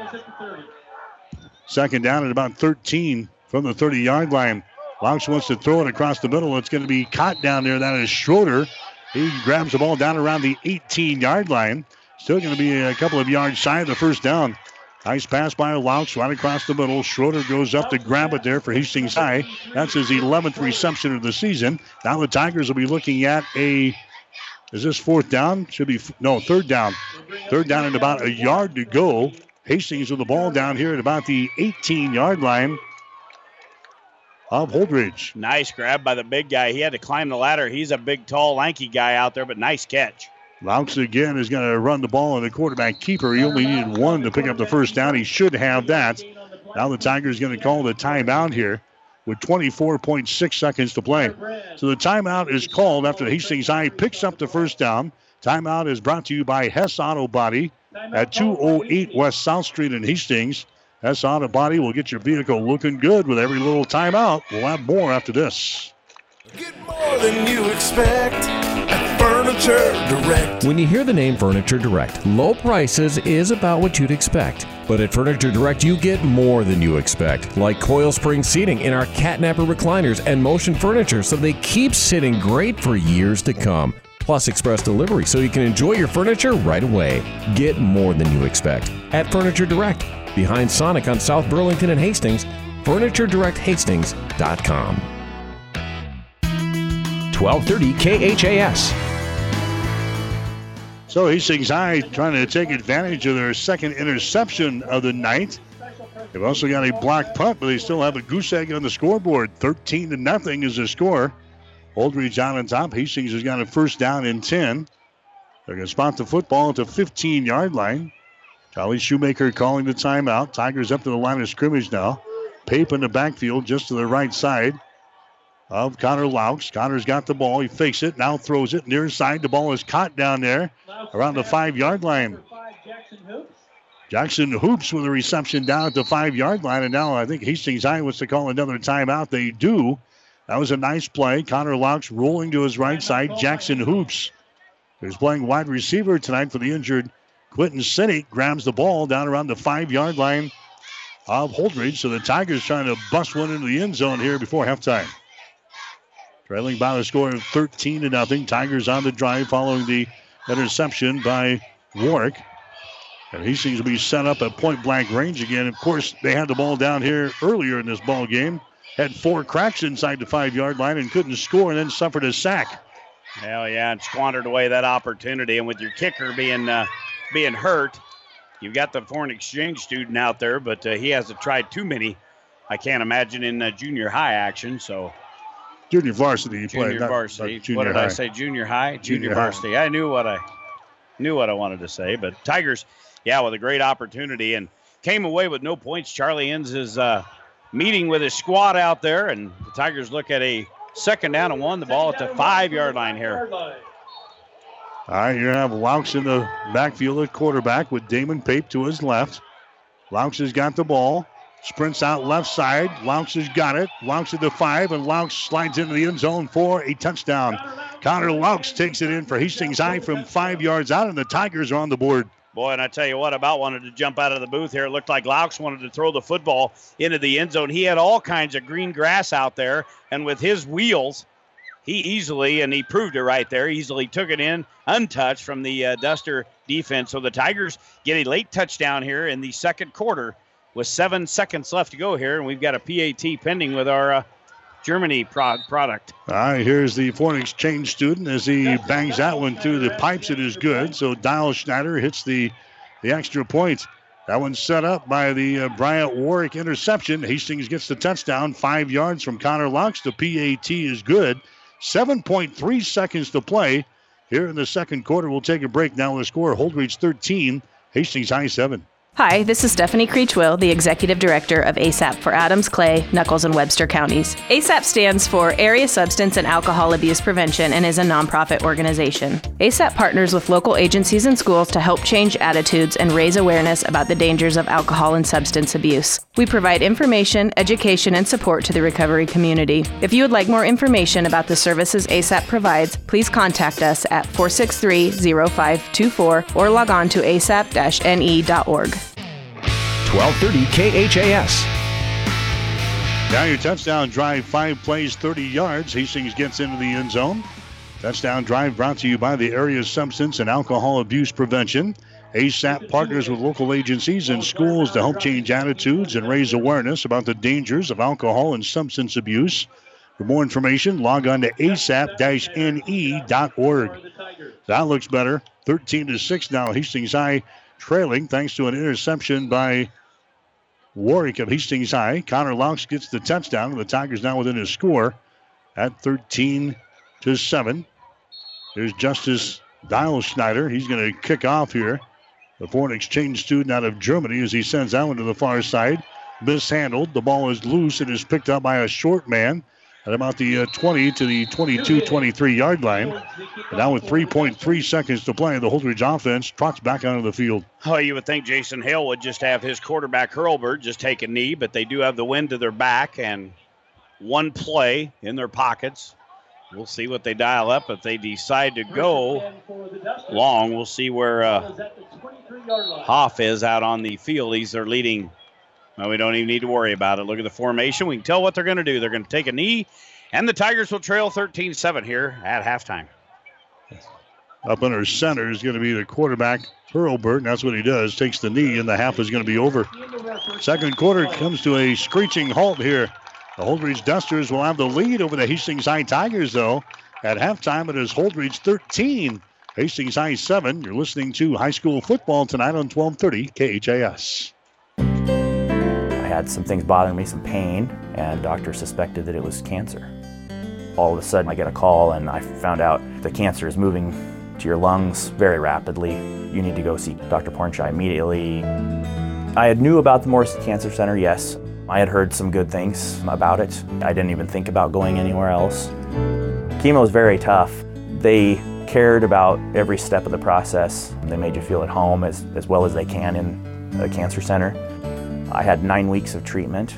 Second down at about 13 from the 30 yard line. Laux wants to throw it across the middle. It's going to be caught down there. That is Schroeder. He grabs the ball down around the 18 yard line. Still going to be a couple of yards shy of the first down. Nice pass by Laux right across the middle. Schroeder goes up to grab it there for Hastings High. That's his 11th reception of the season. Now the Tigers will be looking at a. Is this fourth down? Should be no third down. Third down and about a yard to go. Hastings with the ball down here at about the 18 yard line of Holdrege. Nice grab by the big guy. He had to climb the ladder. He's a big, tall, lanky guy out there, but nice catch. Laux again is going to run the ball, and the quarterback keeper, he only needed one to pick up the first down. He should have that. Now the Tigers are going to call the timeout here with 24.6 seconds to play. So the timeout is called after Hastings High picks up the first down. Timeout is brought to you by Hess Auto Body at 208 West South Street in Hastings. Hess Auto Body will get your vehicle looking good with every little timeout. We'll have more after this. Get more than you expect at Furniture Direct. When you hear the name Furniture Direct, low prices is about what you'd expect. But at Furniture Direct, you get more than you expect, like coil spring seating in our catnapper recliners and motion furniture, so they keep sitting great for years to come. Plus, express delivery so you can enjoy your furniture right away. Get more than you expect at Furniture Direct, behind Sonic on South Burlington and Hastings, FurnitureDirectHastings.com. 1230 KHAS. So Hastings High trying to take advantage of their second interception of the night. They've also got a block punt, but they still have a goose egg on the scoreboard. 13 to nothing is the score. Holdrege out on top. Hastings has got a first down in 10. They're going to spot the football at the 15 yard line. Charlie Shoemaker calling the timeout. Tigers up to the line of scrimmage now. Pape in the backfield just to the right side of Connor Laux. Connor's got the ball. He fakes it. Now throws it near side. The ball is caught down there around the five yard line. Jackson Hoops with a reception down at the five yard line. And now I think Hastings High wants to call another timeout. They do. That was a nice play. Connor Laux rolling to his right side. Jackson Hoops, who's playing wide receiver tonight for the injured Quinton Sidney, grabs the ball down around the five yard line of Holdrege. So the Tigers trying to bust one into the end zone here before halftime. Trailing by the score of 13 to nothing. Tigers on the drive following the interception by Warwick. And he seems to be set up at point blank range again. Of course, they had the ball down here earlier in this ball game. Had four cracks inside the five yard line and couldn't score and then suffered a sack. Hell yeah, and squandered away that opportunity. And with your kicker being uh, being hurt, you've got the foreign exchange student out there, but uh, he hasn't tried too many. I can't imagine in uh, junior high action. So Junior varsity he junior played. varsity. not junior what did high. I say? Junior high, junior, Junior high. varsity. I knew what I knew what I wanted to say. But Tigers, yeah, with a great opportunity and came away with no points. Charlie ends his uh, meeting with his squad out there, and the Tigers look at a second down and one. The ball at the five yard line here. All right, to have Laux in the backfield at quarterback with Damon Pape to his left. Laux has got the ball, sprints out left side. Laux has got it. Laux at the five, and Laux slides into the end zone for a touchdown. Connor Laux takes it in for Hastings High from five yards out, and the Tigers are on the board. Boy, and I tell you what, about wanted to jump out of the booth here. It looked like Laux wanted to throw the football into the end zone. He had all kinds of green grass out there, and with his wheels, he easily, and he proved it right there, easily took it in untouched from the uh, Duster defense. So the Tigers get a late touchdown here in the second quarter with seven seconds left to go here, and we've got a PAT pending with our uh, Germany pro- product. All right, here's the foreign exchange student as he bangs that one through the pipes. It is good. So Dial Schneider hits the the extra point. That one's set up by the uh, Bryant Warwick interception. Hastings gets the touchdown, five yards from Connor Laux. The PAT is good. 7.3 seconds to play here in the second quarter. We'll take a break now. The score: Holdrege 13, Hastings High 7. Hi, this is Stephanie Creechwill, the Executive Director of ASAP for Adams, Clay, Nuckolls, and Webster counties. ASAP stands for Area Substance and Alcohol Abuse Prevention and is a nonprofit organization. ASAP partners with local agencies and schools to help change attitudes and raise awareness about the dangers of alcohol and substance abuse. We provide information, education, and support to the recovery community. If you would like more information about the services ASAP provides, please contact us at 463 0524 or log on to asap-ne.org. 1230 KHAS. Now your touchdown drive, five plays, 30 yards. Hastings gets into the end zone. Touchdown drive brought to you by the area substance and alcohol abuse prevention. ASAP partners with local agencies and schools to help change attitudes and raise awareness about the dangers of alcohol and substance abuse. For more information, log on to asap-ne.org. That looks better. 13 to 6 now. Hastings High trailing thanks to an interception by Warwick of Hastings High. Connor Laux gets the touchdown, the Tigers now within his score at 13 to 7. There's Justice Dial Schneider. He's going to kick off here. The foreign exchange student out of Germany as he sends that one to the far side. Mishandled. The ball is loose and is picked up by a short man at about the uh, 20 to the 22 23 yard line. And now with 3.3 seconds to play, the Holdrege offense trots back onto the field. Oh, you would think Jason Hale would just have his quarterback Hurlburt just take a knee, but they do have the wind to their back and one play in their pockets. We'll see what they dial up. If they decide to go long, we'll see where uh, Hoff is out on the field. He's their leading. Well, we don't even need to worry about it. Look at the formation. We can tell what they're going to do. They're going to take a knee, and the Tigers will trail 13 7 here at halftime. Up under center is going to be the quarterback, Hurlburt, and that's what he does. Takes the knee, and the half is going to be over. Second quarter comes to a screeching halt here. The Holdrege Dusters will have the lead over the Hastings High Tigers, though. At halftime, it is Holdrege 13, Hastings High 7. You're listening to high school football tonight on 1230 KHAS. Had some things bothering me, some pain, and doctor suspected that it was cancer. All of a sudden, I get a call, and I found out the cancer is moving to your lungs very rapidly. You need to go see Dr. Pornchai immediately. I had knew about the Morrison Cancer Center, yes. I had heard some good things about it. I didn't even think about going anywhere else. Chemo is very tough. They cared about every step of the process. They made you feel at home as, as well as they can in a cancer center. I had nine weeks of treatment,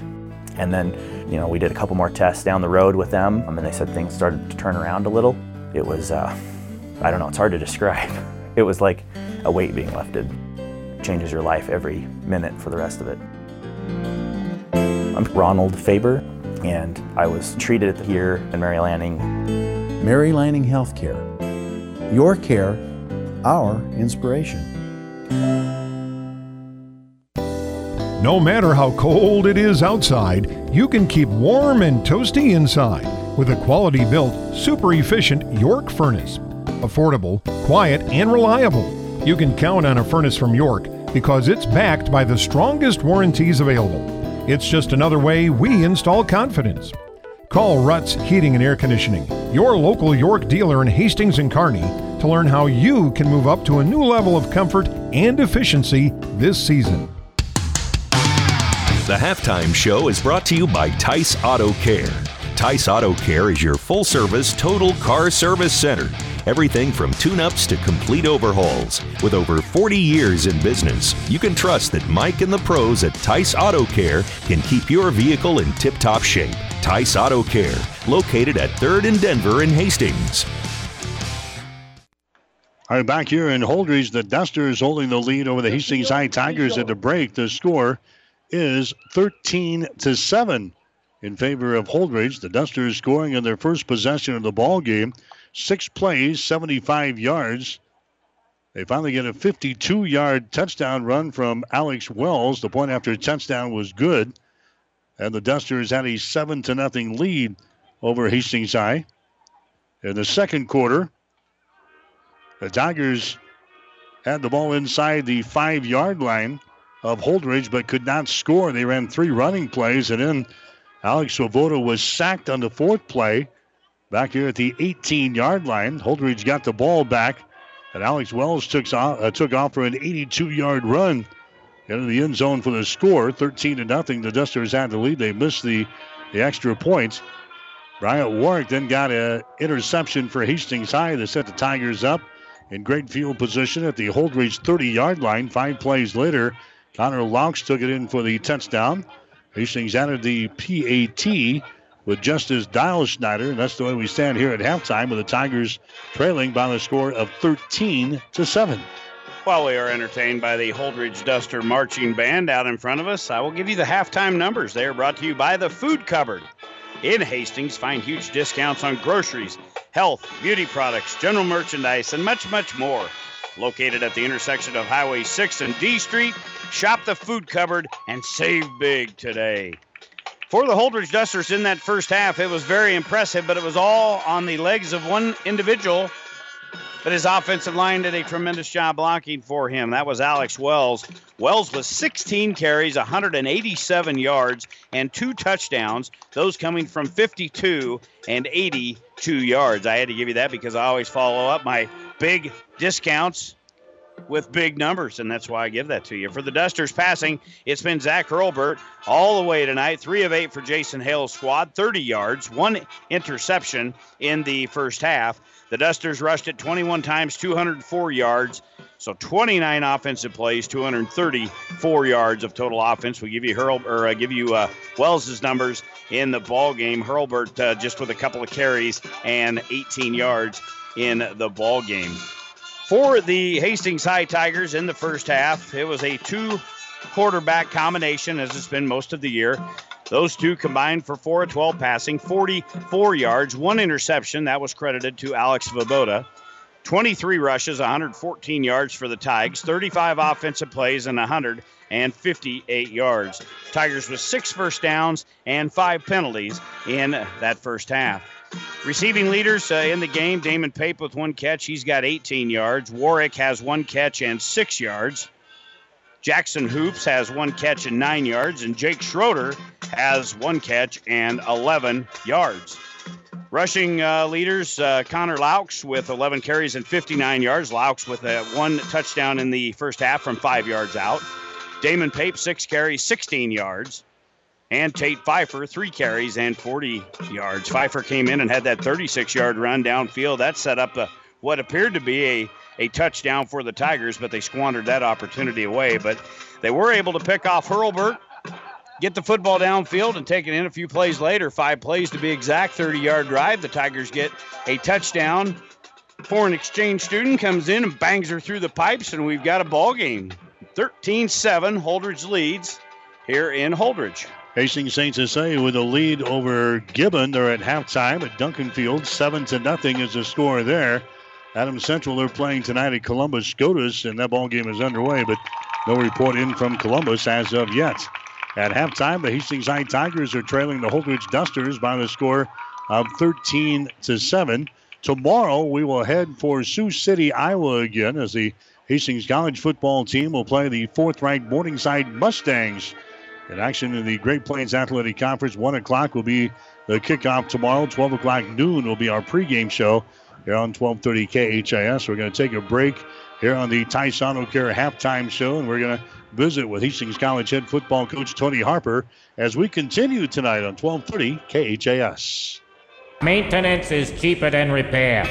and then, you know, we did a couple more tests down the road with them, and they said things started to turn around a little. It was, uh, I don't know, it's hard to describe. It was like a weight being lifted. It changes your life every minute for the rest of it. I'm Ronald Faber, and I was treated here in Mary Lanning. Mary Lanning Healthcare. Your care, our inspiration. No matter how cold it is outside, you can keep warm and toasty inside with a quality built, super efficient York furnace. Affordable, quiet, and reliable. You can count on a furnace from York because it's backed by the strongest warranties available. It's just another way we install confidence. Call Ruts Heating and Air Conditioning, your local York dealer in Hastings and Kearney, to learn how you can move up to a new level of comfort and efficiency this season. The halftime show is brought to you by Tice Auto Care. Tice Auto Care is your full service total car service center. Everything from tune ups to complete overhauls. With over 40 years in business, you can trust that Mike and the pros at Tice Auto Care can keep your vehicle in tip top shape. Tice Auto Care, located at 3rd and Denver in Hastings. All right, back here in Holdrege, the Dusters holding the lead over the Hastings High Tigers at the break. The score is 13 to 7 in favor of Holdrege. The Dusters scoring in their first possession of the ball game. Six plays, 75 yards. They finally get a 52 yard touchdown run from Alex Wells. The point after touchdown was good. And the Dusters had a 7 to nothing lead over Hastings High. In the second quarter, the Tigers had the ball inside the five yard line of Holdrege, but could not score. They ran three running plays, and then Alex Swoboda was sacked on the fourth play back here at the 18 yard line. Holdrege got the ball back, and Alex Wells took off, uh, took off for an 82 yard run into the end zone for the score. 13 to nothing. The Dusters had the lead. They missed the, the extra points. Bryant Warwick then got an interception for Hastings High that set the Tigers up in great field position at the Holdrege 30 yard line. Five plays later, Connor Laux took it in for the touchdown. Hastings added the PAT with Justice Dial Schneider, and that's the way we stand here at halftime with the Tigers trailing by the score of 13 to 7. While we are entertained by the Holdrege Duster marching band out in front of us, I will give you the halftime numbers. They are brought to you by the Food Cupboard. In Hastings, find huge discounts on groceries, health, beauty products, general merchandise, and much, much more. Located at the intersection of Highway 6 and D Street, shop the food cupboard and save big today. For the Holdrege Dusters in that first half, it was very impressive, but it was all on the legs of one individual. But his offensive line did a tremendous job blocking for him. That was Alex Wells. Wells was 16 carries, 187 yards, and two touchdowns, those coming from 52 and 82 yards. I had to give you that because I always follow up my big discounts with big numbers, and that's why I give that to you. For the Dusters passing, it's been Zach Hurlbert all the way tonight. Three of eight for Jason Hale's squad, 30 yards, one interception in the first half. The Dusters rushed it 21 times, 204 yards. So 29 offensive plays, 234 yards of total offense. We give you Hurl or uh, give you uh, Wells's numbers in the ball game. Hurlbert uh, just with a couple of carries and 18 yards in the ball game. For the Hastings High Tigers in the first half, it was a two quarterback combination as it's been most of the year. Those two combined for 4 of 12 passing, 44 yards, one interception. That was credited to Alex Swoboda. 23 rushes, 114 yards for the Tigers, 35 offensive plays, and 158 yards. Tigers with six first downs and five penalties in that first half. Receiving leaders uh, in the game Damon Pape with one catch. He's got 18 yards. Warwick has one catch and six yards. Jackson Hoops has one catch and nine yards. And Jake Schroeder has one catch and 11 yards. Rushing uh, leaders, uh, Connor Laux with 11 carries and 59 yards. Laux with a one touchdown in the first half from five yards out. Damon Pape, six carries, 16 yards. And Tate Pfeiffer, three carries and 40 yards. Pfeiffer came in and had that 36 yard run downfield. That set up a, what appeared to be a, a touchdown for the Tigers, but they squandered that opportunity away. But they were able to pick off Hurlbert get the football downfield and take it in a few plays later, five plays to be exact, 30 yard drive. The Tigers get a touchdown. Foreign exchange student comes in and bangs her through the pipes, and we've got a ball game. 13 7, Holdrege leads here in Holdrege. Hastings St. Cecilia with a lead over Gibbon. They're at halftime at Duncan Field. Seven to nothing is the score there. Adams Central, they're playing tonight at Columbus Scotus, and that ball game is underway, but no report in from Columbus as of yet. At halftime, the Hastings High Tigers are trailing the Holdrege Dusters by the score of 13 to 7. Tomorrow, we will head for Sioux City, Iowa again as the Hastings College football team will play the fourth ranked Morningside Mustangs. In action in the Great Plains Athletic Conference, 1 o'clock will be the kickoff tomorrow. 12 o'clock noon will be our pregame show here on 1230 KHAS. We're going to take a break here on the Tyson Care halftime show, and we're going to visit with Hastings College head football coach Tony Harper as we continue tonight on 1230 KHAS. Maintenance is cheaper than repair.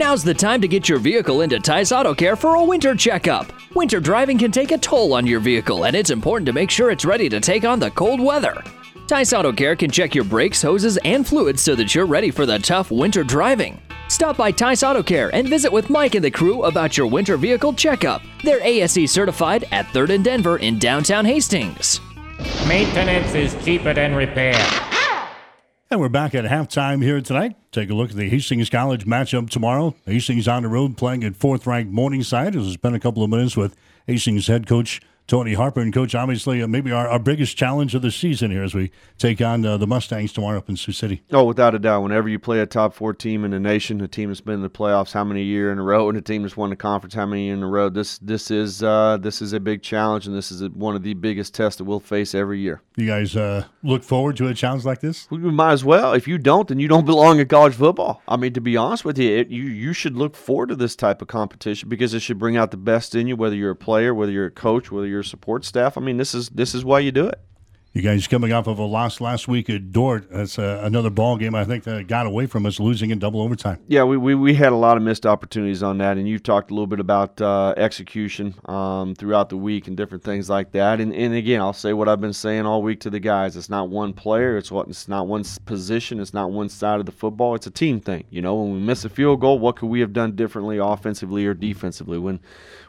Now's the time to get your vehicle into Tice Auto Care for a winter checkup. Winter driving can take a toll on your vehicle, and it's important to make sure it's ready to take on the cold weather. Tice Auto Care can check your brakes, hoses, and fluids so that you're ready for the tough winter driving. Stop by Tice Auto Care and visit with Mike and the crew about your winter vehicle checkup. They're ASE certified at 3rd and Denver in downtown Hastings. Maintenance is cheaper than repair. And we're back at halftime here tonight. Take a look at the Hastings College matchup tomorrow. Hastings on the road playing at fourth ranked Morningside. It's been a couple of minutes with Hastings head coach Tony Harper. And, Coach, obviously, uh, maybe our, our biggest challenge of the season here as we take on uh, the Mustangs tomorrow up in Sioux City. Oh, without a doubt. Whenever you play a top four team in the nation, a team that's been in the playoffs how many year in a row, and a team that's won the conference how many year in a row, this this is uh, this is a big challenge, and this is a, one of the biggest tests that we'll face every year. You guys uh, look forward to a challenge like this? We might as well. If you don't, then you don't belong in college football. I mean, to be honest with you, it, you you should look forward to this type of competition because it should bring out the best in you, whether you're a player, whether you're a coach, whether you're a support staff. I mean, this is this is why you do it. You guys coming off of a loss last week at Dordt. That's uh, another ball game I think that got away from us, losing in double overtime. Yeah, we, we, we had a lot of missed opportunities on that, and you've talked a little bit about uh, execution um, throughout the week and different things like that. And, and again, I'll say what I've been saying all week to the guys: it's not one player, it's what it's not one position, it's not one side of the football. It's a team thing. You know, when we miss a field goal, what could we have done differently, offensively or defensively? When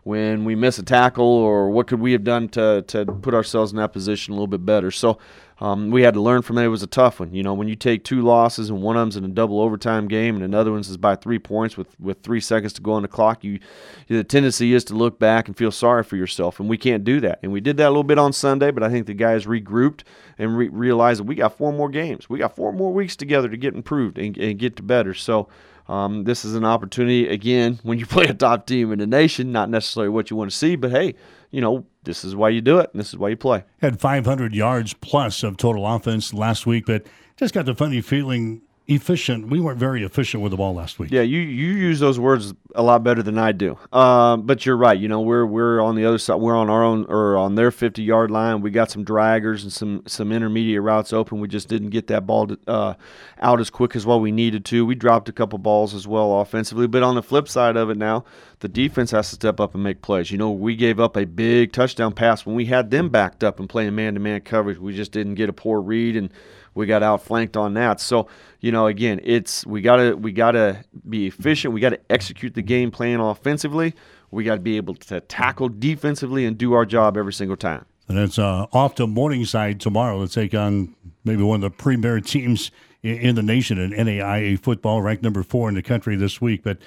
when we miss a tackle, or what could we have done to to put ourselves in that position a little bit better? So. Um, we had to learn from it. It was a tough one. You know, when you take two losses and one of them's in a double overtime game and another one's is by three points with, with three seconds to go on the clock, you the tendency is to look back and feel sorry for yourself, and we can't do that. And we did that a little bit on Sunday, but I think the guys regrouped and re- realized that we got four more games. We got four more weeks together to get improved and, and get to better. So. Um, this is an opportunity again when you play a top team in the nation. Not necessarily what you want to see, but hey, you know this is why you do it. and This is why you play. Had 500 yards plus of total offense last week, but just got the funny feeling efficient. We weren't very efficient with the ball last week. Yeah, you you use those words a lot better than I do. Um, but you're right. You know, we're we're on the other side. We're on our own or on their 50 yard line. We got some draggers and some some intermediate routes open. We just didn't get that ball to, uh, out as quick as what we needed to. We dropped a couple balls as well offensively. But on the flip side of it now, the defense has to step up and make plays. You know, we gave up a big touchdown pass when we had them backed up and playing man to man coverage. We just didn't get a poor read and we got outflanked on that. So, you know, again, it's we gotta we gotta be efficient. We gotta execute the game plan offensively. We got to be able to tackle defensively and do our job every single time. And it's uh, off to Morningside tomorrow to take on maybe one of the premier teams in, in the nation in NAIA football, ranked number four in the country this week. But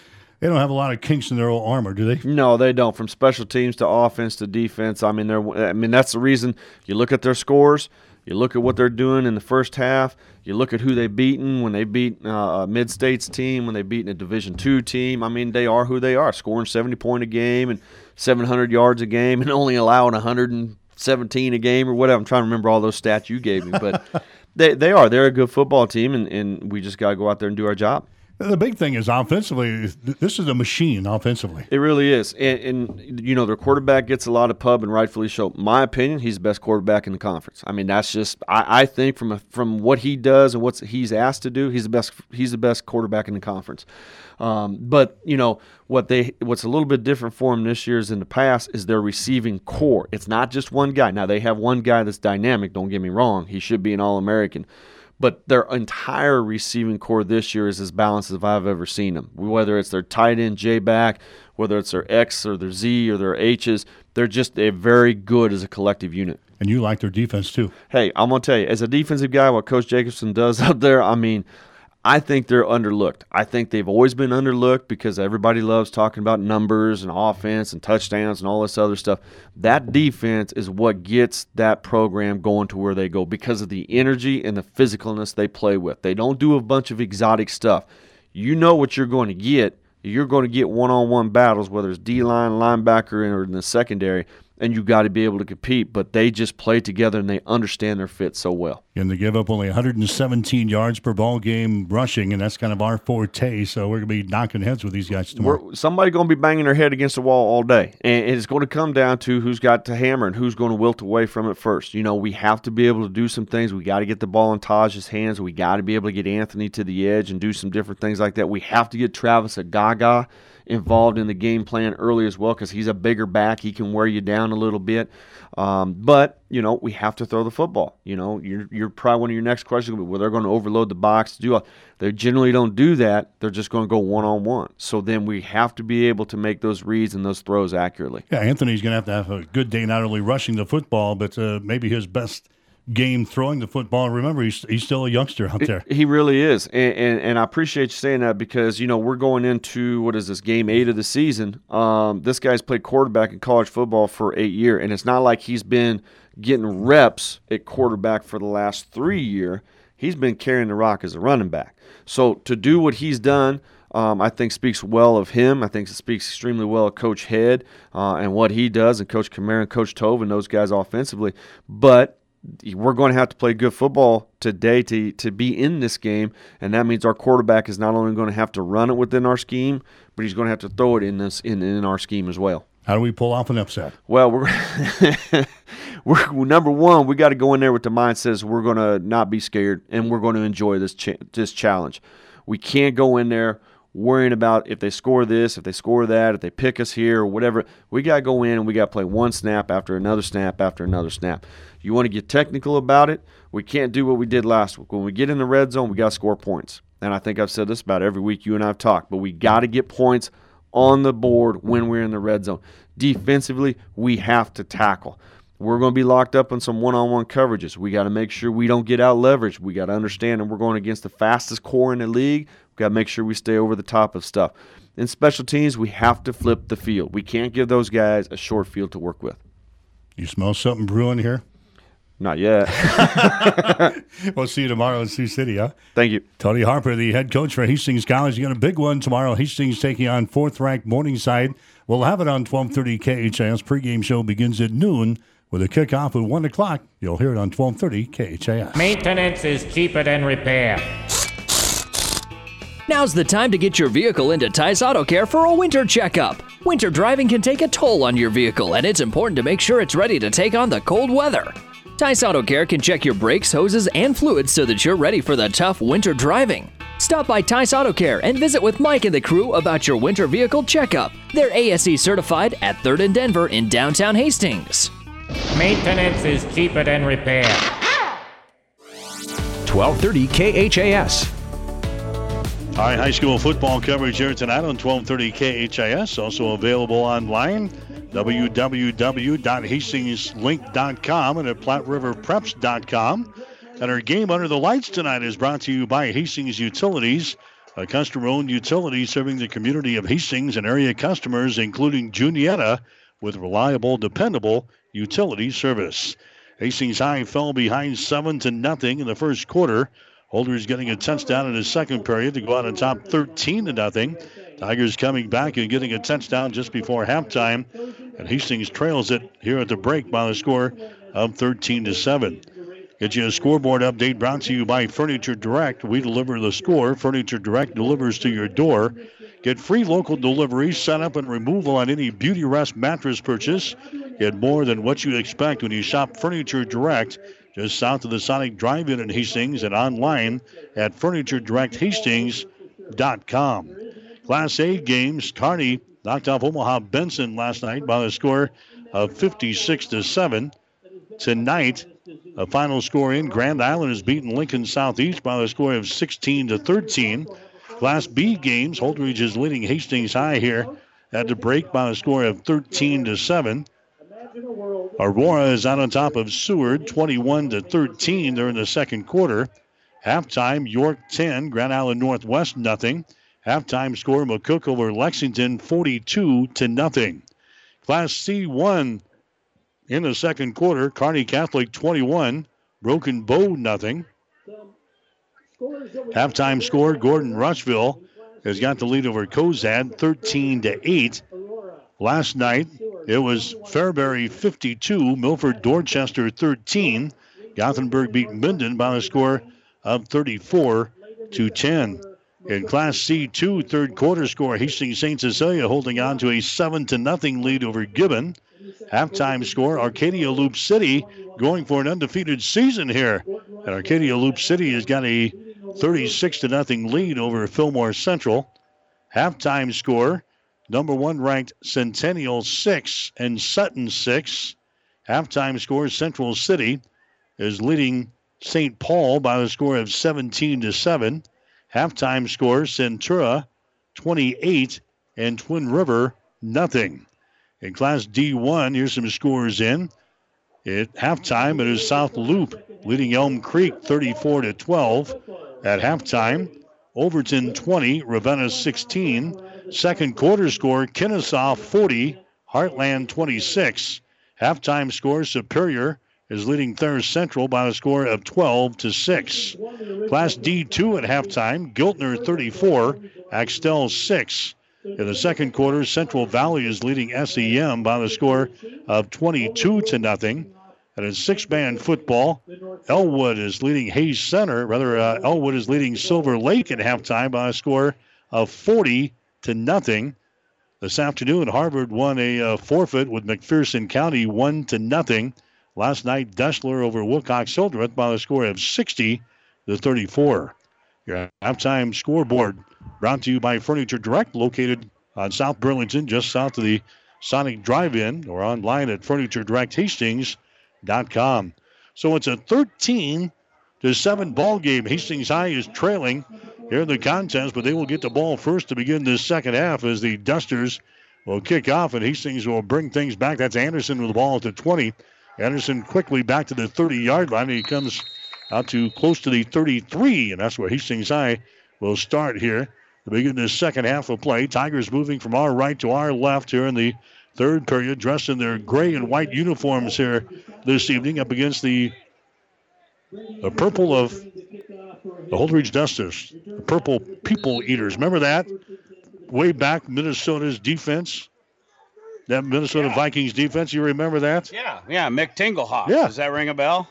they don't have a lot of kinks in their old armor, do they? No, they don't. From special teams to offense to defense, I mean, they're. I mean, that's the reason you look at their scores. You look at what they're doing in the first half. You look at who they've beaten when they beat uh, a mid-states team, when they beat a Division two team. I mean, they are who they are, scoring 70 point a game and 700 yards a game, and only allowing 117 a game or whatever. I'm trying to remember all those stats you gave me, but they they are. They're a good football team, and, and we just got to go out there and do our job. The big thing is offensively. This is a machine offensively. It really is, and, and, you know their quarterback gets a lot of pub, and rightfully so. My opinion, he's the best quarterback in the conference. I mean, that's just I, I think from a, from what he does and what he's asked to do, he's the best. He's the best quarterback in the conference. Um, but you know what they what's a little bit different for them this year is in the past is their receiving corps. It's not just one guy. Now they have one guy that's dynamic. Don't get me wrong; he should be an All American but their entire receiving corps this year is as balanced as I've ever seen them. Whether it's their tight end J back, whether it's their X or their Z or their H's, they're just they're very good as a collective unit. And you like their defense too. Hey, I'm gonna tell you, as a defensive guy, what Coach Jacobson does up there, I mean, I think they're underlooked. I think they've always been underlooked because everybody loves talking about numbers and offense and touchdowns and all this other stuff. That defense is what gets that program going to where they go because of the energy and the physicalness they play with. They don't do a bunch of exotic stuff. You know what you're going to get. You're going to get one on one battles, whether it's D line, linebacker, or in the secondary and you got to be able to compete. But they just play together and they understand their fit so well. And they give up only 117 yards per ball game rushing, and that's kind of our forte. So we're going to be knocking heads with these guys tomorrow. We're, somebody going to be banging their head against the wall all day, and it's going to come down to who's got to hammer and who's going to wilt away from it first. You know, we have to be able to do some things. We got to get the ball in Taj's hands. We got to be able to get Anthony to the edge and do some different things like that. We have to get Travis a Gaga involved in the game plan early as well because he's a bigger back. He can wear you down a little bit. Um, but you know we have to throw the football. You know you're, you're probably one of your next questions. Well, they're going to overload the box do. They generally don't do that. They're just going to go one on one. So then we have to be able to make those reads and those throws accurately. Yeah, Anthony's going to have to have a good day, not only rushing the football, but uh, maybe his best game throwing the football. Remember, he's, he's still a youngster out there. He really is, and, and, and I appreciate you saying that because you know we're going into what is this game eight of the season. Um, this guy's played quarterback in college football for eight years, and it's not like he's been getting reps at quarterback for the last three year. He's been carrying the rock as a running back. So to do what he's done. Um, I think speaks well of him. I think it speaks extremely well of Coach Head uh, and what he does, and Coach Kamara and Coach Tove and those guys offensively. But we're going to have to play good football today to to be in this game, and that means our quarterback is not only going to have to run it within our scheme, but he's going to have to throw it in this in, in our scheme as well. How do we pull off an upset? Well, we're we're number one. We got to go in there with the mindset we're going to not be scared and we're going to enjoy this cha- this challenge. We can't go in there worrying about if they score this, if they score that, if they pick us here or whatever. We got to go in and we got to play one snap after another snap after another snap. You want to get technical about it? We can't do what we did last week. When we get in the red zone, we got to score points. And I think I've said this about every week you and I've talked, but we got to get points on the board when we're in the red zone. Defensively, we have to tackle. We're going to be locked up on some one on one coverages. We got to make sure we don't get out leveraged. We got to understand that we're going against the fastest corps in the league. We got to make sure we stay over the top of stuff. In special teams, we have to flip the field. We can't give those guys a short field to work with. You smell something brewing here? Not yet. we'll see you tomorrow in Sioux City, huh? Thank you. Tony Harper, the head coach for Hastings College. You got a big one tomorrow. Hastings taking on fourth-ranked Morningside. We'll have it on 1230 KHAS. Pregame show begins at noon with a kickoff at 1 o'clock. You'll hear it on 1230 KHAS. Maintenance is cheaper than repair. Now's the time to get your vehicle into Tice Auto Care for a winter checkup. Winter driving can take a toll on your vehicle, and it's important to make sure it's ready to take on the cold weather. Tice Auto Care can check your brakes, hoses, and fluids so that you're ready for the tough winter driving. Stop by Tice Auto Care and visit with Mike and the crew about your winter vehicle checkup. They're ASE certified at 3rd and Denver in downtown Hastings. Maintenance is cheaper than repair. 1230 KHAS. All right, high school football coverage here tonight on 1230 KHAS. Also available online, www.hastingslink.com and at PlatteRiverPreps.com. And our game under the lights tonight is brought to you by Hastings Utilities, a customer-owned utility serving the community of Hastings and area customers, including Juniata, with reliable, dependable utility service. Hastings High fell behind seven to nothing in the first quarter. Holdrege getting a touchdown in the second period to go out on top 13 to nothing. Tigers coming back and getting a touchdown just before halftime. And Hastings trails it here at the break by the score of 13 to 7. Get you a scoreboard update brought to you by Furniture Direct. We deliver the score. Furniture Direct delivers to your door. Get free local delivery, setup, and removal on any Beauty Rest mattress purchase. Get more than what you expect when you shop Furniture Direct just south of the Sonic Drive-In in Hastings and online at FurnitureDirectHastings.com. Class A games, Kearney knocked off Omaha Benson last night by a score of 56 to 7. Tonight, a final score in Grand Island has beaten Lincoln Southeast by a score of 16 to 13. Class B games, Holdrege is leading Hastings High here at the break by a score of 13 to 7. Aurora is out on top of Seward, 21 to 13. They're the second quarter. Halftime, York 10, Grand Island Northwest nothing. Halftime score, McCook over Lexington, 42 to nothing. Class C1 in the second quarter, Kearney Catholic 21, Broken Bow nothing. Halftime score, Gordon Rushville has got the lead over Cozad, 13 to 8. Last night, it was Fairbury 52, Milford Dorchester 13. Gothenburg beat Minden by a score of 34 to 10. In Class C2, third quarter score, Hastings St. Cecilia holding on to a 7 to nothing lead over Gibbon. Halftime score, Arcadia Loop City going for an undefeated season here. And Arcadia Loop City has got a 36 to nothing lead over Fillmore Central. Halftime score, Number one ranked Centennial 6 and Sutton 6. Halftime score Central City is leading St. Paul by a score of 17 to 7. Halftime score Centura 28 and Twin River nothing. In Class D1, here's some scores in. At halftime, it is South Loop leading Elm Creek 34 to 12. At halftime, Overton 20, Ravenna 16. Second quarter score, Kenesaw 40, Heartland 26. Halftime score, Superior is leading Thayer Central by a score of 12 to 6. Class D2 at halftime, Giltner 34, Axtell 6. In the second quarter, Central Valley is leading SEM by the score of 22 to nothing. And in six-man football, Elwood is leading Hayes Center. Rather, uh, Elwood is leading Silver Lake at halftime by a score of 40 to nothing. This afternoon, Harvard won a uh, forfeit with McPherson County, one to nothing. Last night, Deshler over Wilcox Hildreth by a score of 60 to 34. Your halftime scoreboard brought to you by Furniture Direct, located on South Burlington, just south of the Sonic Drive-In, or online at FurnitureDirectHastings.com. So it's a 13 to 7 ball game. Hastings High is trailing here in the contest, but they will get the ball first to begin this second half as the Dusters will kick off and Hastings will bring things back. That's Anderson with the ball at the 20. Anderson quickly back to the 30 yard line. He comes out to close to the 33, and that's where Hastings High will start here to begin this second half of play. Tigers moving from our right to our left here in the third period, dressed in their gray and white uniforms here this evening up against the, the purple of the Holdrege Dusters, the purple people eaters. Remember that? Way back, Minnesota's defense. That Minnesota yeah. Vikings defense, you remember that? Yeah, yeah, Mick Tingelhoff. Yeah. Does that ring a bell?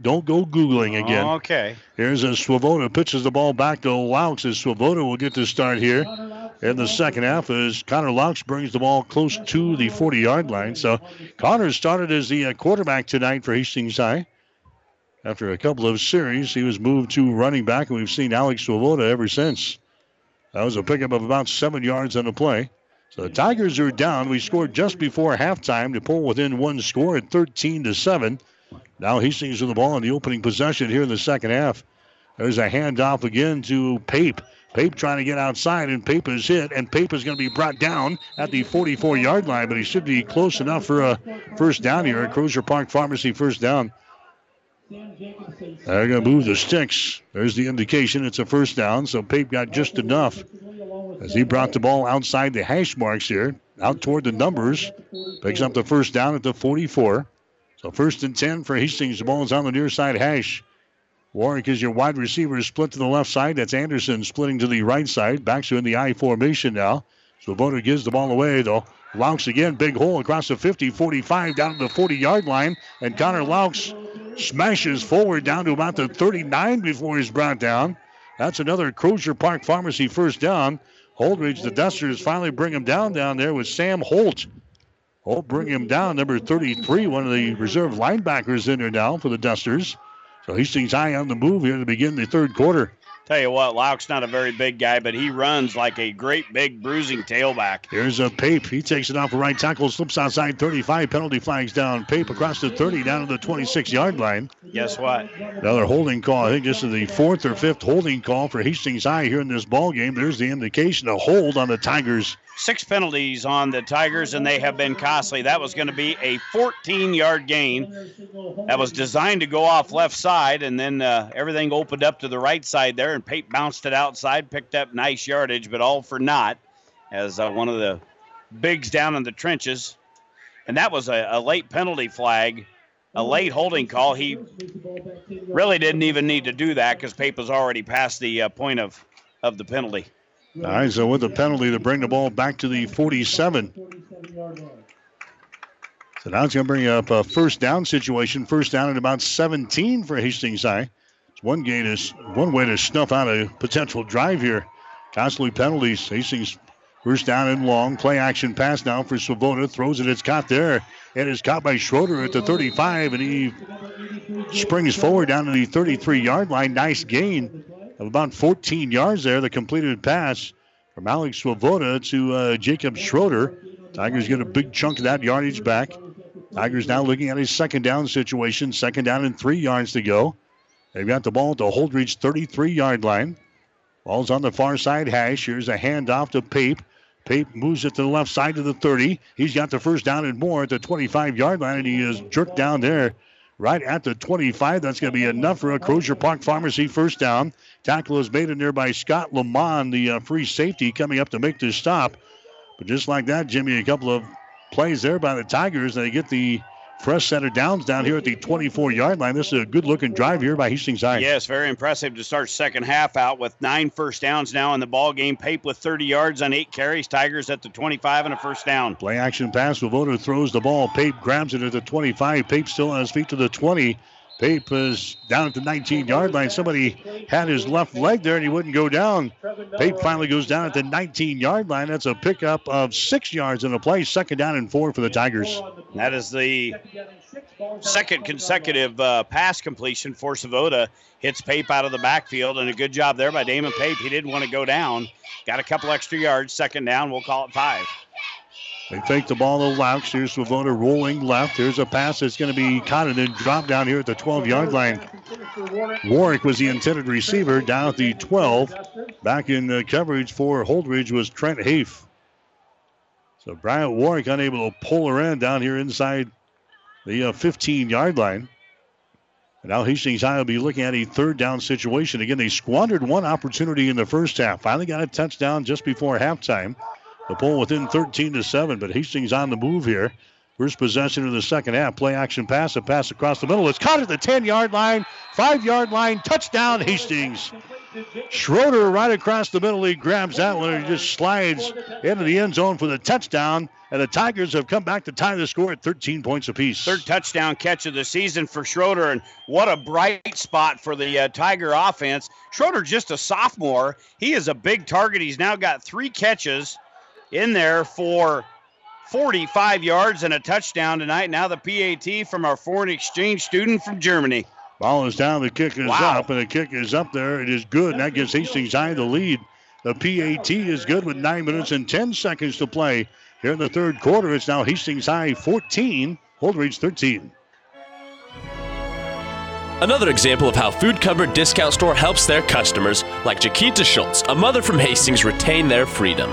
Don't go Googling again. Oh, okay. Here's a Swoboda pitches the ball back to Laux as Swoboda will get to start here in the second half as Connor Laux brings the ball close to the 40 yard line. So Connor started as the uh, quarterback tonight for Hastings High. After a couple of series, he was moved to running back, and we've seen Alex Swoboda ever since. That was a pickup of about seven yards on the play. The Tigers are down. We scored just before halftime to pull within one score at 13 to 7. Now Hastings with the ball in the opening possession here in the second half. There's a handoff again to Pape. Pape trying to get outside, and Pape is hit, and Pape is going to be brought down at the 44 yard line, but he should be close enough for a first down here at Crozier Park Pharmacy first down. They're going to move the sticks. There's the indication it's a first down, so Pape got just enough as he brought the ball outside the hash marks here, out toward the numbers. Picks up the first down at the 44. So first and 10 for Hastings. The ball is on the near side hash. Warwick is your wide receiver, split to the left side. That's Anderson splitting to the right side. Backs you in the I formation now. Swoboda gives the ball away, though. Laux again, big hole across the 50, 45, down to the 40 yard line. And Connor Laux smashes forward down to about the 39 before he's brought down. That's another Crozier Park Pharmacy first down. Holdrege, the Dusters finally bring him down down there with Sam Holt. Holt bring him down, number 33, one of the reserve linebackers in there now for the Dusters. So Hastings High on the move here to begin the third quarter. Tell you what, Laux's not a very big guy, but he runs like a great big bruising tailback. Here's a Pape. He takes it off right tackle, slips outside 35. Penalty flags down. Pape across the 30 down to the 26 yard line. Guess what? Another holding call. I think this is the fourth or fifth holding call for Hastings High here in this ball game. There's the indication a hold on the Tigers six penalties on the Tigers, and they have been costly. That was going to be a 14 yard gain that was designed to go off left side, and then uh, everything opened up to the right side there, and Pape bounced it outside, picked up nice yardage, but all for naught as uh, one of the bigs down in the trenches. And that was a, a late penalty flag, a late holding call. He really didn't even need to do that because Pape was already past the uh, point of, of the penalty. All right, so with the penalty to bring the ball back to the 47. So now it's going to bring up a first down situation. First down at about 17 for Hastings High. It's one game is one way to snuff out a potential drive here. Constantly penalties. Hastings first down and long. Play action pass now for Swoboda. Throws it. It's caught there. It is caught by Schroeder at the 35, and he springs forward down to the 33 yard line. Nice gain of about 14 yards there. The completed pass from Alex Swoboda to uh, Jacob Schroeder. Tigers get a big chunk of that yardage back. Tigers now looking at a second down situation. Second down and three yards to go. They've got the ball at the Holdrege 33 yard line. Ball's on the far side hash. Here's a handoff to Pape. Pape moves it to the left side of the 30. He's got the first down and more at the 25 yard line, and he is jerked down there right at the 25. That's going to be enough for a Crozier Park Pharmacy first down. Tackle is made in there by Scott Lamont, the uh, free safety, coming up to make the stop. But just like that, Jimmy, a couple of plays there by the Tigers. They get the fresh set of downs down here at the 24 yard line. This is a good looking drive here by Hastings High. Yes, very impressive to start second half out with nine first downs now in the ball game. Pape with 30 yards on eight carries. Tigers at the 25 and a first down. Play action pass. Swoboda throws the ball. Pape grabs it at the 25. Pape still on his feet to the 20. Pape is down at the 19 yard line. Somebody had his left leg there and he wouldn't go down. Pape finally goes down at the 19 yard line. That's a pickup of six yards in a play. Second down and four for the Tigers. That is the second consecutive uh, pass completion for Swoboda. Hits Pape out of the backfield, and a good job there by Damon Pape. He didn't want to go down. Got a couple extra yards. Second down. We'll call it five. They fake the ball to Laux. Here's Swoboda rolling left. Here's a pass that's going to be caught and then dropped down here at the 12 yard line. Warwick was the intended receiver down at the 12. Back in the coverage for Holdrege was Trent Hafe. So Bryant Warwick unable to pull her in down here inside the 15 uh, yard line. And now Hastings High will be looking at a third down situation. Again, they squandered one opportunity in the first half. Finally got a touchdown just before halftime. The pull within 13 to 7, but Hastings on the move here. First possession of the second half. Play action pass. A pass across the middle. It's caught at the 10 yard line, 5 yard line. Touchdown, Hastings. Schroeder right across the middle. He grabs that one and just slides into the end zone for the touchdown. And the Tigers have come back to tie the score at 13 points apiece. Third touchdown catch of the season for Schroeder, and what a bright spot for the uh, Tiger offense. Schroeder, just a sophomore. He is a big target. He's now got three catches in there for 45 yards and a touchdown tonight. Now the PAT from our foreign exchange student from Germany. Ball is down, the kick is Wow. up, and the kick is up there. It is good, and that gives Hastings High the lead. The PAT is good with 9 minutes and 10 seconds to play. Here in the third quarter, it's now Hastings High 14, Holdrege 13. Another example of how Food Cupboard Discount Store helps their customers, like Jaquita Schultz, a mother from Hastings, retain their freedom.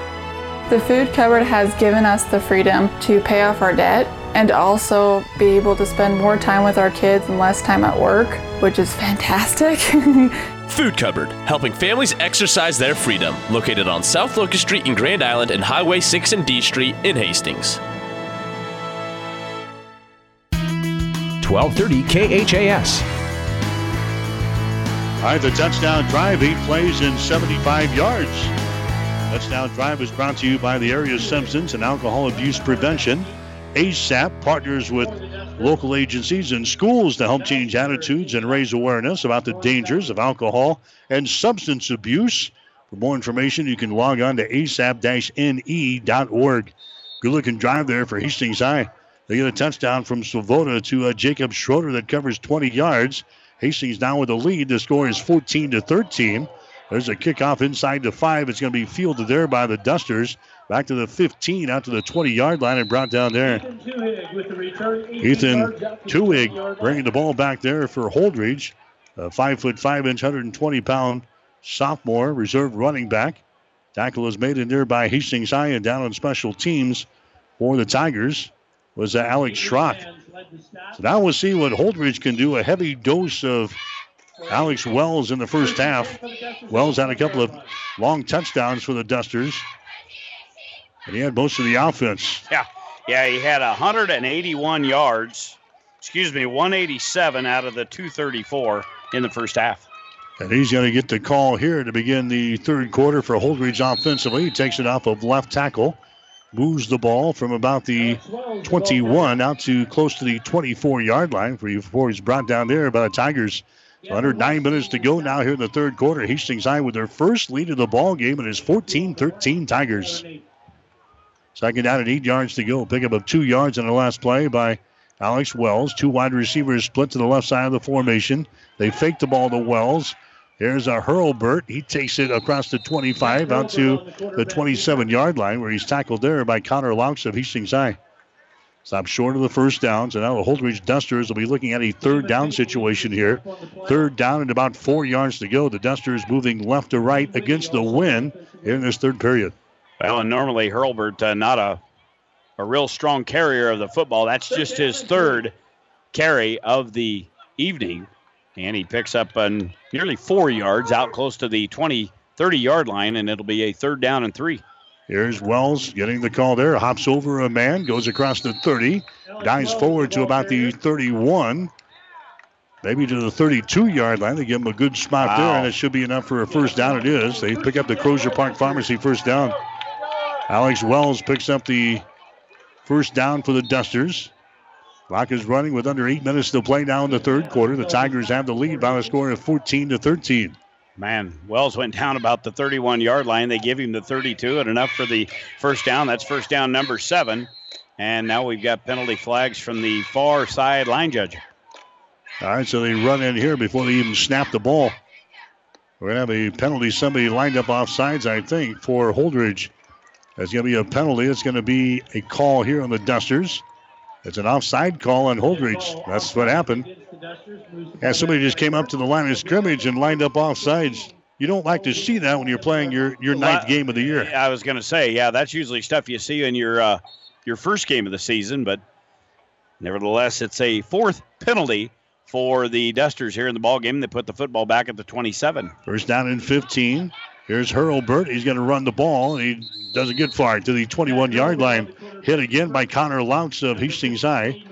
The food cupboard has given us the freedom to pay off our debt and also be able to spend more time with our kids and less time at work, which is fantastic. Food Cupboard, helping families exercise their freedom, located on South Locust Street in Grand Island and Highway 6 and D Street in Hastings. 1230 KHAS. All right, the touchdown drive, eight plays in 75 yards. Touchdown drive is brought to you by the area Substance and alcohol abuse prevention. ASAP partners with local agencies and schools to help change attitudes and raise awareness about the dangers of alcohol and substance abuse. For more information, you can log on to asap-ne.org. Good looking drive there for Hastings High. They get a touchdown from Swoboda to uh, Jacob Schroeder that covers 20 yards. Hastings now with the lead. The score is 14 to 13. There's a kickoff inside the five. It's going to be fielded there by the Dusters. Back to the 15, out to the 20 yard line, and brought down there. Ethan Tuig bringing the ball back there for Holdrege. A five foot five inch, 120 pound sophomore reserve running back. Tackle is made in there by Hastings High and down on special teams for the Tigers was uh, Alex Schrock. So now we'll see what Holdrege can do. A heavy dose of Alex Wells in the first half. Wells had a couple of long touchdowns for the Dusters. And he had most of the offense. Yeah, yeah, he had 181 yards. Excuse me, 187 out of the 234 in the first half. And he's going to get the call here to begin the third quarter for Holdrege offensively. He takes it off of left tackle, moves the ball from about the 21 out to close to the 24 yard line before he's brought down there by the Tigers. So under nine minutes to go now here in the third quarter. Hastings High with their first lead of the ball game. It is 14 13 Tigers. Second down and eight yards to go. Pickup of two yards in the last play by Alex Wells. Two wide receivers split to the left side of the formation. They fake the ball to Wells. Here's a Hurlbert. He takes it across the 25 out to the 27 yard line where he's tackled there by Connor Laux of Hastings High. Stop short of the first down. So now the Holdrege Dusters will be looking at a third down situation here. Third down and about four yards to go. The Dusters moving left to right against the wind in this third period. Well, and normally Hurlbert, uh, not a, a real strong carrier of the football. That's just his third carry of the evening. And he picks up uh, nearly four yards out close to the 20, 30 yard line, and it'll be a third down and three. Here's Wells getting the call there. Hops over a man, goes across the 30, dives forward to about the 31, maybe to the 32 yard line. They give him a good spot wow. there, and it should be enough for a first down. It is. They pick up the Crozier Park Pharmacy first down. Alex Wells picks up the first down for the Dusters. Clock is running with under eight minutes to play now in the third quarter. The Tigers have the lead by a score of 14 to 13. Man, Wells went down about the 31 yard line. They give him the 32 and enough for the first down. That's first down number seven. And now we've got penalty flags from the far side line judge. All right, so they run in here before they even snap the ball. We're going to have a penalty. Somebody lined up off sides, I think, for Holdrege. There's going to be a penalty. It's going to be a call here on the Dusters. It's an offside call on Holdrege. That's what happened. And somebody just came up to the line of scrimmage and lined up offsides. You don't like to see that when you're playing your, your ninth game of the year. I was going to say, yeah, that's usually stuff you see in your uh, your first game of the season, but nevertheless, it's a fourth penalty for the Dusters here in the ball game. They put the football back at the 27. First down and 15. Here's Hurlbert. He's going to run the ball, and he doesn't get far to the 21 yard line. Hit again by Connor Laux of Hastings High.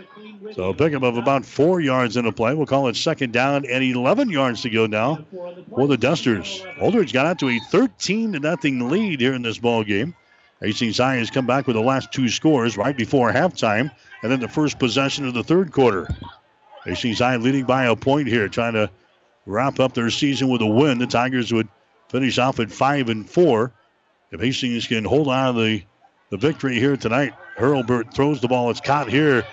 So a pickup of about four yards in the play. We'll call it second down and 11 yards to go now for the Dusters. Holdrege got out to a 13 to nothing lead here in this ball game. Hastings High has come back with the last two scores right before halftime, and then the first possession of the third quarter. Hastings High leading by a point here, trying to wrap up their season with a win. The Tigers would finish off at five and four. If Hastings can hold on to the, the victory here tonight, Hurlbert throws the ball. It's caught here.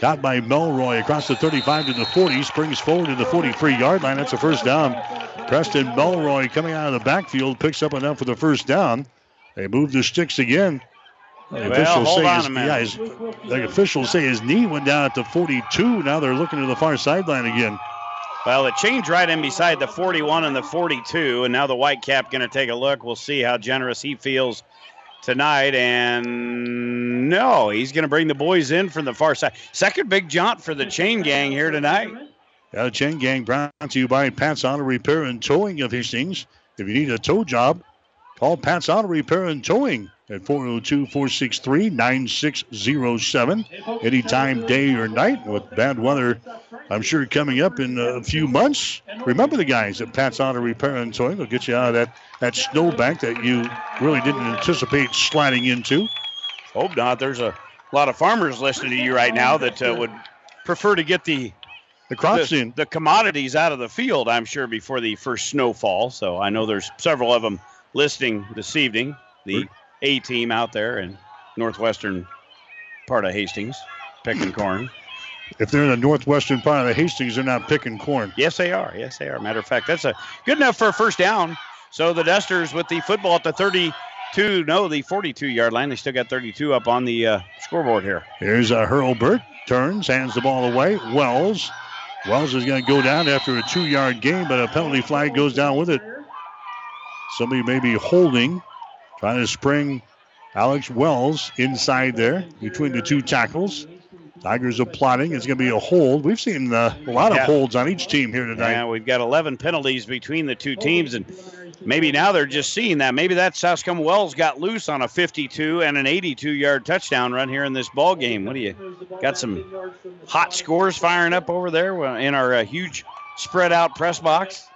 Caught by Melroy across the 35 to the 40. Springs forward to the 43 yard line. That's a first down. Preston Melroy coming out of the backfield picks up enough for the first down. They move the sticks again. The well, officials hold say on his, a minute. Yeah, his, the officials say his knee went down at the 42. Now they're looking to the far sideline again. Well, it changed right in beside the 41 and the 42, and now the Whitecap going to take a look. We'll see how generous he feels tonight. And no, he's going to bring the boys in from the far side. Second big jaunt for the chain gang here tonight. Yeah, the chain gang brought to you by Pat's Auto Repair and Towing of Hastings. If you need a tow job, call Pat's Auto Repair and Towing at 402 463 9607. Anytime, day or night. With bad weather, I'm sure coming up in a few months. Remember the guys at Pat's Auto Repair and Towing. They'll get you out of that, that snowbank that you really didn't anticipate sliding into. Hope not. There's a lot of farmers listening to you right now that uh, would prefer to get the the crops the, in the commodities out of the field. I'm sure before the first snowfall. So I know there's several of them listening this evening. The a team out there in northwestern part of Hastings picking corn. If they're in the northwestern part of the Hastings, they're not picking corn. Yes, they are. Yes, they are. Matter of fact, that's a good enough for a first down. So the Dusters with the football at the 32, no, the 42 yard line. They still got 32 up on the uh, scoreboard here. Here's a Hurlbert. Turns, hands the ball away. Wells. Wells is going to go down after a two yard gain, but a penalty flag goes down with it. Somebody may be holding Trying to spring Alex Wells inside there between the two tackles. Tigers are plotting. It's going to be a hold. We've seen uh, a lot of holds on each team here tonight. Yeah, we've got 11 penalties between the two teams, and maybe now they're just seeing that. Maybe that come Wells got loose on a 52 and an 82-yard touchdown run here in this ball game. What do you got? Some hot scores firing up over there in our uh, huge spread-out press box.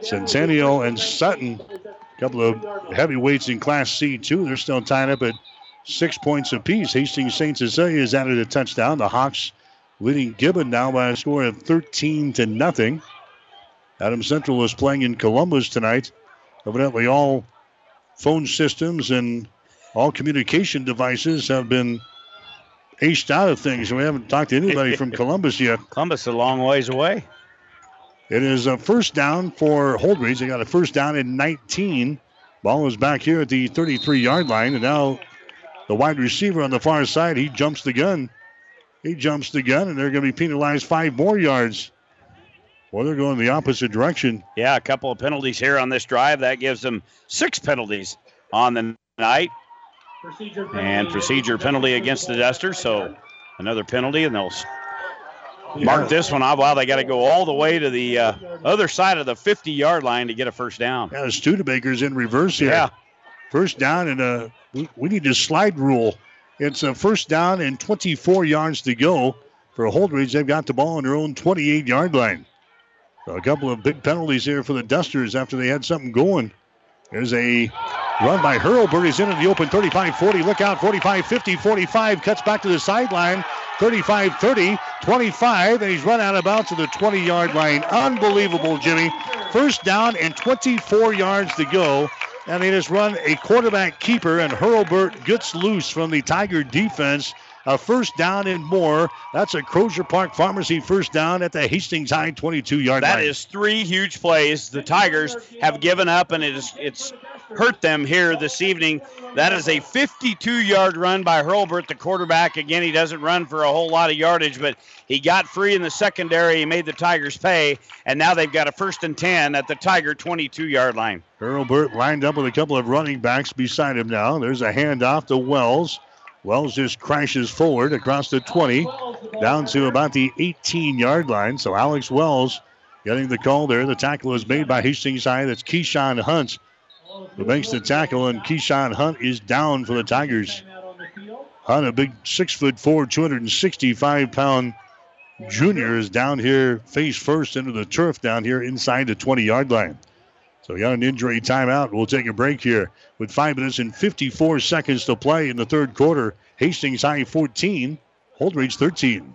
Centennial and Sutton couple of heavyweights in Class C, too. They're still tied up at six points apiece. Hastings St. Cecilia has added a touchdown. The Hawks leading Gibbon now by a score of 13 to nothing. Adams Central is playing in Columbus tonight. Evidently, all phone systems and all communication devices have been aced out of things. We haven't talked to anybody from Columbus yet. Columbus a long ways away. It is a first down for Holdrege. They got a first down in 19. Ball is back here at the 33 yard line, and now the wide receiver on the far side, he jumps the gun. He jumps the gun, and they're going to be penalized five more yards. Well, they're going the opposite direction. Yeah, a couple of penalties here on this drive. That gives them six penalties on the night. And procedure penalty against the Dusters. So another penalty, and they'll mark this one off. Wow, they got to go all the way to the uh, other side of the 50 yard line to get a first down. Yeah, Studebaker's in reverse here. Yeah. First down, and uh, we, we need a slide rule. It's a first down and 24 yards to go for Holdrege. They've got the ball on their own 28 yard line. So a couple of big penalties here for the Dusters after they had something going. There's a run by Hurlbert. He's into the open 35 40. Look out 45 50 45. Cuts back to the sideline. 35 30 25. And he's run out of bounds to the 20 yard line. Unbelievable, Jimmy. First down and 24 yards to go. And they just run a quarterback keeper, and Hurlbert gets loose from the Tiger defense. A first down and more. That's a Crozier Park Pharmacy first down at the Hastings High 22 yard line. That is three huge plays. The Tigers have given up, and it is, it's hurt them here this evening. That is a 52 yard run by Hurlbert, the quarterback. Again, he doesn't run for a whole lot of yardage, but he got free in the secondary. He made the Tigers pay, and now they've got a first and 10 at the Tiger 22 yard line. Hurlbert lined up with a couple of running backs beside him now. There's a handoff to Wells. Wells just crashes forward across the 20 down to about the 18 yard line. So Alex Wells getting the call there. The tackle is made by Hastings High. That's Keyshawn Hunt who makes the tackle, and Keyshawn Hunt is down for the Tigers. Hunt, a big six foot four, 265 pound junior, is down here face first into the turf down here inside the 20 yard line. So we got an injury timeout. We'll take a break here with five minutes and 54 seconds to play in the third quarter. Hastings High 14, Holdrege 13.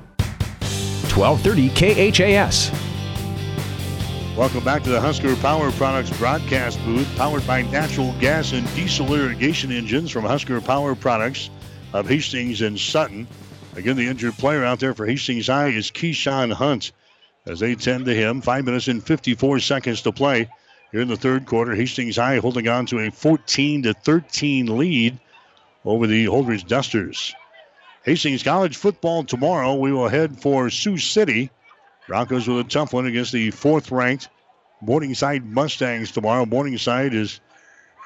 1230 KHAS. Welcome back to the Husker Power Products broadcast booth, powered by natural gas and diesel irrigation engines from Husker Power Products of Hastings and Sutton. Again, the injured player out there for Hastings High is Keyshawn Hunt as they tend to him. Five minutes and 54 seconds to play here in the third quarter. Hastings High holding on to a 14 to 13 lead over the Holdrege Dusters. Hastings College football tomorrow. We will head for Sioux City. Broncos with a tough one against the fourth ranked Morningside Mustangs tomorrow. Morningside has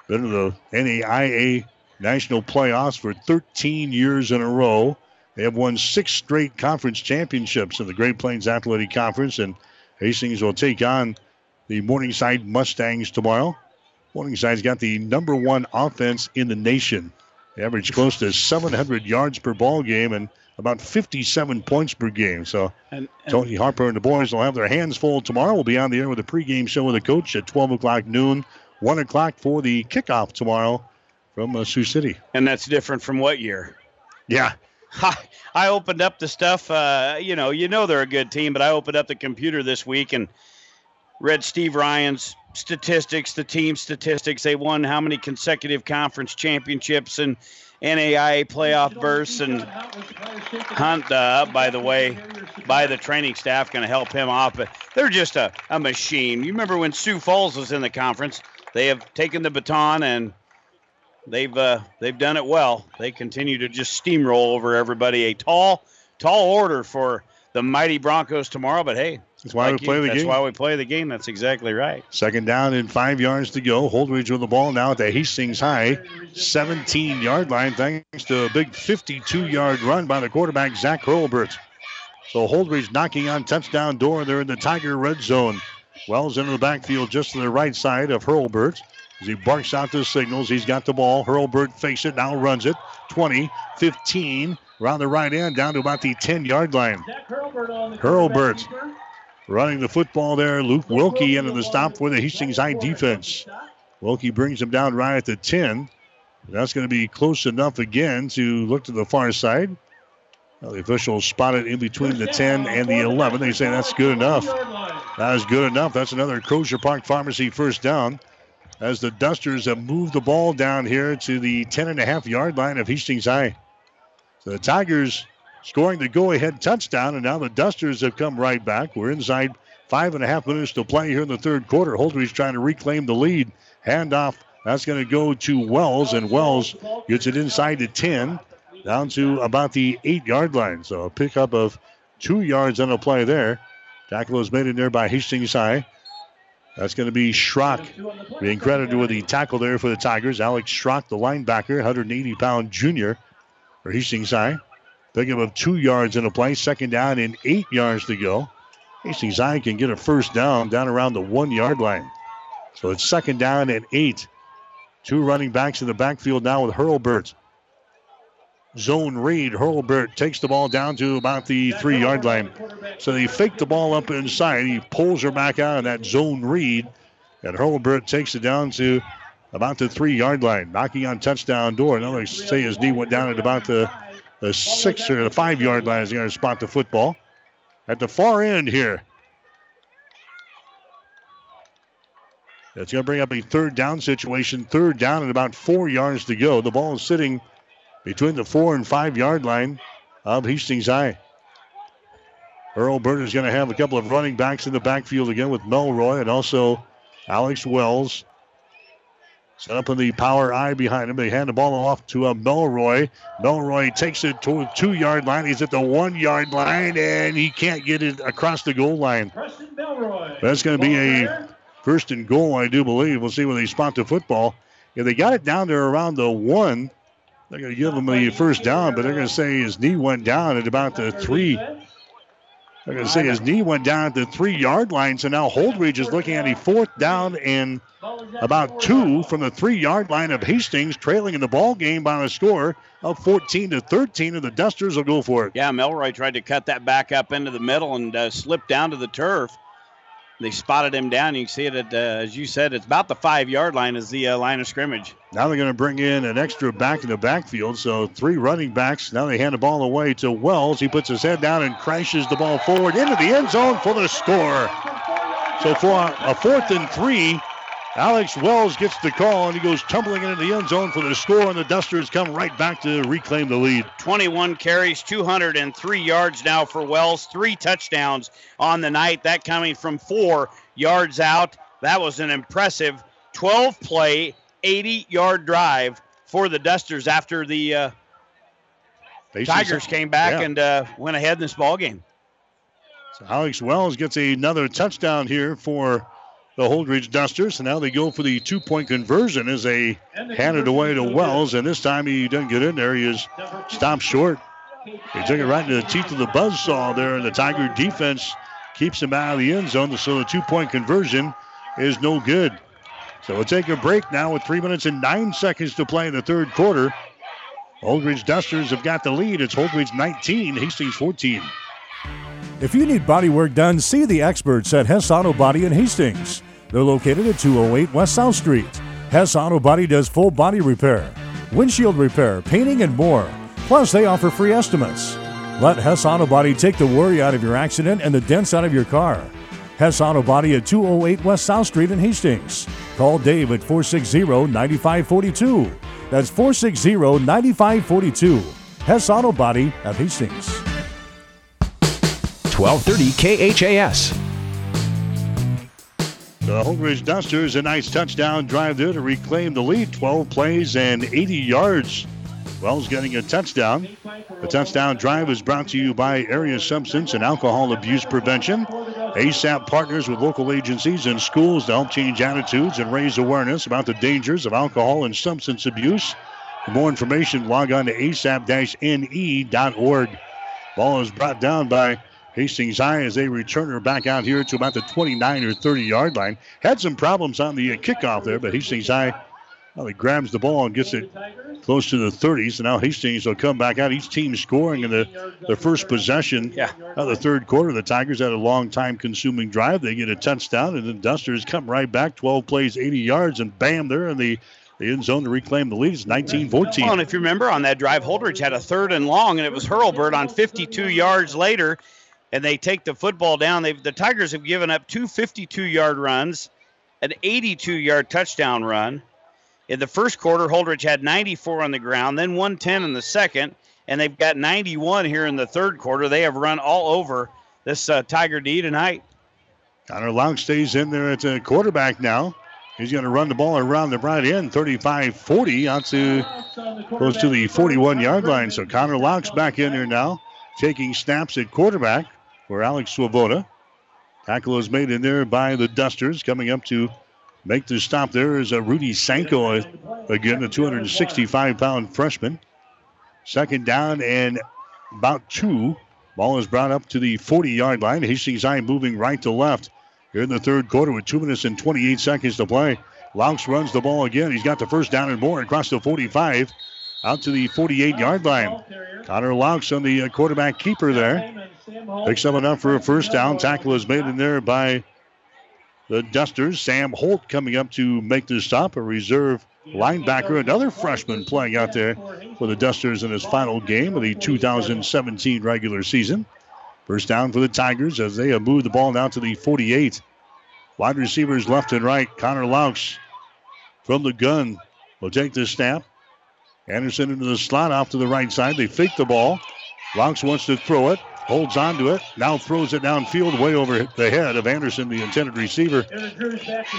been in the NAIA national playoffs for 13 years in a row. They have won six straight conference championships in the Great Plains Athletic Conference, and Hastings will take on the Morningside Mustangs tomorrow. Morningside's got the number one offense in the nation. They average close to 700 yards per ball game and about 57 points per game. So and, and Tony Harper and the boys will have their hands full tomorrow. We'll be on the air with a pregame show with the coach at 12 o'clock noon, 1 o'clock for the kickoff tomorrow from uh, Sioux City. And that's different from what year? Yeah. I opened up the stuff. Uh, you know, you know they're a good team, but I opened up the computer this week and read Steve Ryan's statistics, the team statistics. They won how many consecutive conference championships and NAIA playoff bursts. And Hunt, uh, by the way, by the training staff, going to help him off. But they're just a, a machine. You remember when Sioux Falls was in the conference? They have taken the baton and they've uh, they've done it well. They continue to just steamroll over everybody. A tall, tall order for the mighty Broncos tomorrow. But hey, that's why like we play you, the that's game. why we play the game. That's exactly right. Second down and five yards to go. Holdrege with the ball now at the Hastings High 17 yard line, thanks to a big 52 yard run by the quarterback, Zach Hurlbert. So Holdrege knocking on touchdown door. They're in the Tiger red zone. Wells into the backfield just to the right side of Hurlbert. As he barks out the signals, he's got the ball. Hurlbert fakes it, now runs it. 20, 15, around the right end, down to about the 10 yard line. Hurlbert Running the football there, Luke Wilkie into the stop for the Hastings High defense. Wilkie brings him down right at the 10. That's going to be close enough again to look to the far side. Well, the officials spotted in between the 10 and the 11. They say that's good enough. That is good enough. That's another Crozier Park Pharmacy first down as the Dusters have moved the ball down here to the 10 and a half yard line of Hastings High. So the Tigers scoring the go ahead touchdown, and now the Dusters have come right back. We're inside five and a half minutes to play here in the third quarter. Holdrege trying to reclaim the lead. Handoff. That's going to go to Wells, and Wells gets it inside the 10, down to about the eight yard line. So a pickup of two yards on a play there. Tackle is made in there by Hastings High. That's going to be Schrock being credited with the tackle there for the Tigers. Alex Schrock, the linebacker, 180 pound junior for Hastings High. Pickup of two yards in a play. Second down and eight yards to go. Hastings High can get a first down down around the one yard line. So it's second down and eight. Two running backs in the backfield now with Hurlbert. Zone read. Hurlbert takes the ball down to about the three yard line. So they fake the ball up inside. He pulls her back out of that zone read. And Hurlbert takes it down to about the three yard line, knocking on touchdown door. Now they say his knee went down at about the, the six or the five yard line is going to spot the football. At the far end here, It's going to bring up a third down situation. Third down and about four yards to go. The ball is sitting between the four and five yard line of Hastings High. Hurlbert is going to have a couple of running backs in the backfield again with Melroy and also Alex Wells. Set up in the power eye behind him. They hand the ball off to uh, Melroy. Melroy takes it to the two yard line. He's at the one yard line and he can't get it across the goal line. That's going to be a First and goal, I do believe. We'll see when they spot the football. If they got it down there around the one, they're going to give him the first down, but they're going to say his knee went down at about the three. They're going to say his knee went down at the three yard line. So now Holdrege is looking at a fourth down and about two from the three yard line of Hastings, trailing in the ball game by a score of 14 to 13, and the Dusters will go for it. Yeah, Melroy tried to cut that back up into the middle and uh, slipped down to the turf. They spotted him down. You can see it at, uh, as you said, it's about the five yard line is the uh, line of scrimmage. Now they're going to bring in an extra back in the backfield. So three running backs. Now they hand the ball away to Wells. He puts his head down and crashes the ball forward into the end zone for the score. So for a fourth and three, Alex Wells gets the call and he goes tumbling into the end zone for the score, and the Dusters come right back to reclaim the lead. 21 carries, 203 yards now for Wells, three touchdowns on the night. That coming from four yards out. That was an impressive 12 play, 80 yard drive for the Dusters after the uh, Tigers came back yeah. and uh, went ahead in this ball game. So Alex Wells gets another touchdown here for the Holdrege Dusters. And now they go for the two point conversion as they hand it away to Wells. And this time he doesn't get in there. He is stopped short. He took it right into the teeth of the buzzsaw there, and the Tiger defense keeps him out of the end zone. So the two point conversion is no good. So we'll take a break now with three minutes and nine seconds to play in the third quarter. Holdrege Dusters have got the lead. It's Holdrege 19, Hastings 14. If you need body work done, see the experts at Hess Auto Body in Hastings. They're located at 208 West South Street. Hess Auto Body does full body repair, windshield repair, painting, and more. Plus, they offer free estimates. Let Hess Auto Body take the worry out of your accident and the dents out of your car. Hess Auto Body at 208 West South Street in Hastings. Call Dave at 460 9542. That's 460 9542. Hess Auto Body of Hastings. 1230 KHAS. The Holdrege Dusters, a nice touchdown drive there to reclaim the lead. 12 plays and 80 yards. Wells getting a touchdown. The touchdown drive is brought to you by Area Substance and Alcohol Abuse Prevention. ASAP partners with local agencies and schools to help change attitudes and raise awareness about the dangers of alcohol and substance abuse. For more information, log on to asap-ne.org. Ball is brought down by Hastings High as they return her back out here to about the 29 or 30 yard line. Had some problems on the uh, kickoff there, but Hastings High Well, he grabs the ball and gets it close to the 30s. And now Hastings will come back out. Each team scoring in the, the first possession yeah. of the third quarter. The Tigers had a long time consuming drive. They get a touchdown, and the Dusters come right back. 12 plays, 80 yards, and bam, they're in the, the end zone to reclaim the lead. It's 19 14. Well, and if you remember on that drive, Holdrege had a third and long, and it was Hurlbert on 52 yards later, and they take the football down. They've, the Tigers have given up two 52 yard runs, an 82 yard touchdown run. In the first quarter, Holdrege had 94 on the ground, then 110 in the second, and they've got 91 here in the third quarter. They have run all over this uh, Tiger D tonight. Connor Laux stays in there at the quarterback now. He's going to run the ball around the right end, 35-40 out to close to the 41-yard line. So Connor Laux back in there now, taking snaps at quarterback for Alex Swoboda. Tackle is made in there by the Dusters. Coming up to make the stop there is a Rudy Sanko, uh, again, a 265-pound freshman. Second down and about two. Ball is brought up to the 40-yard line. Hastings High moving right to left here in the third quarter with two minutes and 28 seconds to play. Laux runs the ball again. He's got the first down and more across the 45 out to the 48 yard line. Connor Laux on the uh, quarterback keeper there. Picks up enough for a first down. Tackle is made in there by the Dusters. Sam Holt coming up to make the stop, a reserve linebacker, another freshman playing out there for the Dusters in his final game of the 2017 regular season. First down for the Tigers as they have moved the ball now to the 48. Wide receivers left and right. Connor Laux from the gun will take the snap. Anderson into the slot off to the right side. They fake the ball. Laux wants to throw it, holds on to it, now throws it downfield way over the head of Anderson, the intended receiver.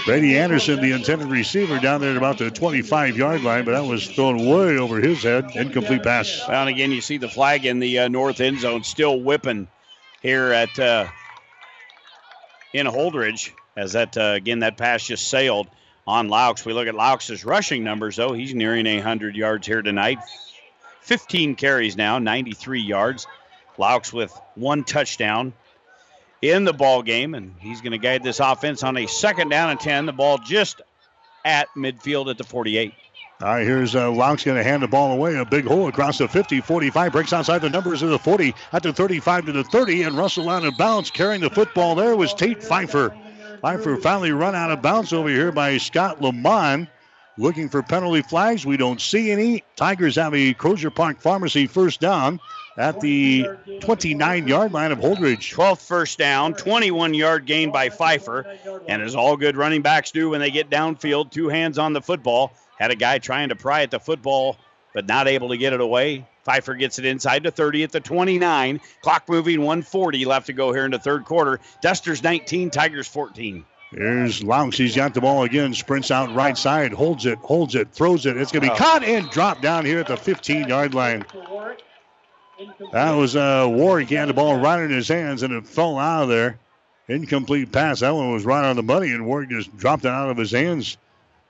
Brady Anderson, the intended receiver, down there at about the 25 yard line, but that was thrown way over his head. Incomplete pass. And again, you see the flag in the uh, north end zone still whipping here at uh, in Holdrege as that uh, again that pass just sailed on Laux. We look at Laux's rushing numbers though; he's nearing 100 yards here tonight. 15 carries now, 93 yards. Laux with one touchdown in the ball game, and he's going to guide this offense on a second down and 10. The ball just at midfield at the 48. All right, here's uh, Laux going to hand the ball away. A big hole across the 50, 45, breaks outside the numbers of the 40, at the 35 to the 30, and Russell out of bounds. Carrying the football there was Tate Pfeiffer. Pfeiffer finally run out of bounds over here by Scott Lamont. Looking for penalty flags. We don't see any. Tigers have a Crozier Park Pharmacy first down at the 29 yard line of Holdrege. 12th first down, 21 yard gain by Pfeiffer. And as all good running backs do when they get downfield, two hands on the football. Had a guy trying to pry at the football, but not able to get it away. Pfeiffer gets it inside to 30 at the 29. Clock moving 140 left to go here in the third quarter. Dusters 19, Tigers 14. There's Laux. He's got the ball again. Sprints out right side. Holds it. Holds it. Throws it. It's going to be Oh. caught and dropped down here at the 15 yard line. That was uh, Warwick. He had the ball right in his hands and it fell out of there. Incomplete pass. That one was right on the money and Warwick just dropped it out of his hands.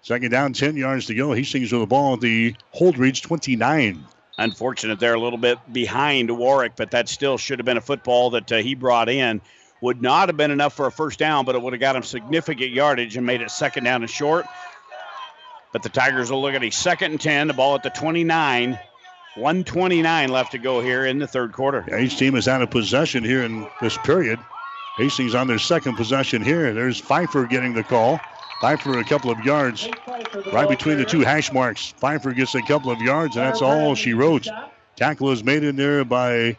Second down, 10 yards to go. He Hastings with the ball at the Holdrege 29. Unfortunate they're a little bit behind Warwick, but that still should have been a football that uh, he brought in. Would not have been enough for a first down, but it would have got him significant yardage and made it second down and short. But the Tigers will look at a second and 10, the ball at the 29. 129 left to go here in the third quarter. Yeah, each team is out of possession here in this period. Hastings on their second possession here. There's Pfeiffer getting the call. Pfeiffer a couple of yards right between the two hash marks. Pfeiffer gets a couple of yards, and that's all she wrote. Tackle is made in there by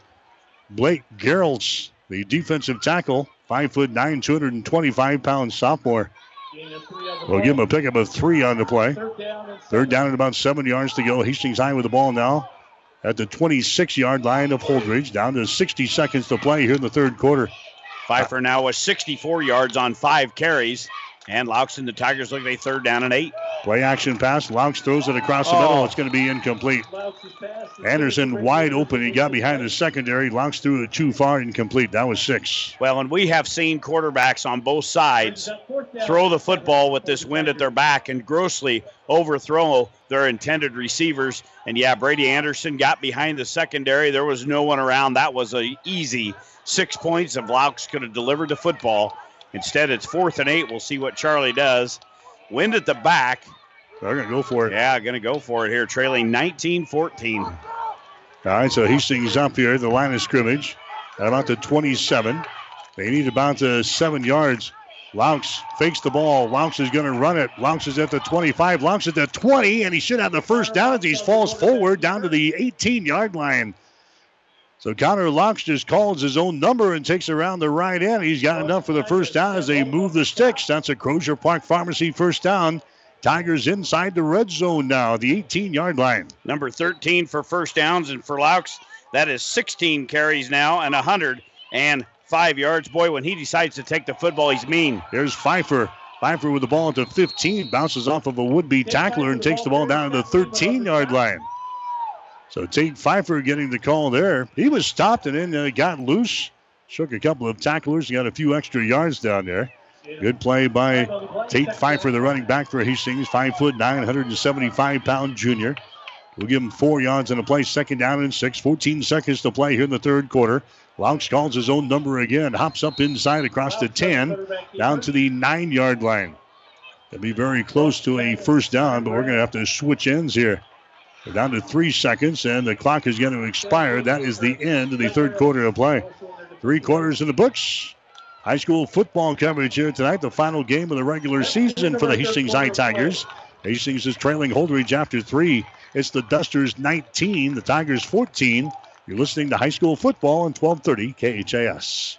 Blake Gerolds, the defensive tackle, five foot nine, 225 pound sophomore. We'll give him a pickup of three on the play. Third down and about seven yards to go. Hastings High with the ball now at the 26 yard line of Holdrege. Down to 60 seconds to play here in the third quarter. Pfeiffer now with 64 yards on five carries. And Laux and the Tigers look at a third down and eight. Play action pass. Laux throws it across the Oh. middle. It's going to be incomplete. Anderson wide open. He got behind the secondary. Laux threw it too far, incomplete. That was six. Well, and we have seen quarterbacks on both sides throw the football with this wind at their back and grossly overthrow their intended receivers. And yeah, Brady Anderson got behind the secondary. There was no one around. That was a easy six points if Laux could have delivered the football. Instead, it's fourth and eight. We'll see what Charlie does. Wind at the back. They're going to go for it. Yeah, going to go for it here, trailing 19 14. All right, so Hastings up here at the line of scrimmage about the 27. They need about uh, seven yards. Laux fakes the ball. Laux is going to run it. Laux is at the 25. Laux at the 20, and he should have the first down as he falls forward down to the 18 yard line. So Connor Laux just calls his own number and takes around the right end. He's got enough for the first down as they move the sticks. That's a Crozier Park Pharmacy first down. Tigers inside the red zone now, the 18 yard line. Number 13 for first downs, and for Laux, that is 16 carries now and 105 yards. Boy, when he decides to take the football, he's mean. There's Pfeiffer. Pfeiffer with the ball at the 15, bounces off of a would be tackler and takes the ball down to the 13 yard line. So Tate Pfeiffer getting the call there. He was stopped and then uh, got loose. Shook a couple of tacklers. Got a few extra yards down there. Good play by Tate Pfeiffer, the running back for Hastings. Five foot nine, 175 pound junior. We'll give him four yards in a play. Second down and six. 14 seconds to play here in the third quarter. Laux calls his own number again. Hops up inside across the 10, down to the nine yard line. It'll be very close to a first down, but we're going to have to switch ends here. Down to three seconds, and the clock is going to expire. That is the end of the third quarter of play. Three quarters in the books. High school football coverage here tonight. The final game of the regular season for the Hastings High Tigers. Hastings is trailing Holdrege after three. It's the Dusters 19, the Tigers 14. You're listening to high school football on 1230 KHAS.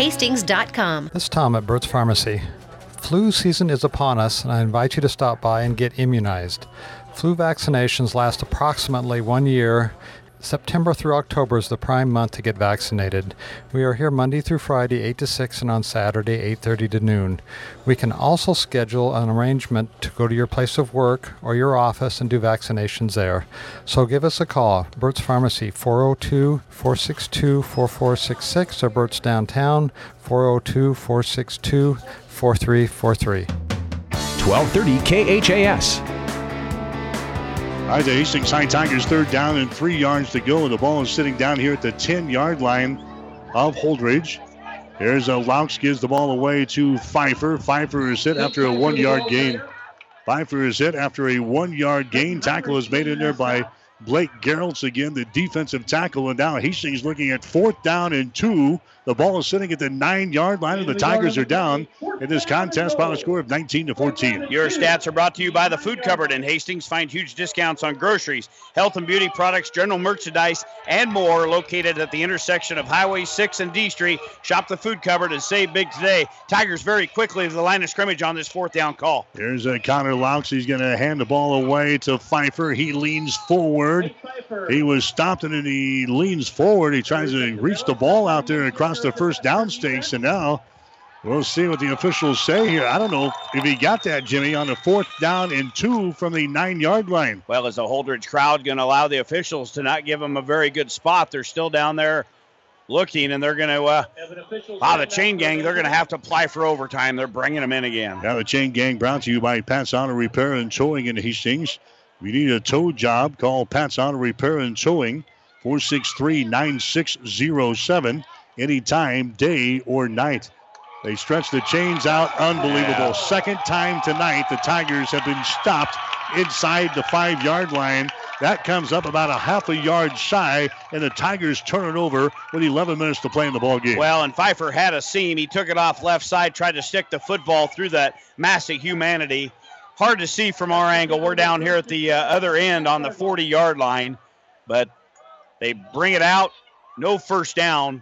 This is Tom at Burt's Pharmacy. Flu season is upon us, and I invite you to stop by and get immunized. Flu vaccinations last approximately one year. September through October is the prime month to get vaccinated. We are here Monday through Friday 8 to 6 and on Saturday 8:30 to noon. We can also schedule an arrangement to go to your place of work or your office and do vaccinations there. So give us a call. Burt's Pharmacy 402-462-4466 or Burt's downtown 402-462-4343. 1230 KHAS. All right, the Hastings High Tigers third down and three yards to go. The ball is sitting down here at the 10 yard line of Holdrege. Here's a Laux gives the ball away to Pfeiffer. Pfeiffer is hit after a one yard gain. Pfeiffer is hit after a one yard gain. Tackle is made in there by Blake Gerolds again, the defensive tackle. And now Hastings looking at fourth down and two. The ball is sitting at the nine yard line, and the Tigers are down in this contest by a score of 19 to 14. Your stats are brought to you by the Food Cupboard in Hastings. Find huge discounts on groceries, health and beauty products, general merchandise, and more located at the intersection of Highway 6 and D Street. Shop the Food Cupboard and save big today. Tigers very quickly to the line of scrimmage on this fourth down call. Here's a Connor Laux. He's going to hand the ball away to Pfeiffer. He leans forward. He was stopped and then he leans forward. He tries to reach the ball out there across the first down stakes, and now we'll see what the officials say here. I don't know if he got that, Jimmy, on the fourth down and two from the nine yard line. Well, is the Holdrege crowd going to allow the officials to not give him a very good spot? They're still down there looking, and they're going to, uh, wow, the chain gang, they're going to have to apply for overtime. They're bringing them in again. Now, the chain gang brought to you by Pat's Auto Repair and Towing in Hastings. You need a tow job, call Pat's Auto Repair and Towing, 463 9607 anytime, day or night. They stretch the chains out. Unbelievable. Second time tonight, the Tigers have been stopped inside the five yard line. That comes up about a half a yard shy, and the Tigers turn it over with 11 minutes to play in the ball game. Well, and Pfeiffer had a seam. He took it off left side, tried to stick the football through that massive humanity. Hard to see from our angle. We're down here at the uh, other end on the 40 yard line, but they bring it out. No first down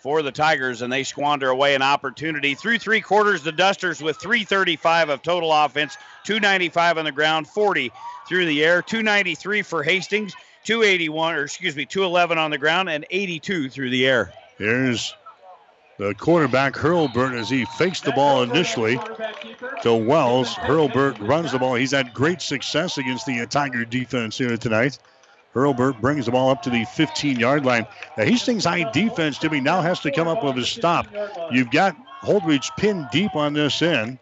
for the Tigers, and they squander away an opportunity. Through three quarters, the Dusters with 335 of total offense, 295 on the ground, 40 through the air, 293 for Hastings, 281, or excuse me, 211 on the ground, and 82 through the air. Here's the quarterback Hurlbert as he fakes the ball initially to Wells. Hurlbert runs the ball. He's had great success against the Tiger defense here tonight. Hurlbert brings the ball up to the 15 yard line. The Hastings High defense, Jimmy, now has to come up with a stop. You've got Holdrege pinned deep on this end.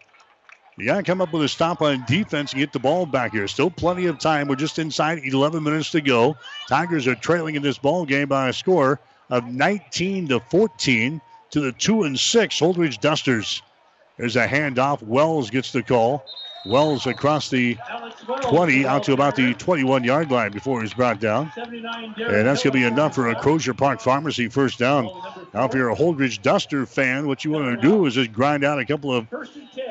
You got to come up with a stop on defense and get the ball back here. Still plenty of time. We're just inside 11 minutes to go. Tigers are trailing in this ball game by a score of 19 to 14 to the two and six Holdrege Dusters. There's a handoff. Wells gets the call. Wells across the 20 out to about the 21 yard line before he's brought down. And that's going to be enough for a Crozier Park Pharmacy first down. Now, if you're a Holdrege Duster fan, what you want to do is just grind out a couple of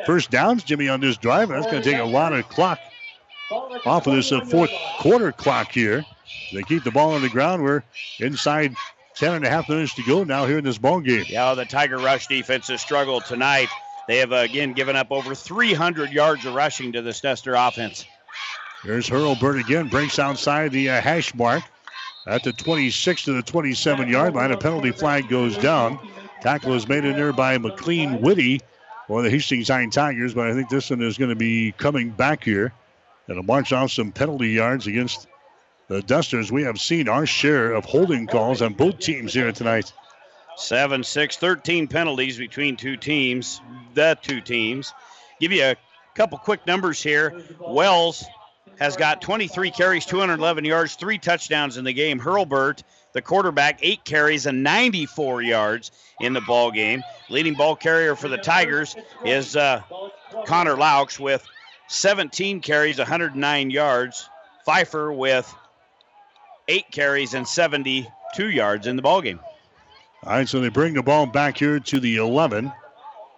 first downs, Jimmy, on this drive. That's going to take a lot of clock off of this uh, fourth quarter clock here. They keep the ball on the ground. We're inside 10 and a half minutes to go now here in this ball game. Yeah, the Tiger Rush defense has struggled tonight. They have uh, again given up over 300 yards of rushing to the Duster offense. Here's Hurlbert again, breaks outside the uh, hash mark at the 26 to the 27 yard line. A penalty flag goes down. Tackle is made in there by McLean Whitty for the Hastings High Tigers, but I think this one is going to be coming back here. It'll march off some penalty yards against the Dusters. We have seen our share of holding calls on both teams here tonight. 7 6, 13 penalties between two teams, the two teams. Give you a couple quick numbers here. Wells has got 23 carries, 211 yards, three touchdowns in the game. Hurlbert, the quarterback, eight carries and 94 yards in the ball game. Leading ball carrier for the Tigers is uh, Connor Laux with 17 carries, 109 yards. Pfeiffer with eight carries and 72 yards in the ball game. All right, so they bring the ball back here to the 11.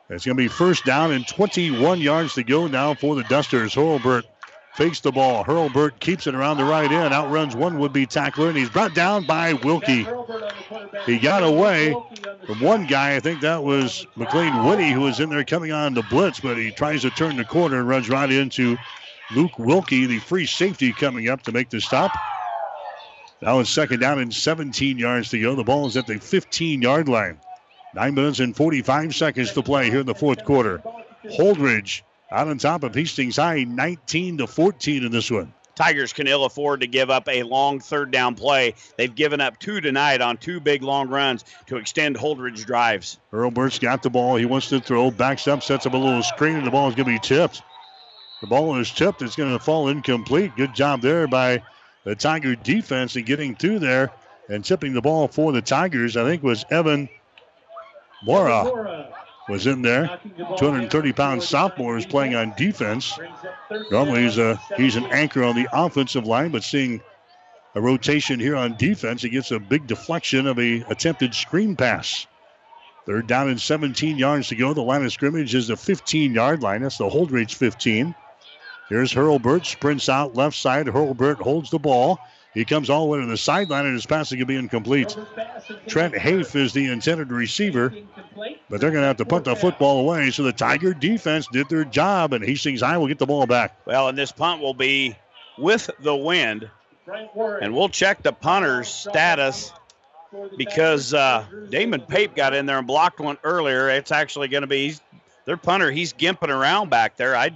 It's going to be first down and 21 yards to go now for the Dusters. Hurlbert fakes the ball. Hurlbert keeps it around the right end, outruns one would-be tackler, and he's brought down by Wilkie. He got away from one guy. I think that was McLean Whitty, who was in there coming on the blitz, but he tries to turn the corner and runs right into Luke Wilkie, the free safety, coming up to make the stop. Now it's second down and 17 yards to go. The ball is at the 15 yard line. Nine minutes and 45 seconds to play here in the fourth quarter. Holdrege out on top of Hastings High, 19 to 14 in this one. Tigers can ill afford to give up a long third down play. They've given up two tonight on two big long runs to extend Holdrege drives. Hurlbert's got the ball. He wants to throw, backs up, sets up a little screen, and the ball is going to be tipped. The ball is tipped. It's going to fall incomplete. Good job there by the Tiger defense and getting through there and tipping the ball for the Tigers. I think was Evan Mora was in there. 230 pound sophomore is playing on defense. Normally he's a he's an anchor on the offensive line, but seeing a rotation here on defense, he gets a big deflection of a attempted screen pass. Third down and 17 yards to go. The line of scrimmage is the 15 yard line. That's the Holdrege 15. Here's Hurlbert, sprints out left side. Hurlbert holds the ball. He comes all the way to the sideline, and his pass is going to be incomplete. Trent Hafe is the intended receiver, but they're going to have to put the football away. So the Tiger defense did their job, and Hastings High will get the ball back. Well, and this punt will be with the wind, and we'll check the punter's status because uh, Damon Pape got in there and blocked one earlier. It's actually going to be their punter. He's gimping around back there. I'd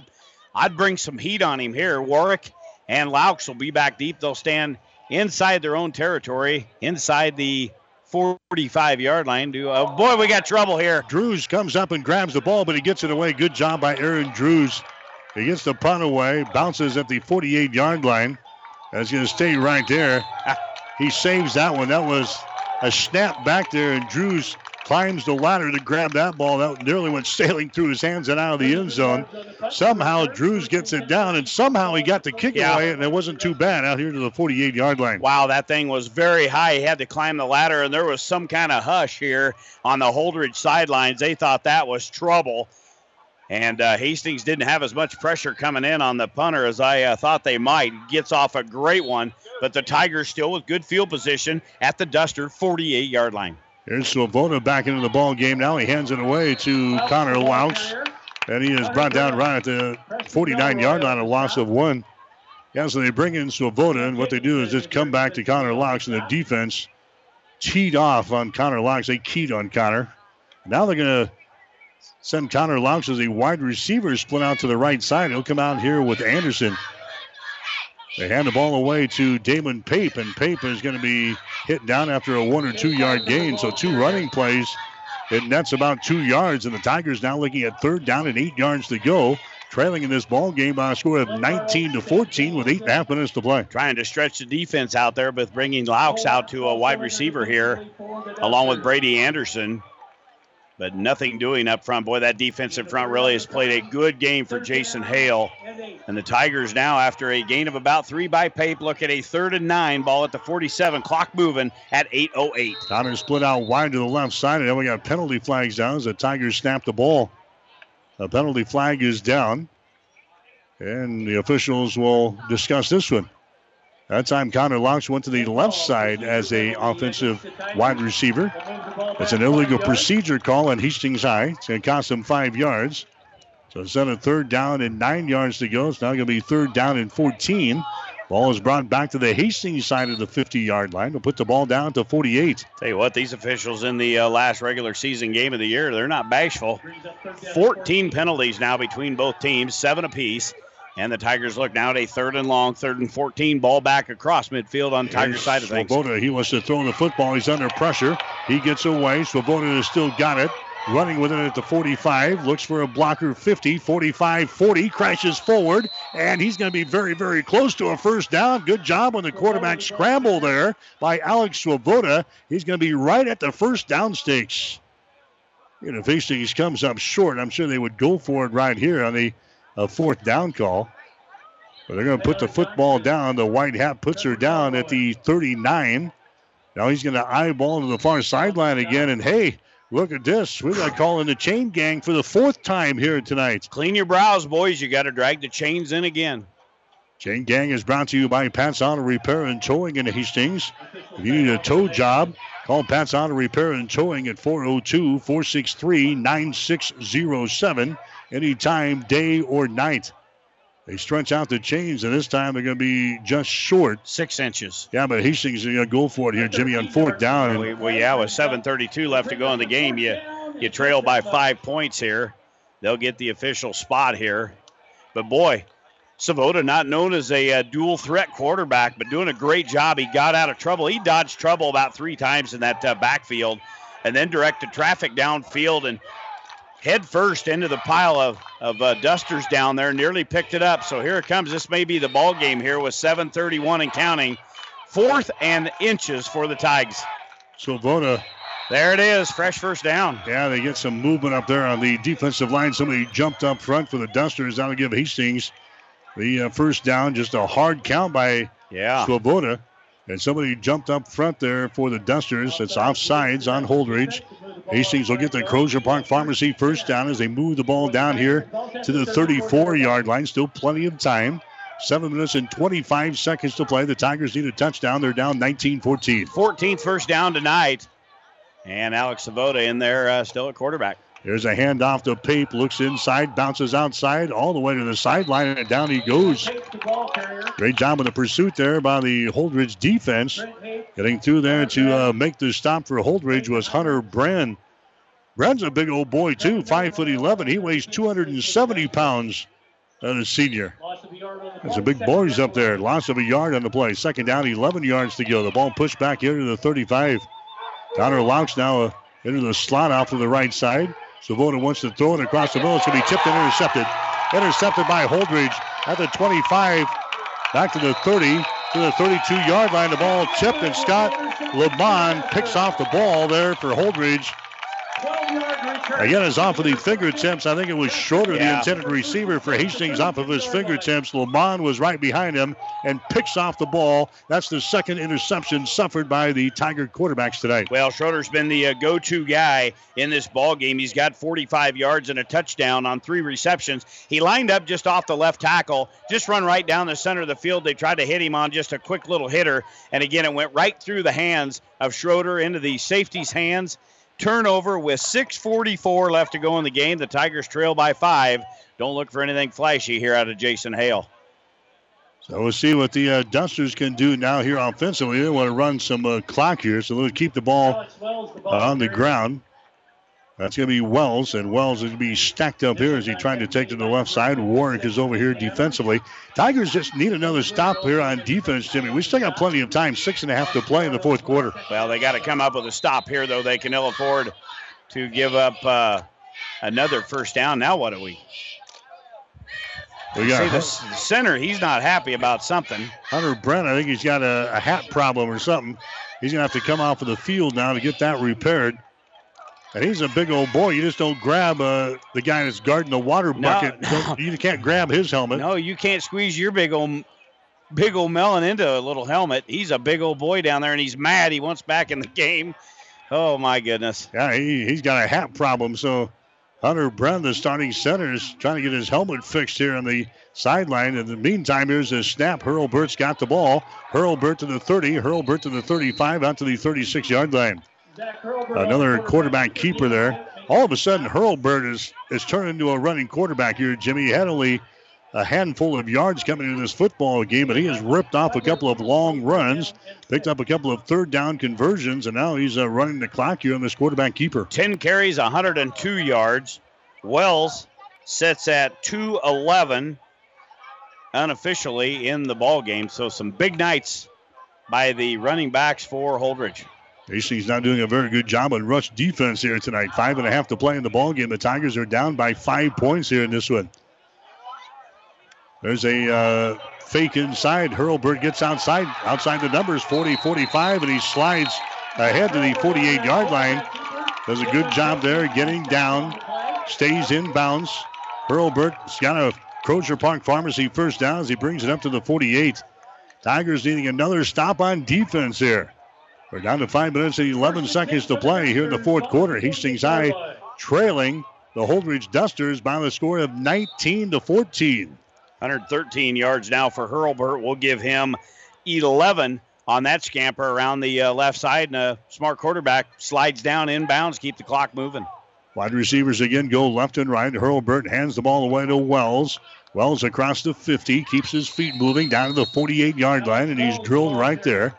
I'd bring some heat on him here. Warwick and Laux will be back deep. They'll stand inside their own territory, inside the 45 yard line. Do oh boy, we got trouble here. Drews comes up and grabs the ball, but he gets it away. Good job by Aaron Drews. He gets the punt away, bounces at the 48 yard line. That's going to stay right there. He saves that one. That was a snap back there, and Drews climbs the ladder to grab that ball. That nearly went sailing through his hands and out of the end zone. Somehow Drews gets it down, and somehow he got the kick Yeah. away, and it wasn't too bad out here to the 48 yard line. Wow, that thing was very high. He had to climb the ladder, and there was some kind of hush here on the Holdrege sidelines. They thought that was trouble. And uh, Hastings didn't have as much pressure coming in on the punter as I uh, thought they might. Gets off a great one, but the Tigers still with good field position at the Duster 48 yard line. Here's Swoboda back into the ball game now. He hands it away to Connor Laux. And he is brought down right at the 49 yard line, a loss of one. Yeah, so they bring in Swoboda, and what they do is just come back to Connor Laux, and the defense teed off on Connor Laux. They keyed on Connor. Now they're going to send Connor Laux as a wide receiver split out to the right side. He'll come out here with Anderson. They hand the ball away to Damon Pape, and Pape is going to be hit down after a one or two yard gain. So two running plays. It nets about two yards, and the Tigers now looking at third down and eight yards to go trailing in this ball game by a score of 19 to 14 with eight and a half minutes to play. Trying to stretch the defense out there, with bringing Laux out to a wide receiver here, along with Brady Anderson. But nothing doing up front. Boy, that defensive front really has played a good game for Jason Hale. And the Tigers now, after a gain of about three by Pape, look at a third and nine ball at the 47. Clock moving at 8.08. Connor split out wide to the left side, and then we got penalty flags down as the Tigers snap the ball. A penalty flag is down. And the officials will discuss this one. That time, Connor Laux went to the left side as a offensive wide receiver. It's an illegal procedure call on Hastings High. It's going to cost them five yards. So instead a third down and nine yards to go, it's now going to be third down and 14. Ball is brought back to the Hastings side of the 50 yard line to put the ball down to 48. Tell you what, these officials in the uh, last regular season game of the year, they're not bashful. 14 penalties now between both teams, seven apiece. And the Tigers look now at a third and long, third and 14, ball back across midfield on Tiger side of things. Swoboda, he wants to throw the football. He's under pressure. He gets away. Swoboda has still got it. Running with it at the 45, looks for a blocker 50, 45, 40, crashes forward, and he's going to be very, very close to a first down. Good job on the quarterback scramble there by Alex Swoboda. He's going to be right at the first down stakes. And if Hastings comes up short, I'm sure they would go for it right here on the uh, fourth down call. But they're going to put the football down. The white hat puts her down at the 39. Now he's going to eyeball to the far sideline again, and hey, Look at this. We got calling the chain gang for the fourth time here tonight. Clean your brows, boys. You got to drag the chains in again. Chain Gang is brought to you by Pat's Auto Repair and Towing in Hastings. If you need a tow job, call Pat's Auto Repair and Towing at 402 463 9607 anytime, day or night. They stretch out the chains, and this time they're going to be just short. Six inches. Yeah, but Hastings is going to go for it here, Jimmy, on fourth down. Well, well, yeah, with 7.32 left to go in the game, you, you trail by five points here. They'll get the official spot here. But boy, Swoboda, not known as a uh, dual threat quarterback, but doing a great job. He got out of trouble. He dodged trouble about three times in that uh, backfield and then directed traffic downfield and head first into the pile of, of uh, dusters down there, nearly picked it up. So here it comes. This may be the ball game here with 7:31 and counting. Fourth and inches for the Tigers. Swoboda. There it is, fresh first down. Yeah, they get some movement up there on the defensive line. Somebody jumped up front for the Dusters. That'll give Hastings the uh, first down. Just a hard count by yeah. Swoboda. And somebody jumped up front there for the Dusters. It's offsides on Holdrege. Hastings will get the Crozier Park Pharmacy first down as they move the ball down here to the 34 yard line. Still plenty of time. Seven minutes and 25 seconds to play. The Tigers need a touchdown. They're down 19 14. 14th first down tonight. And Alex Swoboda in there uh, still at quarterback. There's a handoff to Pape. Looks inside, bounces outside, all the way to the sideline, and down he goes. Great job of the pursuit there by the Holdrege defense. Getting through there to uh, make the stop for Holdrege was Hunter Bren. Bren's a big old boy too, five foot eleven. He weighs 270 pounds. And a senior. There's a big boys up there. Loss of a yard on the play. Second down, 11 yards to go. The ball pushed back here to the 35. Connor Laux now uh, into the slot off to the right side. Swoboda wants to throw it across the middle. It's going to be tipped and intercepted. Intercepted by Holdrege at the 25, back to the 30, to the 32 yard line. The ball tipped, and Scott LeBon picks off the ball there for Holdrege. Again, it's off of the fingertips. I think it was Schroeder, Yeah. the intended receiver for Hastings, off of his fingertips. Lamont was right behind him and picks off the ball. That's the second interception suffered by the Tiger quarterbacks tonight. Well, Schroeder's been the uh, go-to guy in this ball game. He's got 45 yards and a touchdown on three receptions. He lined up just off the left tackle, just run right down the center of the field. They tried to hit him on just a quick little hitter, and again, it went right through the hands of Schroeder into the safety's hands. Turnover with 6:44 left to go in the game. The Tigers trail by five. Don't look for anything flashy here out of Jason Hale. So we'll see what the uh, Dusters can do now here offensively. They want to run some uh, clock here, so they'll keep the ball uh, on the ground. That's going to be Wells, and Wells is going to be stacked up here as he tried to take to the left side. Warwick is over here defensively. Tigers just need another stop here on defense, Jimmy. We still got plenty of time, six and a half to play in the fourth quarter. Well, they got to come up with a stop here, though. They can ill afford to give up uh, another first down. Now, what do we? We got See, the the center, he's not happy about something. Hunter Brent, I think he's got a, a hat problem or something. He's going to have to come off of the field now to get that repaired. And he's a big old boy. You just don't grab uh, the guy that's guarding the water bucket. Don't- You can't grab his helmet. No, you can't squeeze your big old big old melon into a little helmet. He's a big old boy down there, and he's mad. He wants back in the game. Oh my goodness. Yeah, he, he's got a hat problem. So Hunter Brent, the starting center, is trying to get his helmet fixed here on the sideline. In the meantime, here's a snap. Hurlbert's got the ball. Hurlbert to the 30. Hurlbert to the 35, out to the 36 yard line. Another quarterback keeper there. All of a sudden, Hurlbert is, is turned into a running quarterback here, Jimmy. Had only a handful of yards coming into this football game, but he has ripped off a couple of long runs, picked up a couple of third down conversions, and now he's uh, running the clock here on this quarterback keeper. 10 carries, 102 yards. Wells sits at 211 unofficially in the ball game. So some big nights by the running backs for Holdrege. Hastings not doing a very good job on rush defense here tonight. Five and a half to play in the ball game. The Tigers are down by five points here in this one. There's a uh, fake inside. Hurlbert gets outside, outside the numbers, 40 45, and he slides ahead to the 48 yard line. Does a good job there getting down, stays in bounds. Hurlbert's got a Crozier Park Pharmacy first down as he brings it up to the 48. Tigers needing another stop on defense here. We're down to five minutes and 11 seconds to play here in the fourth quarter. Hastings High trailing the Holdrege Dusters by the score of 19 to 14. 113 yards now for Hurlbert. We'll give him 11 on that scamper around the uh, left side, and a smart quarterback slides down inbounds, keep the clock moving. Wide receivers again go left and right. Hurlbert hands the ball away to Wells. Wells across the 50, keeps his feet moving down to the 48 yard line, and he's drilled right there.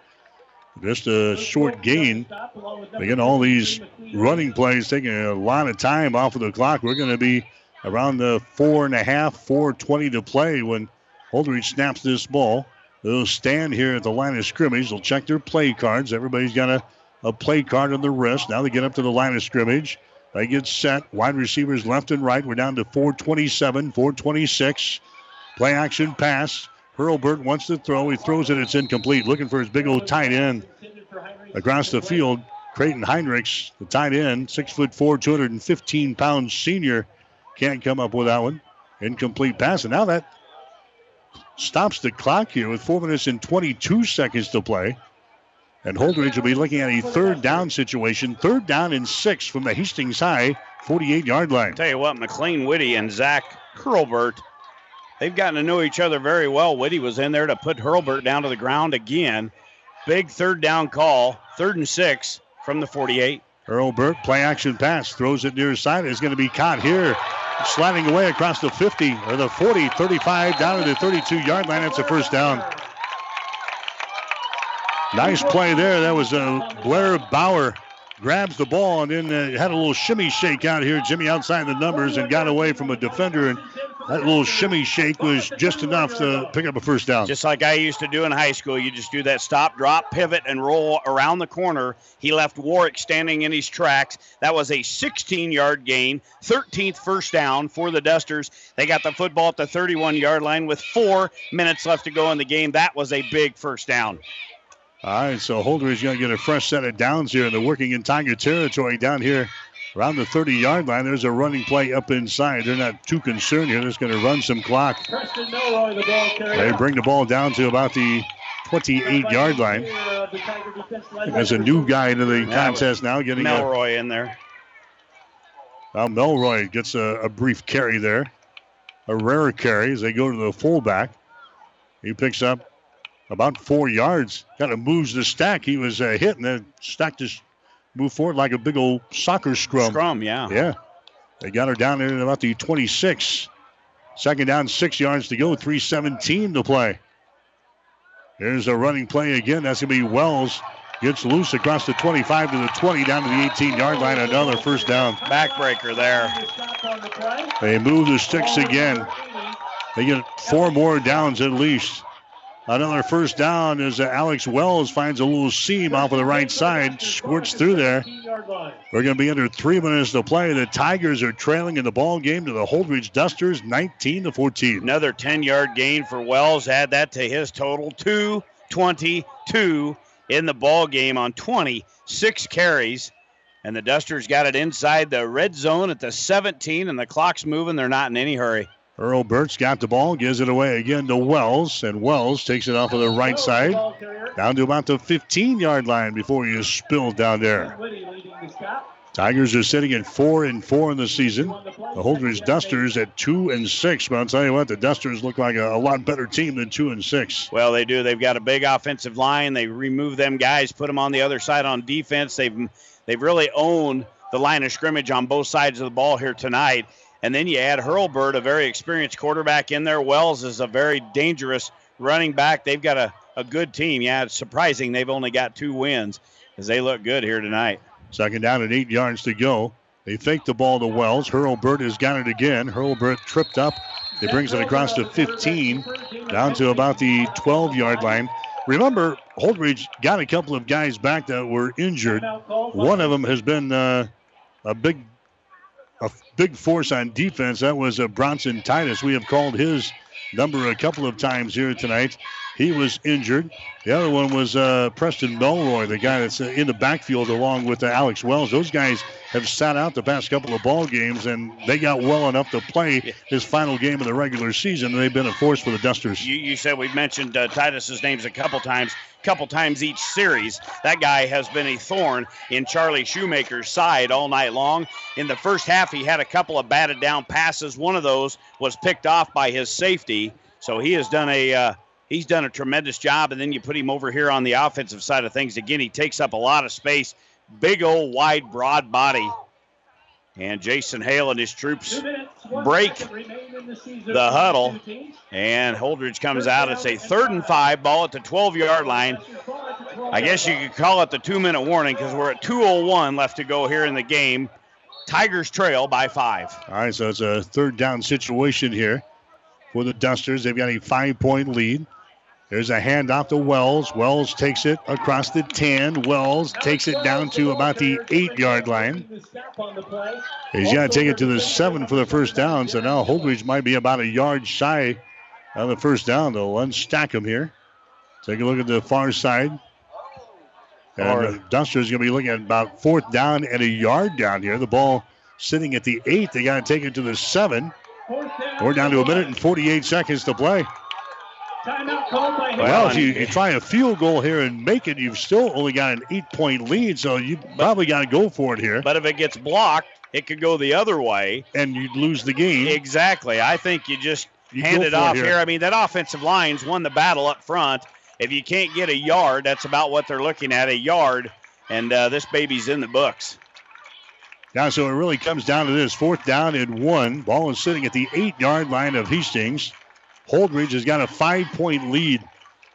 Just a short gain. Again, all these running plays taking a lot of time off of the clock. We're going to be around the four and a half, 420 to play when Holdrege snaps this ball. They'll stand here at the line of scrimmage. They'll check their play cards. Everybody's got a, a play card on the wrist. Now they get up to the line of scrimmage. They get set. Wide receivers left and right. We're down to 427, 426. Play action pass. Hurlbert wants to throw. He throws it. It's incomplete. Looking for his big old tight end across the field. Creighton Henricks, the tight end, six foot four, 215 pound senior, can't come up with that one. Incomplete pass. And now that stops the clock here with four minutes and 22 seconds to play. And Holdrege will be looking at a third down situation. Third down and six from the Hastings High 48 yard line. Tell you what, McLean Whitty and Zach Hurlbert, they've gotten to know each other very well. Whitty was in there to put Hurlbert down to the ground again. Big third down call, third and six from the 48. Hurlbert, play action pass, throws it near side. It's going to be caught here, sliding away across the 50 or the 40, 35, down to the 32 yard line. That's a first down. Nice play there. That was uh, Blair Bauer grabs the ball and then uh, had a little shimmy shake out here. Jimmy outside the numbers and got away from a defender. And that little shimmy shake was just enough to pick up a first down. Just like I used to do in high school, you just do that stop, drop, pivot, and roll around the corner. He left Warwick standing in his tracks. That was a 16 yard gain, 13th first down for the Dusters. They got the football at the 31 yard line with four minutes left to go in the game. That was a big first down. All right, so Holder is going to get a fresh set of downs here. and They're working in Tiger territory down here around the 30 yard line. There's a running play up inside. They're not too concerned here. They're just going to run some clock. Preston Melroy, the ball carrier. They bring the ball down to about the 28 yard line. There's a new guy into the contest now, getting a, Melroy in there. now Melroy gets a, a brief carry there, a rare carry as they go to the fullback. He picks up about four yards. Kind of moves the stack. He was uh, hit, and then stack just moved forward like a big old soccer scrum. Scrum, yeah. Yeah. They got her down there at about the 26. Second down, six yards to go, 317 to play. Here's a running play again. That's going to be Wells Gets loose across the 25 to the 20, down to the 18 yard line. Another first down. Backbreaker there. They move the sticks again. They get four more downs at least. Another first down as Alex Wells finds a little seam off of the right side, squirts through there. We're going to be under three minutes to play. The Tigers are trailing in the ball game to the Holdrege Dusters, 19 to 14. Another 10-yard gain for Wells. Add that to his total, 222 in the ball game on 26 carries. And the Dusters got it inside the red zone at the 17, and the clock's moving. They're not in any hurry. Hurlbert's got the ball, gives it away again to Wells, and Wells takes it off of the right side down to about the 15 yard line before he is spilled down there. Tigers are sitting at four and four in the season. The Holdrege Dusters at two and six. But I'll tell you what, the Dusters look like a, a, lot better team than two and six. Well, they do. They've got a big offensive line. They remove them guys, put them on the other side on defense. They've they've really owned the line of scrimmage on both sides of the ball here tonight. And then you add Hurlbert, a very experienced quarterback in there. Wells is a very dangerous running back. They've got a, a good team. Yeah, it's surprising they've only got two wins because they look good here tonight. Second down and eight yards to go. They fake the ball to Wells. Hurlbert has got it again. Hurlbert tripped up. It brings it across to 15, down to about the 12 yard line. Remember, Holdrege got a couple of guys back that were injured. One of them has been uh, a big a big force on defense. That was uh, Bronson Titus. We have called his number a couple of times here tonight. He was injured. The other one was uh, Preston Melroy, the guy that's in the backfield along with uh, Alex Wells. Those guys have sat out the past couple of ball games, and they got well enough to play his final game of the regular season. And they've been a force for the Dusters. You, you said we mentioned uh, Titus's names a couple times couple times each series. That guy has been a thorn in Charlie Shoemaker's side all night long. In the first half, he had a couple of batted down passes. One of those was picked off by his safety. So he has done a uh, he's done a tremendous job. And then you put him over here on the offensive side of things. Again, he takes up a lot of space. Big old wide broad body. And Jason Hale and his troops break the huddle. And Holdrege comes out. It's a third and five ball at the 12 yard line. I guess you could call it the two minute warning because we're at 2.01 left to go here in the game. Tigers trail by five. All right, so it's a third down situation here for the Dusters. They've got a five point lead. There's a handoff to Wells. Wells takes it across the 10. Wells takes it down to about the eight yard line. He's got to take it to the seven for the first down. So now Holdrege might be about a yard shy of the first down. They'll unstack him here. Take a look at the far side. And the Dusters going to be looking at about fourth down and a yard down here. The ball sitting at the eight. They got to take it to the seven. We're down to a minute and 48 seconds to play. Well, if you, you, try a field goal here and make it, you've still only got an eight point lead, so you probably got to go for it here. But if it gets blocked, it could go the other way. And you'd lose the game. Exactly. I think you just you hand it off it here. here. I mean, that offensive line's won the battle up front. If you can't get a yard, that's about what they're looking at a yard. And uh, this baby's in the books. Now, so it really comes down to this fourth down and one. Ball is sitting at the eight yard line of Hastings. Holdrege has got a five point lead.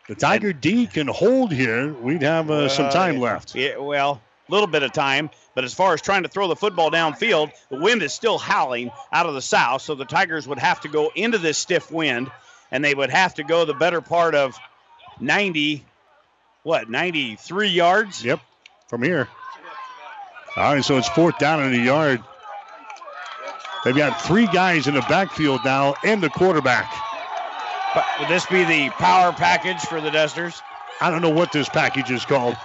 The Tiger D can hold here. We'd have uh, some time left. Yeah, well, a little bit of time. But as far as trying to throw the football downfield, the wind is still howling out of the south. So the Tigers would have to go into this stiff wind, and they would have to go the better part of 90, what, 93 yards? Yep, from here. All right, so it's fourth down in a yard. They've got three guys in the backfield now and the quarterback. Would this be the power package for the Dusters? I don't know what this package is called.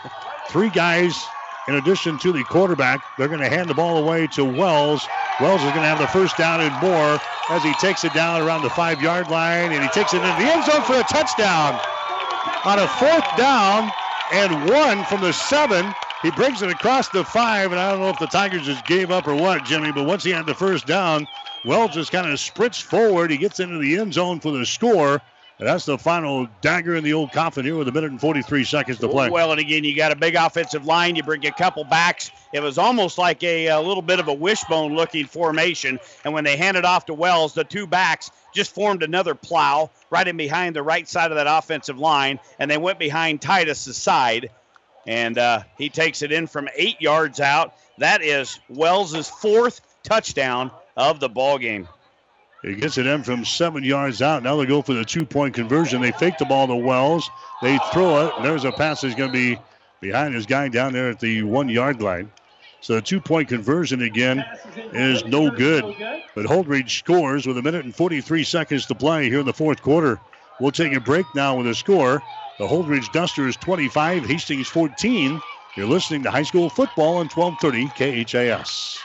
Three guys in addition to the quarterback. They're going to hand the ball away to Wells. Wells is going to have the first down and more as he takes it down around the five yard line and he takes it into the end zone for a touchdown. On a fourth down and one from the seven, he brings it across the five. And I don't know if the Tigers just gave up or what, Jimmy, but once he had the first down, Wells just kind of sprints forward. He gets into the end zone for the score. And that's the final dagger in the old coffin here with a minute and 43 seconds to play. Well, and again, you got a big offensive line. You bring a couple backs. It was almost like a, a little bit of a wishbone looking formation. And when they handed off to Wells, the two backs just formed another plow right in behind the right side of that offensive line. And they went behind Titus's side and uh, he takes it in from eight yards out. That is Wells's fourth touchdown of the ball game. It gets it in from seven yards out. Now they go for the two-point conversion. They fake the ball to Wells. They throw it. There's a pass that's going to be behind his guy down there at the one-yard line. So the two-point conversion again is no good. But Holdrege scores with a minute and 43 seconds to play here in the fourth quarter. We'll take a break now with a score. The Holdrege Dusters 25, Hastings 14. You're listening to high school football on 1230 KHAS.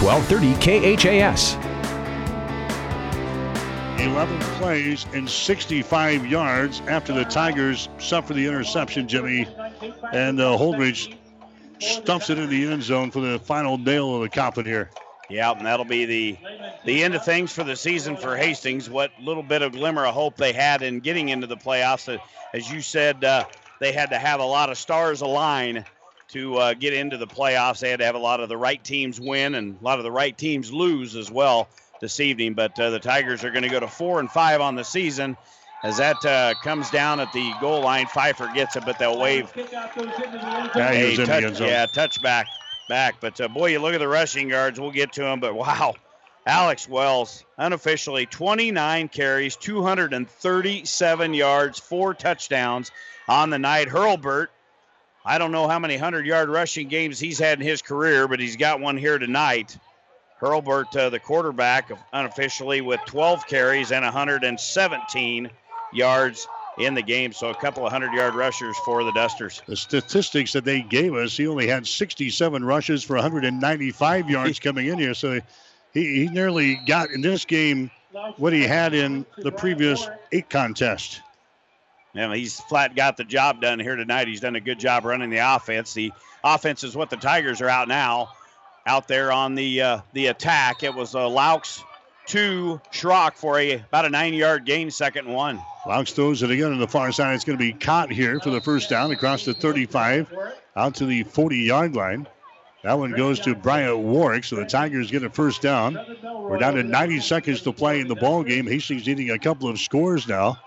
1230 KHAS. 11 plays and 65 yards after the Tigers suffer the interception, Jimmy. And uh, Holdrege stuffs it in the end zone for the final nail of the coffin here. Yeah, and that'll be the the end of things for the season for Hastings. What little bit of glimmer of hope they had in getting into the playoffs. Uh, as you said, uh, they had to have a lot of stars align to uh, get into the playoffs. They had to have a lot of the right teams win and a lot of the right teams lose as well this evening. But uh, the Tigers are going to go to four and five on the season. As that uh, comes down at the goal line, Pfeiffer gets it, but they'll wave. Yeah, he a was in the touch- end zone. yeah, touchback back. But uh, boy, you look at the rushing yards. We'll get to them. But wow, Alex Wells unofficially 29 carries, 237 yards, four touchdowns on the night. Hurlbert, I don't know how many 100 yard rushing games he's had in his career, but he's got one here tonight. Hurlbert, uh, the quarterback, unofficially with 12 carries and 117 yards in the game. So a couple of 100 yard rushers for the Dusters. The statistics that they gave us, he only had 67 rushes for 195 yards coming in here. So he, he nearly got in this game what he had in the previous eight contest. He's flat got the job done here tonight. He's done a good job running the offense. The offense is what the Tigers are out now, out there on the uh, the attack. It was uh, Laux to Schrock for a about a nine-yard gain, second one. Laux throws it again on the far side. It's going to be caught here for the first down across the 35 out to the 40 yard line. That one goes to Bryant Warwick, so the Tigers get a first down. We're down to 90 seconds to play in the ball game. Hastings needing a couple of scores now.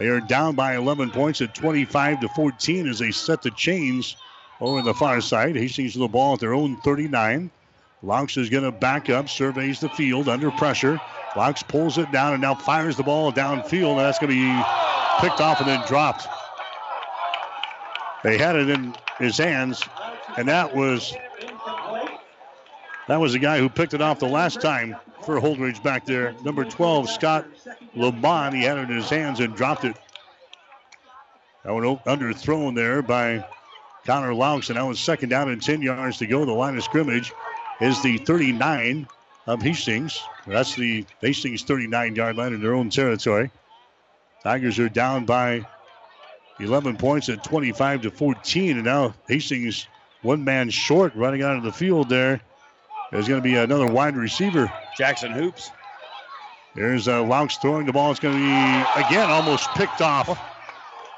They are down by 11 points at 25 to 14 as they set the chains over the far side. Hastings with the ball at their own 39. Laux is going to back up, surveys the field under pressure. Laux pulls it down and now fires the ball downfield. That's going to be picked off and then dropped. They had it in his hands, and that was that was the guy who picked it off the last time for Holdrege back there. Number 12, Scott Lamont. He had it in his hands and dropped it. That one underthrown there by Connor Laux, and that was second down and 10 yards to go. The line of scrimmage is the 39 of Hastings. That's the Hastings 39 yard line in their own territory. Tigers are down by 11 points at 25 to 14, and now Hastings one man short running out of the field there. There's going to be another wide receiver. Jackson Hoops. There's uh, Laux throwing the ball. It's going to be, again, almost picked off.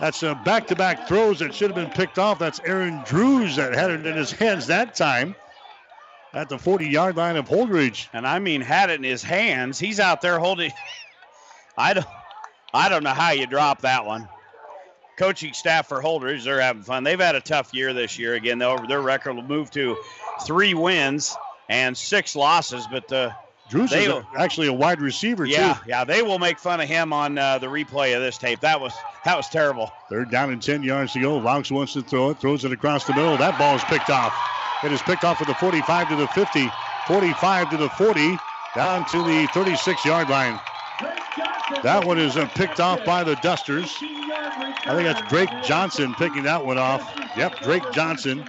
That's uh, back-to-back throws that should have been picked off. That's Aaron Drews that had it in his hands that time at the 40-yard line of Holdrege. And I mean, had it in his hands. He's out there holding. I don't, I don't know how you drop that one. Coaching staff for Holdrege, they're having fun. They've had a tough year this year. Again, their record will move to three wins and six losses, but uh, Drews they is actually a wide receiver, yeah, too. yeah, yeah, they will make fun of him on uh, the replay of this tape. That was that was terrible. Third down and 10 yards to go. Laux wants to throw it, throws it across the middle. That ball is picked off. It is picked off at the 45 to the 50, 45 to the 40, down to the 36 yard line. That one is uh, picked off by the Dusters. I think that's Drake Johnson picking that one off. Yep, Drake Johnson,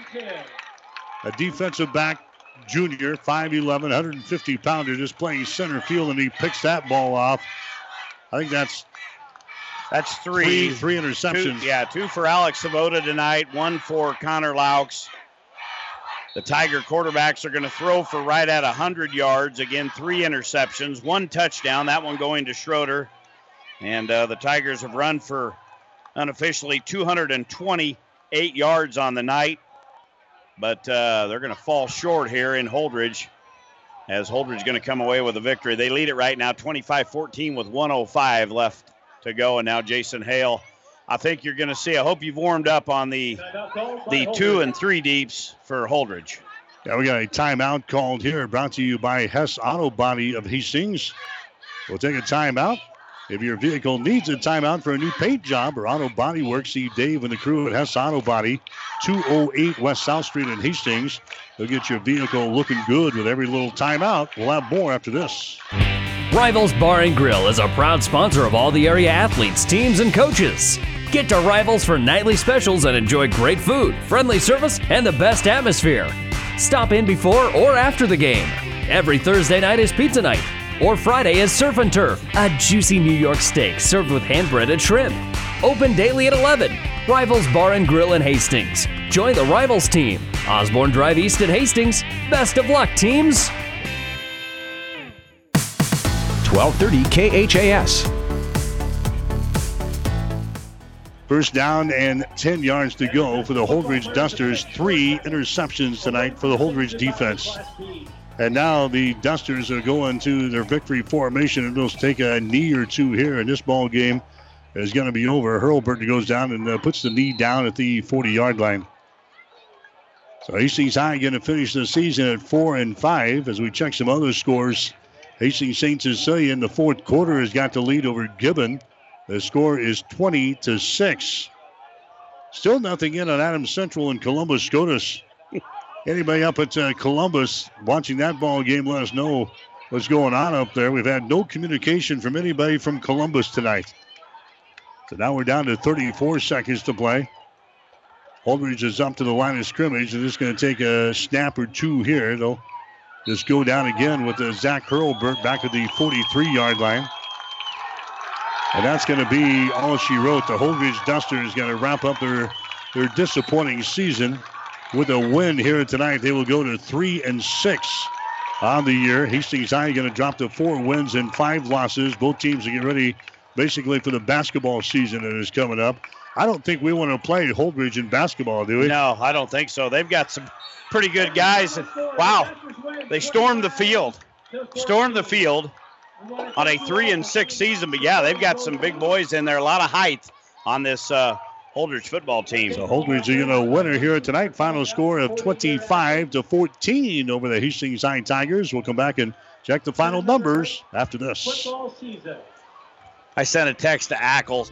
a defensive back junior, 5'11, 150 pounder, just playing center field, and he picks that ball off. I think that's That's three. Three, three interceptions. Two, yeah, two for Alex Swoboda tonight, one for Connor Laux. The Tiger quarterbacks are going to throw for right at 100 yards. Again, three interceptions, one touchdown, that one going to Schroeder. And uh, the Tigers have run for unofficially 228 yards on the night. But uh, they're going to fall short here in Holdrege as Holdrege going to come away with a victory. They lead it right now 25 14 with 105 left to go. And now Jason Hale. I think you're going to see. I hope you've warmed up on the the two and three deeps for Holdrege. Yeah, we got a timeout called here, brought to you by Hess Auto Body of Hastings. We'll take a timeout. If your vehicle needs a timeout for a new paint job or auto body work, see Dave and the crew at Hess Auto Body, 208 West South Street in Hastings. They'll get your vehicle looking good with every little timeout. We'll have more after this. Rivals Bar and Grill is a proud sponsor of all the area athletes, teams, and coaches. Get to Rivals for nightly specials and enjoy great food, friendly service, and the best atmosphere. Stop in before or after the game. Every Thursday night is pizza night, or Friday is surf and turf, a juicy New York steak served with hand breaded shrimp. Open daily at 11. Rivals Bar and Grill in Hastings. Join the Rivals team. Osborne Drive East at Hastings. Best of luck, teams. 1230 KHAS. First down and 10 yards to go for the Holdrege Dusters. Three interceptions tonight for the Holdrege defense. And now the Dusters are going to their victory formation and they'll take a knee or two here in this ball game is going to be over. Hurlbert goes down and uh, puts the knee down at the 40 yard line. So Hastings High going to finish the season at four and five as we check some other scores. Hastings St. Cecilia in the fourth quarter has got the lead over Gibbon. The score is 20 to 6. Still nothing in on Adams Central and Columbus SCOTUS. Anybody up at uh, Columbus watching that ball game, let us know what's going on up there. We've had no communication from anybody from Columbus tonight. So now we're down to 34 seconds to play. Holdrege is up to the line of scrimmage and it's going to take a snap or two here. They'll just go down again with the Zach Hurlbert back at the 43 yard line. And that's going to be all she wrote. The Holdrege Duster is going to wrap up their, their disappointing season with a win here tonight. They will go to three and six on the year. Hastings High going to drop to four wins and five losses. Both teams are getting ready basically for the basketball season that is coming up. I don't think we want to play Holdrege in basketball, do we? No, I don't think so. They've got some pretty good guys. And, Wow, they stormed the field. Stormed the field on a three and six season. But yeah, they've got some big boys in there. A lot of height on this uh, Holdrege football team. So Holdrege are going to winner here tonight. Final score of 25 to 14 over the Hastings High Tigers. We'll come back and check the final numbers after this. I sent a text to Ackles.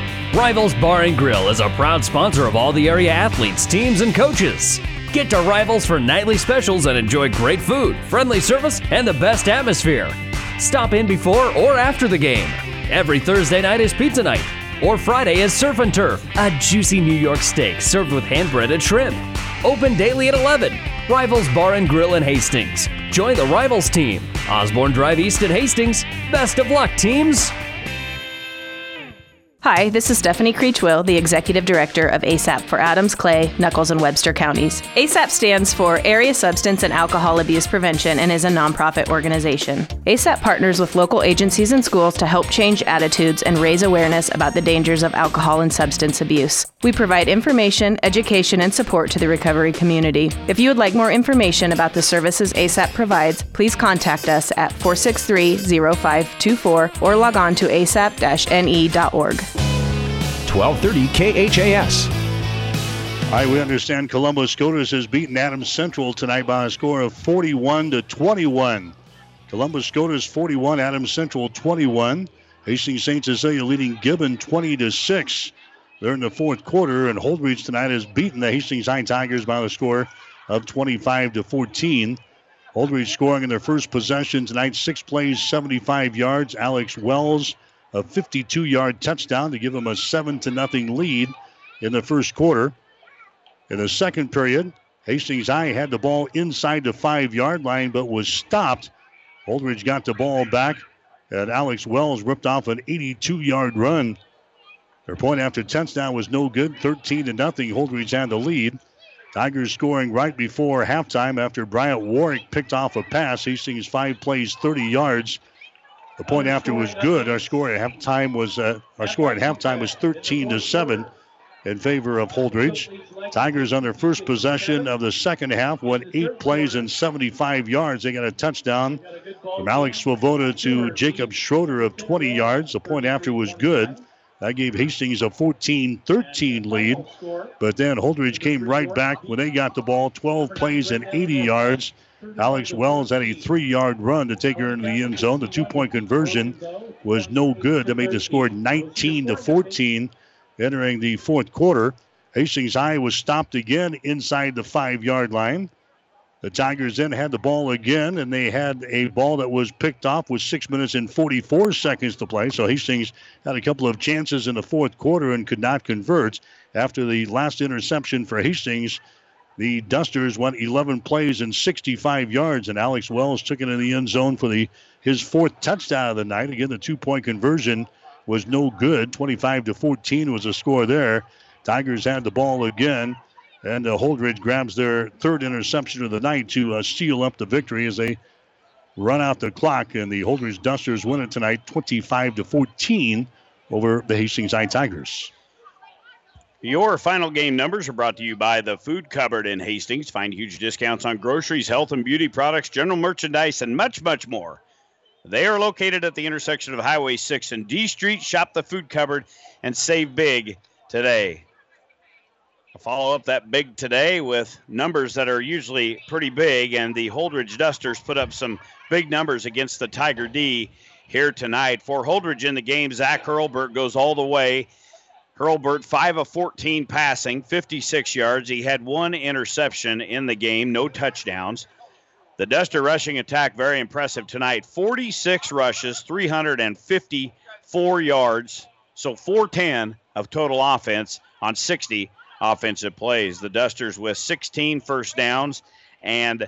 Rivals Bar and Grill is a proud sponsor of all the area athletes, teams, and coaches. Get to Rivals for nightly specials and enjoy great food, friendly service, and the best atmosphere. Stop in before or after the game. Every Thursday night is pizza night, or Friday is surf and turf, a juicy New York steak served with hand breaded shrimp. Open daily at 11. Rivals Bar and Grill in Hastings. Join the Rivals team. Osborne Drive East at Hastings. Best of luck, teams. Hi, this is Stephanie Creechwill, the Executive Director of ASAP for Adams, Clay, Nuckolls, and Webster counties. ASAP stands for Area Substance and Alcohol Abuse Prevention and is a nonprofit organization. ASAP partners with local agencies and schools to help change attitudes and raise awareness about the dangers of alcohol and substance abuse. We provide information, education, and support to the recovery community. If you would like more information about the services ASAP provides, please contact us at 463 0524 or log on to asap ne.org. 1230 KHAS. All right, we understand Columbus SCOTUS has beaten Adams Central tonight by a score of 41 to 21. Columbus SCOTUS 41, Adams Central 21. Hastings St. Cecilia leading Gibbon 20 to 6. They're in the fourth quarter, and Holdrege tonight has beaten the Hastings High Tigers by a score of 25 to 14. Holdrege scoring in their first possession tonight, six plays, 75 yards. Alex Wells, a 52 yard touchdown to give them a 7 to nothing lead in the first quarter. In the second period, Hastings High had the ball inside the five yard line but was stopped. Holdrege got the ball back, and Alex Wells ripped off an 82 yard run their point after touchdown was no good. 13 to nothing. Holdrege had the lead. Tigers scoring right before halftime after Bryant Warwick picked off a pass. Hastings five plays, 30 yards. The point after was good. Our score at halftime was uh, our score at halftime was 13 to seven in favor of Holdrege. Tigers on their first possession of the second half went eight plays and 75 yards. They got a touchdown from Alex Swoboda to Jacob Schroeder of 20 yards. The point after was good. That gave Hastings a 14 13 lead. But then Holdrege came right back when they got the ball 12 plays and 80 yards. Alex Wells had a three yard run to take her into the end zone. The two point conversion was no good. They made the score 19 to 14 entering the fourth quarter. Hastings High was stopped again inside the five yard line. The Tigers then had the ball again, and they had a ball that was picked off with six minutes and 44 seconds to play. So Hastings had a couple of chances in the fourth quarter and could not convert. After the last interception for Hastings, the Dusters went 11 plays and 65 yards, and Alex Wells took it in the end zone for the his fourth touchdown of the night. Again, the two-point conversion was no good. 25 to 14 was the score there. Tigers had the ball again. And uh, Holdrege grabs their third interception of the night to uh, seal up the victory as they run out the clock. And the Holdrege Dusters win it tonight 25 to 14 over the Hastings High Tigers. Your final game numbers are brought to you by the Food Cupboard in Hastings. Find huge discounts on groceries, health and beauty products, general merchandise, and much, much more. They are located at the intersection of Highway 6 and D Street. Shop the Food Cupboard and save big today. I'll follow up that big today with numbers that are usually pretty big, and the Holdrege Dusters put up some big numbers against the Tiger D here tonight. For Holdrege in the game, Zach Hurlbert goes all the way. Hurlbert, 5 of 14 passing, 56 yards. He had one interception in the game, no touchdowns. The Duster rushing attack, very impressive tonight. 46 rushes, 354 yards, so 410 of total offense on 60 offensive plays. The Dusters with 16 first downs and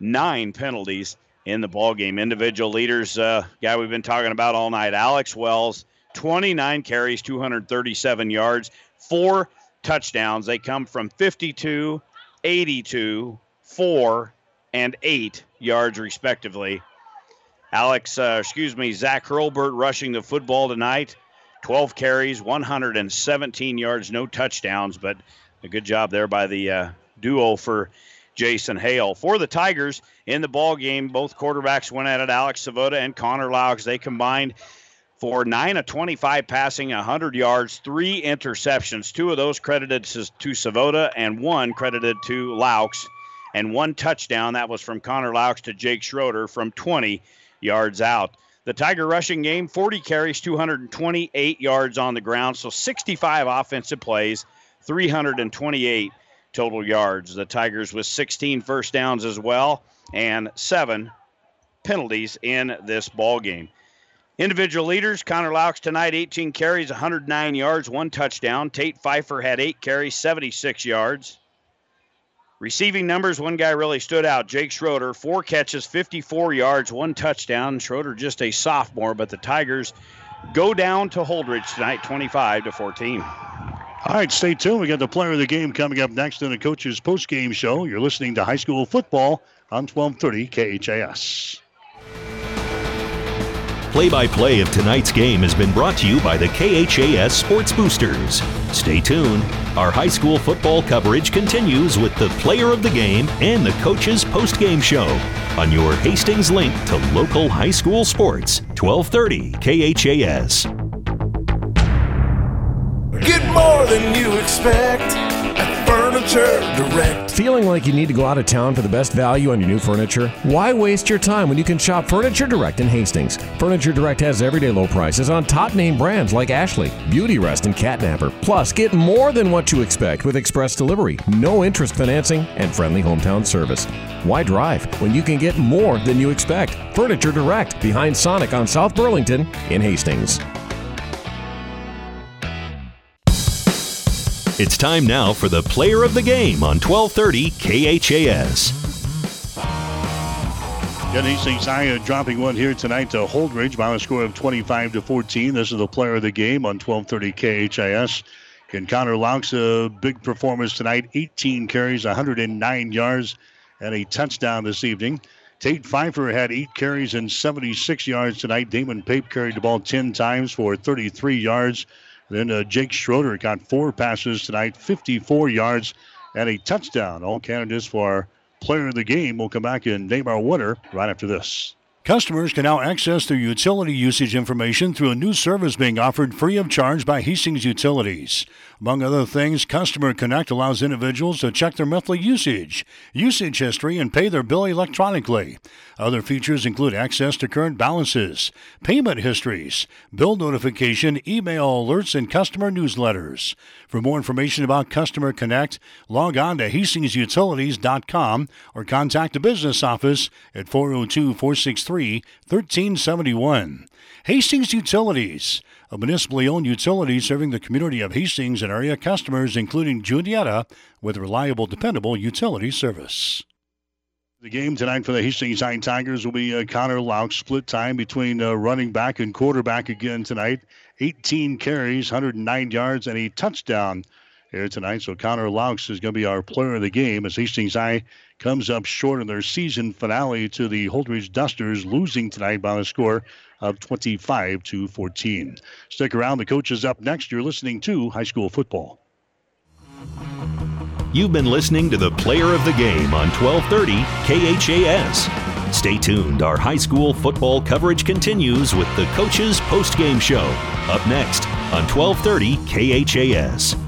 nine penalties in the ball game. Individual leaders, uh, guy we've been talking about all night, Alex Wells, 29 carries, 237 yards, four touchdowns. They come from 52, 82, four, and eight yards respectively. Alex, uh, excuse me, Zach Hurlbert rushing the football tonight. 12 carries, 117 yards, no touchdowns, but a good job there by the uh, duo for Jason Hale. For the Tigers in the ball game, both quarterbacks went at it. Alex Swoboda and Connor Laux. They combined for 9 of 25 passing, 100 yards, three interceptions. Two of those credited to, Swoboda and one credited to Laux. And one touchdown, that was from Connor Laux to Jake Schroeder from 20 yards out. The Tiger rushing game 40 carries, 228 yards on the ground, so 65 offensive plays, 328 total yards. The Tigers with 16 first downs as well and seven penalties in this ball game. Individual leaders, Connor Laux tonight, 18 carries, 109 yards, one touchdown. Tate Pfeiffer had eight carries, 76 yards. Receiving numbers, one guy really stood out. Jake Schroeder, four catches, 54 yards, one touchdown. Schroeder just a sophomore, but the Tigers go down to Holdrege tonight, 25 to 14. All right, stay tuned. We got the player of the game coming up next in the coach's post-game show. You're listening to high school football on 1230 KHAS. Play by play of tonight's game has been brought to you by the KHAS Sports Boosters. Stay tuned. Our high school football coverage continues with the player of the game and the coach's post game show on your Hastings link to local high school sports, 1230 KHAS. Get more than you expect Furniture Direct. Feeling like you need to go out of town for the best value on your new furniture? Why waste your time when you can shop Furniture Direct in Hastings? Furniture Direct has everyday low prices on top name brands like Ashley, Beauty Rest, and Catnapper. Plus, get more than what you expect with express delivery, no interest financing, and friendly hometown service. Why drive when you can get more than you expect? Furniture Direct behind Sonic on South Burlington in Hastings. It's time now for the player of the game on 1230 KHAS. Hastings High dropping one here tonight to Holdrege by a score of 25 to 14. This is the player of the game on 1230 KHAS. Can Connor Laux a big performance tonight? 18 carries, 109 yards, and a touchdown this evening. Tate Pfeiffer had eight carries and 76 yards tonight. Damon Pape carried the ball 10 times for 33 yards. Then uh, Jake Schroeder got four passes tonight, 54 yards, and a touchdown. All candidates for player of the game will come back and name our winner right after this. Customers can now access their utility usage information through a new service being offered free of charge by Hastings Utilities. Among other things, Customer Connect allows individuals to check their monthly usage, usage history, and pay their bill electronically. Other features include access to current balances, payment histories, bill notification, email alerts, and customer newsletters. For more information about Customer Connect, log on to HastingsUtilities.com or contact the business office at 402 463 1371. Hastings Utilities, a municipally owned utility serving the community of Hastings and area customers, including Juniata, with reliable, dependable utility service. The game tonight for the Hastings High Tigers will be uh, Connor Laux, split time between uh, running back and quarterback again tonight. 18 carries, 109 yards, and a touchdown here tonight. So Connor Laux is going to be our player of the game as Hastings High comes up short in their season finale to the Holdrege Dusters, losing tonight by a score of 25 to 14. Stick around. The coach is up next. You're listening to high school football. You've been listening to the player of the game on 1230 KHAS. Stay tuned. Our high school football coverage continues with the coaches post-game show. Up next on 1230 KHAS.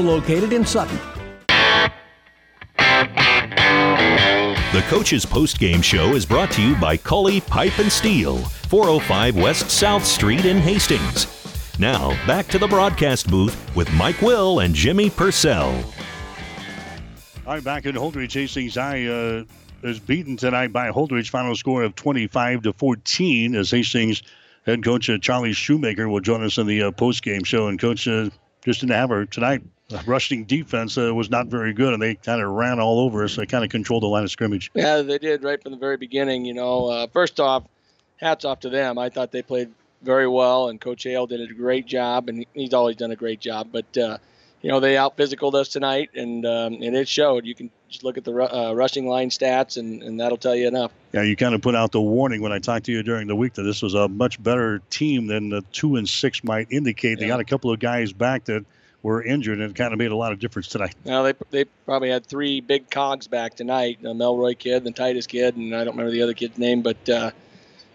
located in Sutton. The Coach's Post Game Show is brought to you by Cully Pipe and Steel, 405 West South Street in Hastings. Now, back to the broadcast booth with Mike Will and Jimmy Purcell. All right, back in Holdrege, Hastings High uh, is beaten tonight by Holdrege. Final score of 25 to 14 as Hastings head coach uh, Charlie Shoemaker will join us in the uh, post game show. And coach uh, just didn't have her tonight. The rushing defense uh, was not very good, and they kind of ran all over us. They kind of controlled the line of scrimmage. Yeah, they did right from the very beginning. You know, uh, first off, hats off to them. I thought they played very well, and Coach Hale did a great job, and he's always done a great job. But uh, you know, they out physicaled us tonight, and um, and it showed. You can just look at the uh, rushing line stats, and, and that'll tell you enough. Yeah, you kind of put out the warning when I talked to you during the week that this was a much better team than the two and six might indicate. Yeah. They got a couple of guys back that were injured, and it kind of made a lot of difference tonight. Well, they, they probably had three big cogs back tonight: the Melroy kid, the Titus kid, and I don't remember the other kid's name, but. Uh,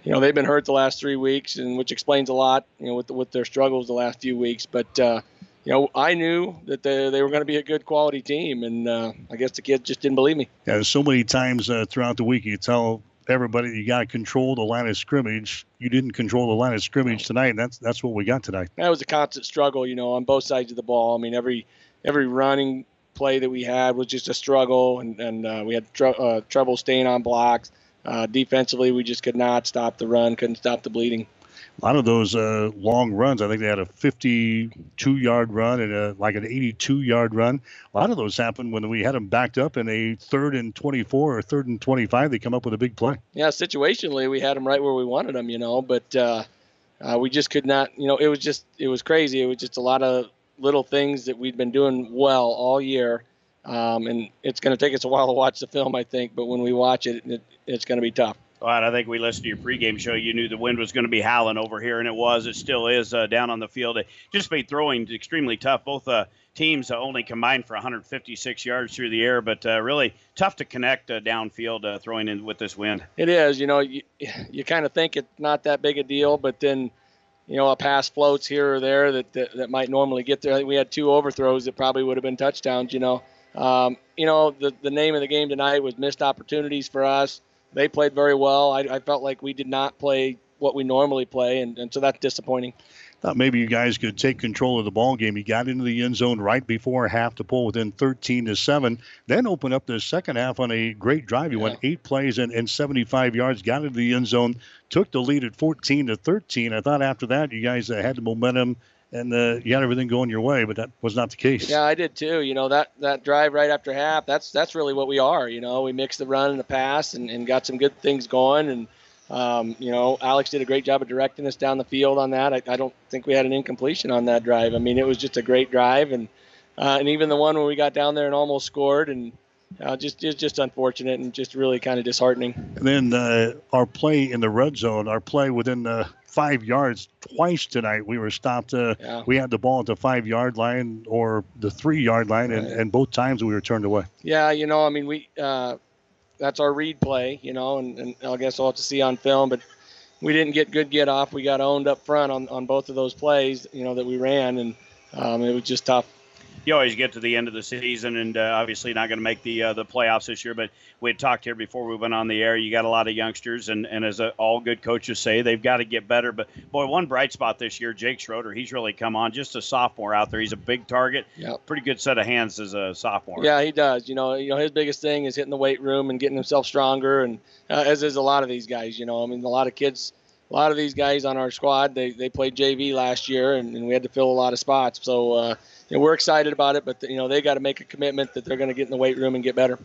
you know they've been hurt the last three weeks, and which explains a lot. You know with with their struggles the last few weeks. But uh, you know I knew that they, they were going to be a good quality team, and uh, I guess the kids just didn't believe me. Yeah, so many times uh, throughout the week you tell everybody you got to control the line of scrimmage. You didn't control the line of scrimmage tonight, and that's that's what we got tonight. That was a constant struggle, you know, on both sides of the ball. I mean, every every running play that we had was just a struggle, and and uh, we had tr- uh, trouble staying on blocks. Uh, defensively, we just could not stop the run, couldn't stop the bleeding. A lot of those uh, long runs, I think they had a 52 yard run and a, like an 82 yard run. A lot of those happened when we had them backed up in a third and 24 or third and 25. They come up with a big play. Yeah, situationally, we had them right where we wanted them, you know, but uh, uh, we just could not, you know, it was just, it was crazy. It was just a lot of little things that we'd been doing well all year Um, and it's going to take us a while to watch the film, I think. But when we watch it, it it's going to be tough. Well, I think we listened to your pregame show. You knew the wind was going to be howling over here, and it was. It still is uh, down on the field. It just made throwing extremely tough. Both uh, teams only combined for 156 yards through the air, but uh, really tough to connect uh, downfield uh, throwing in with this wind. It is. You know, you, you kind of think it's not that big a deal, but then, you know, a pass floats here or there that, that, that might normally get there. we had two overthrows that probably would have been touchdowns, you know. Um, you know, the, the name of the game tonight was missed opportunities for us they played very well. I, I felt like we did not play what we normally play, and, and so that's disappointing. Thought maybe you guys could take control of the ball game. You got into the end zone right before half to pull within 13 to seven. Then open up the second half on a great drive. You yeah. went eight plays and, and 75 yards. Got into the end zone. Took the lead at 14 to 13. I thought after that you guys had the momentum and uh, you had everything going your way, but that was not the case. Yeah, I did too. You know that that drive right after half. That's that's really what we are. You know, we mixed the run and the pass, and, and got some good things going. And um, you know, Alex did a great job of directing us down the field on that. I, I, don't think we had an incompletion on that drive. I mean, it was just a great drive, and uh, and even the one where we got down there and almost scored, and uh, just it's just unfortunate and just really kind of disheartening. And then uh, our play in the red zone, our play within the five yards twice tonight. We were stopped. Uh, yeah. We had the ball at the five yard line or the three yard line, and, and both times we were turned away. Yeah, you know, I mean, we uh, that's our read play, you know, and, and I guess I'll have to see on film, but we didn't get good get off. We got owned up front on, on both of those plays, you know, that we ran, and um, it was just tough you always get to the end of the season, and uh, obviously not going to make the uh, the playoffs this year. But we had talked here before we went on the air. You got a lot of youngsters, and, and as a, all good coaches say, they've got to get better. But boy, one bright spot this year, Jake Schroeder, he's really come on. Just a sophomore out there, he's a big target. Yep. pretty good set of hands as a sophomore. Yeah, he does. You know, you know his biggest thing is hitting the weight room and getting himself stronger, and uh, as is a lot of these guys. You know, I mean, a lot of kids a lot of these guys on our squad they, they played JV last year and, and we had to fill a lot of spots. So uh, you know, we're excited about it, but you know they got to make a commitment that they're going to get in the weight room and get better.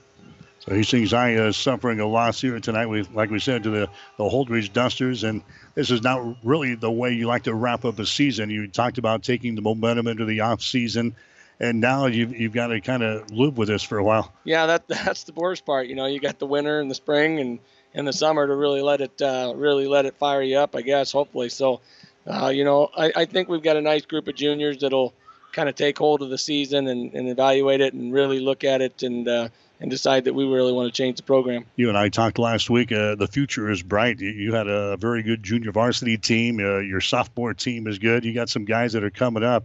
So Hastings High is suffering a loss here tonight. We, like we said, to the, the Holdrege Dusters, and this is not really the way you like to wrap up a season. You talked about taking the momentum into the off season, and now you've, you've got to kind of live with this for a while. Yeah, that that's the worst part. You know, you got the winter and the spring and in the summer to really let it uh, really let it fire you up. I guess hopefully. So, uh, you know, I, I think we've got a nice group of juniors that'll kind of take hold of the season and, and evaluate it and really look at it and uh, and decide that we really want to change the program. You and I talked last week. Uh, the future is bright. You had a very good junior varsity team. Uh, your sophomore team is good. You got some guys that are coming up,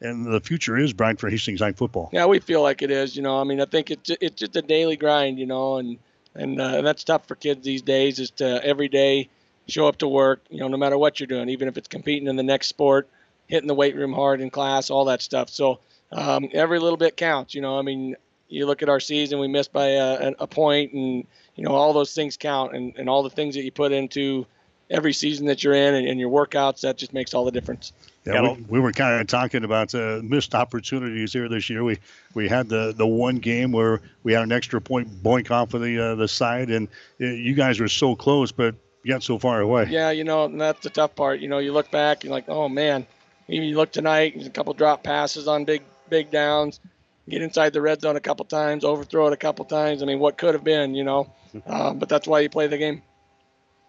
and the future is bright for Hastings High football. Yeah, we feel like it is. You know, I mean, I think it's it's just a daily grind. You know, and and uh, that's tough for kids these days. Is to every day show up to work. You know, no matter what you're doing, even if it's competing in the next sport hitting the weight room hard in class, all that stuff. So um, every little bit counts. You know, I mean, you look at our season, we missed by a, a point, and you know all those things count, and, and all the things that you put into every season that you're in and, and your workouts, that just makes all the difference. Yeah, we, we, were kind of talking about uh, missed opportunities here this year. We we had the, the one game where we had an extra point boink off of the uh, the side, and uh, you guys were so close, but got so far away. Yeah, you know, that's the tough part. You know, you look back, you're like, oh man, you look tonight, a couple drop passes on big big downs, get inside the red zone a couple times, overthrow it a couple times. I mean, what could have been, you know? Uh, but that's why you play the game.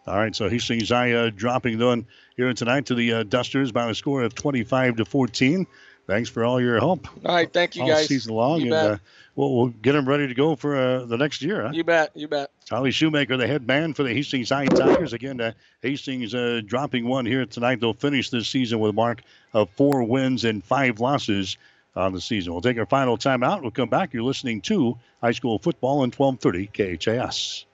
All right, so Hastings High uh, dropping on here tonight to the uh, Dusters by a score of 25 to 14. Thanks for all your help. All right, thank you all guys. season long, you and. Uh, we'll, we'll get them ready to go for uh, the next year. Huh? You bet, you bet. Charlie Shoemaker, the head man for the Hastings High Tigers. Again, uh, Hastings uh, dropping one here tonight. They'll finish this season with a mark of four wins and five losses on the season. We'll take our final timeout. We'll come back. You're listening to high school football on 1230 KHAS.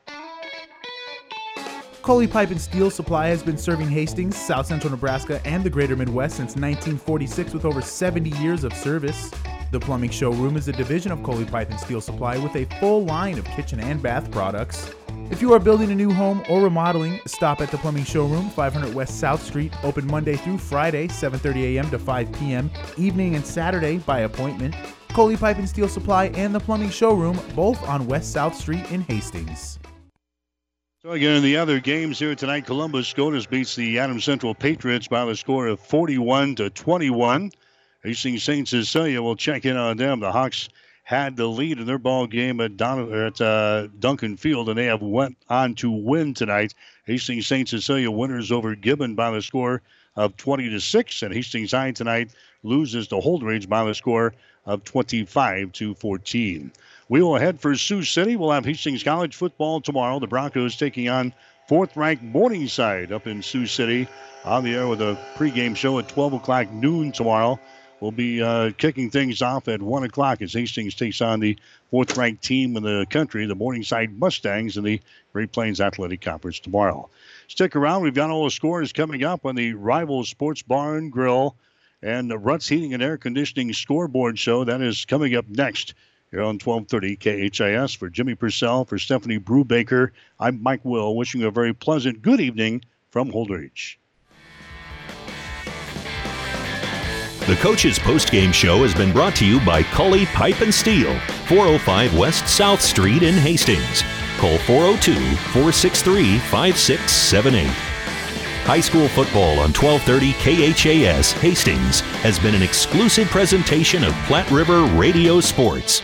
Coley Pipe and Steel Supply has been serving Hastings, South Central Nebraska, and the greater Midwest since 1946 with over 70 years of service. The Plumbing Showroom is a division of Coley Pipe and Steel Supply with a full line of kitchen and bath products. If you are building a new home or remodeling, stop at the Plumbing Showroom, 500 West South Street, open Monday through Friday, 7:30 a.m. to 5 p.m., evening and Saturday by appointment. Coley Pipe and Steel Supply and the Plumbing Showroom, both on West South Street in Hastings. So again, in the other games here tonight, Columbus Scotus beats the Adams Central Patriots by the score of 41 to 21. Hastings St. Cecilia will check in on them. The Hawks had the lead in their ball game at, Don, at uh, Duncan Field, and they have went on to win tonight. Hastings St. Cecilia winners over Gibbon by the score of 20 to six, and Hastings High tonight loses to Holdrege by the score of 25 to 14. We will head for Sioux City. We'll have Hastings College football tomorrow. The Broncos taking on fourth-ranked Morningside up in Sioux City on the air with a pregame show at 12 o'clock noon tomorrow. We'll be uh, kicking things off at 1 o'clock as Hastings takes on the fourth ranked team in the country, the Morningside Mustangs, in the Great Plains Athletic Conference tomorrow. Stick around. We've got all the scores coming up on the Rival Sports Bar and Grill and the Ruts Heating and Air Conditioning Scoreboard Show. That is coming up next here on 1230 KHAS. For Jimmy Purcell, for Stephanie Brubaker, I'm Mike Will, wishing you a very pleasant good evening from Holdrege. The Coach's Postgame Show has been brought to you by Cully Pipe and Steel, 405 West South Street in Hastings. Call 402 463 5678. High school football on 1230 KHAS Hastings has been an exclusive presentation of Platte River Radio Sports.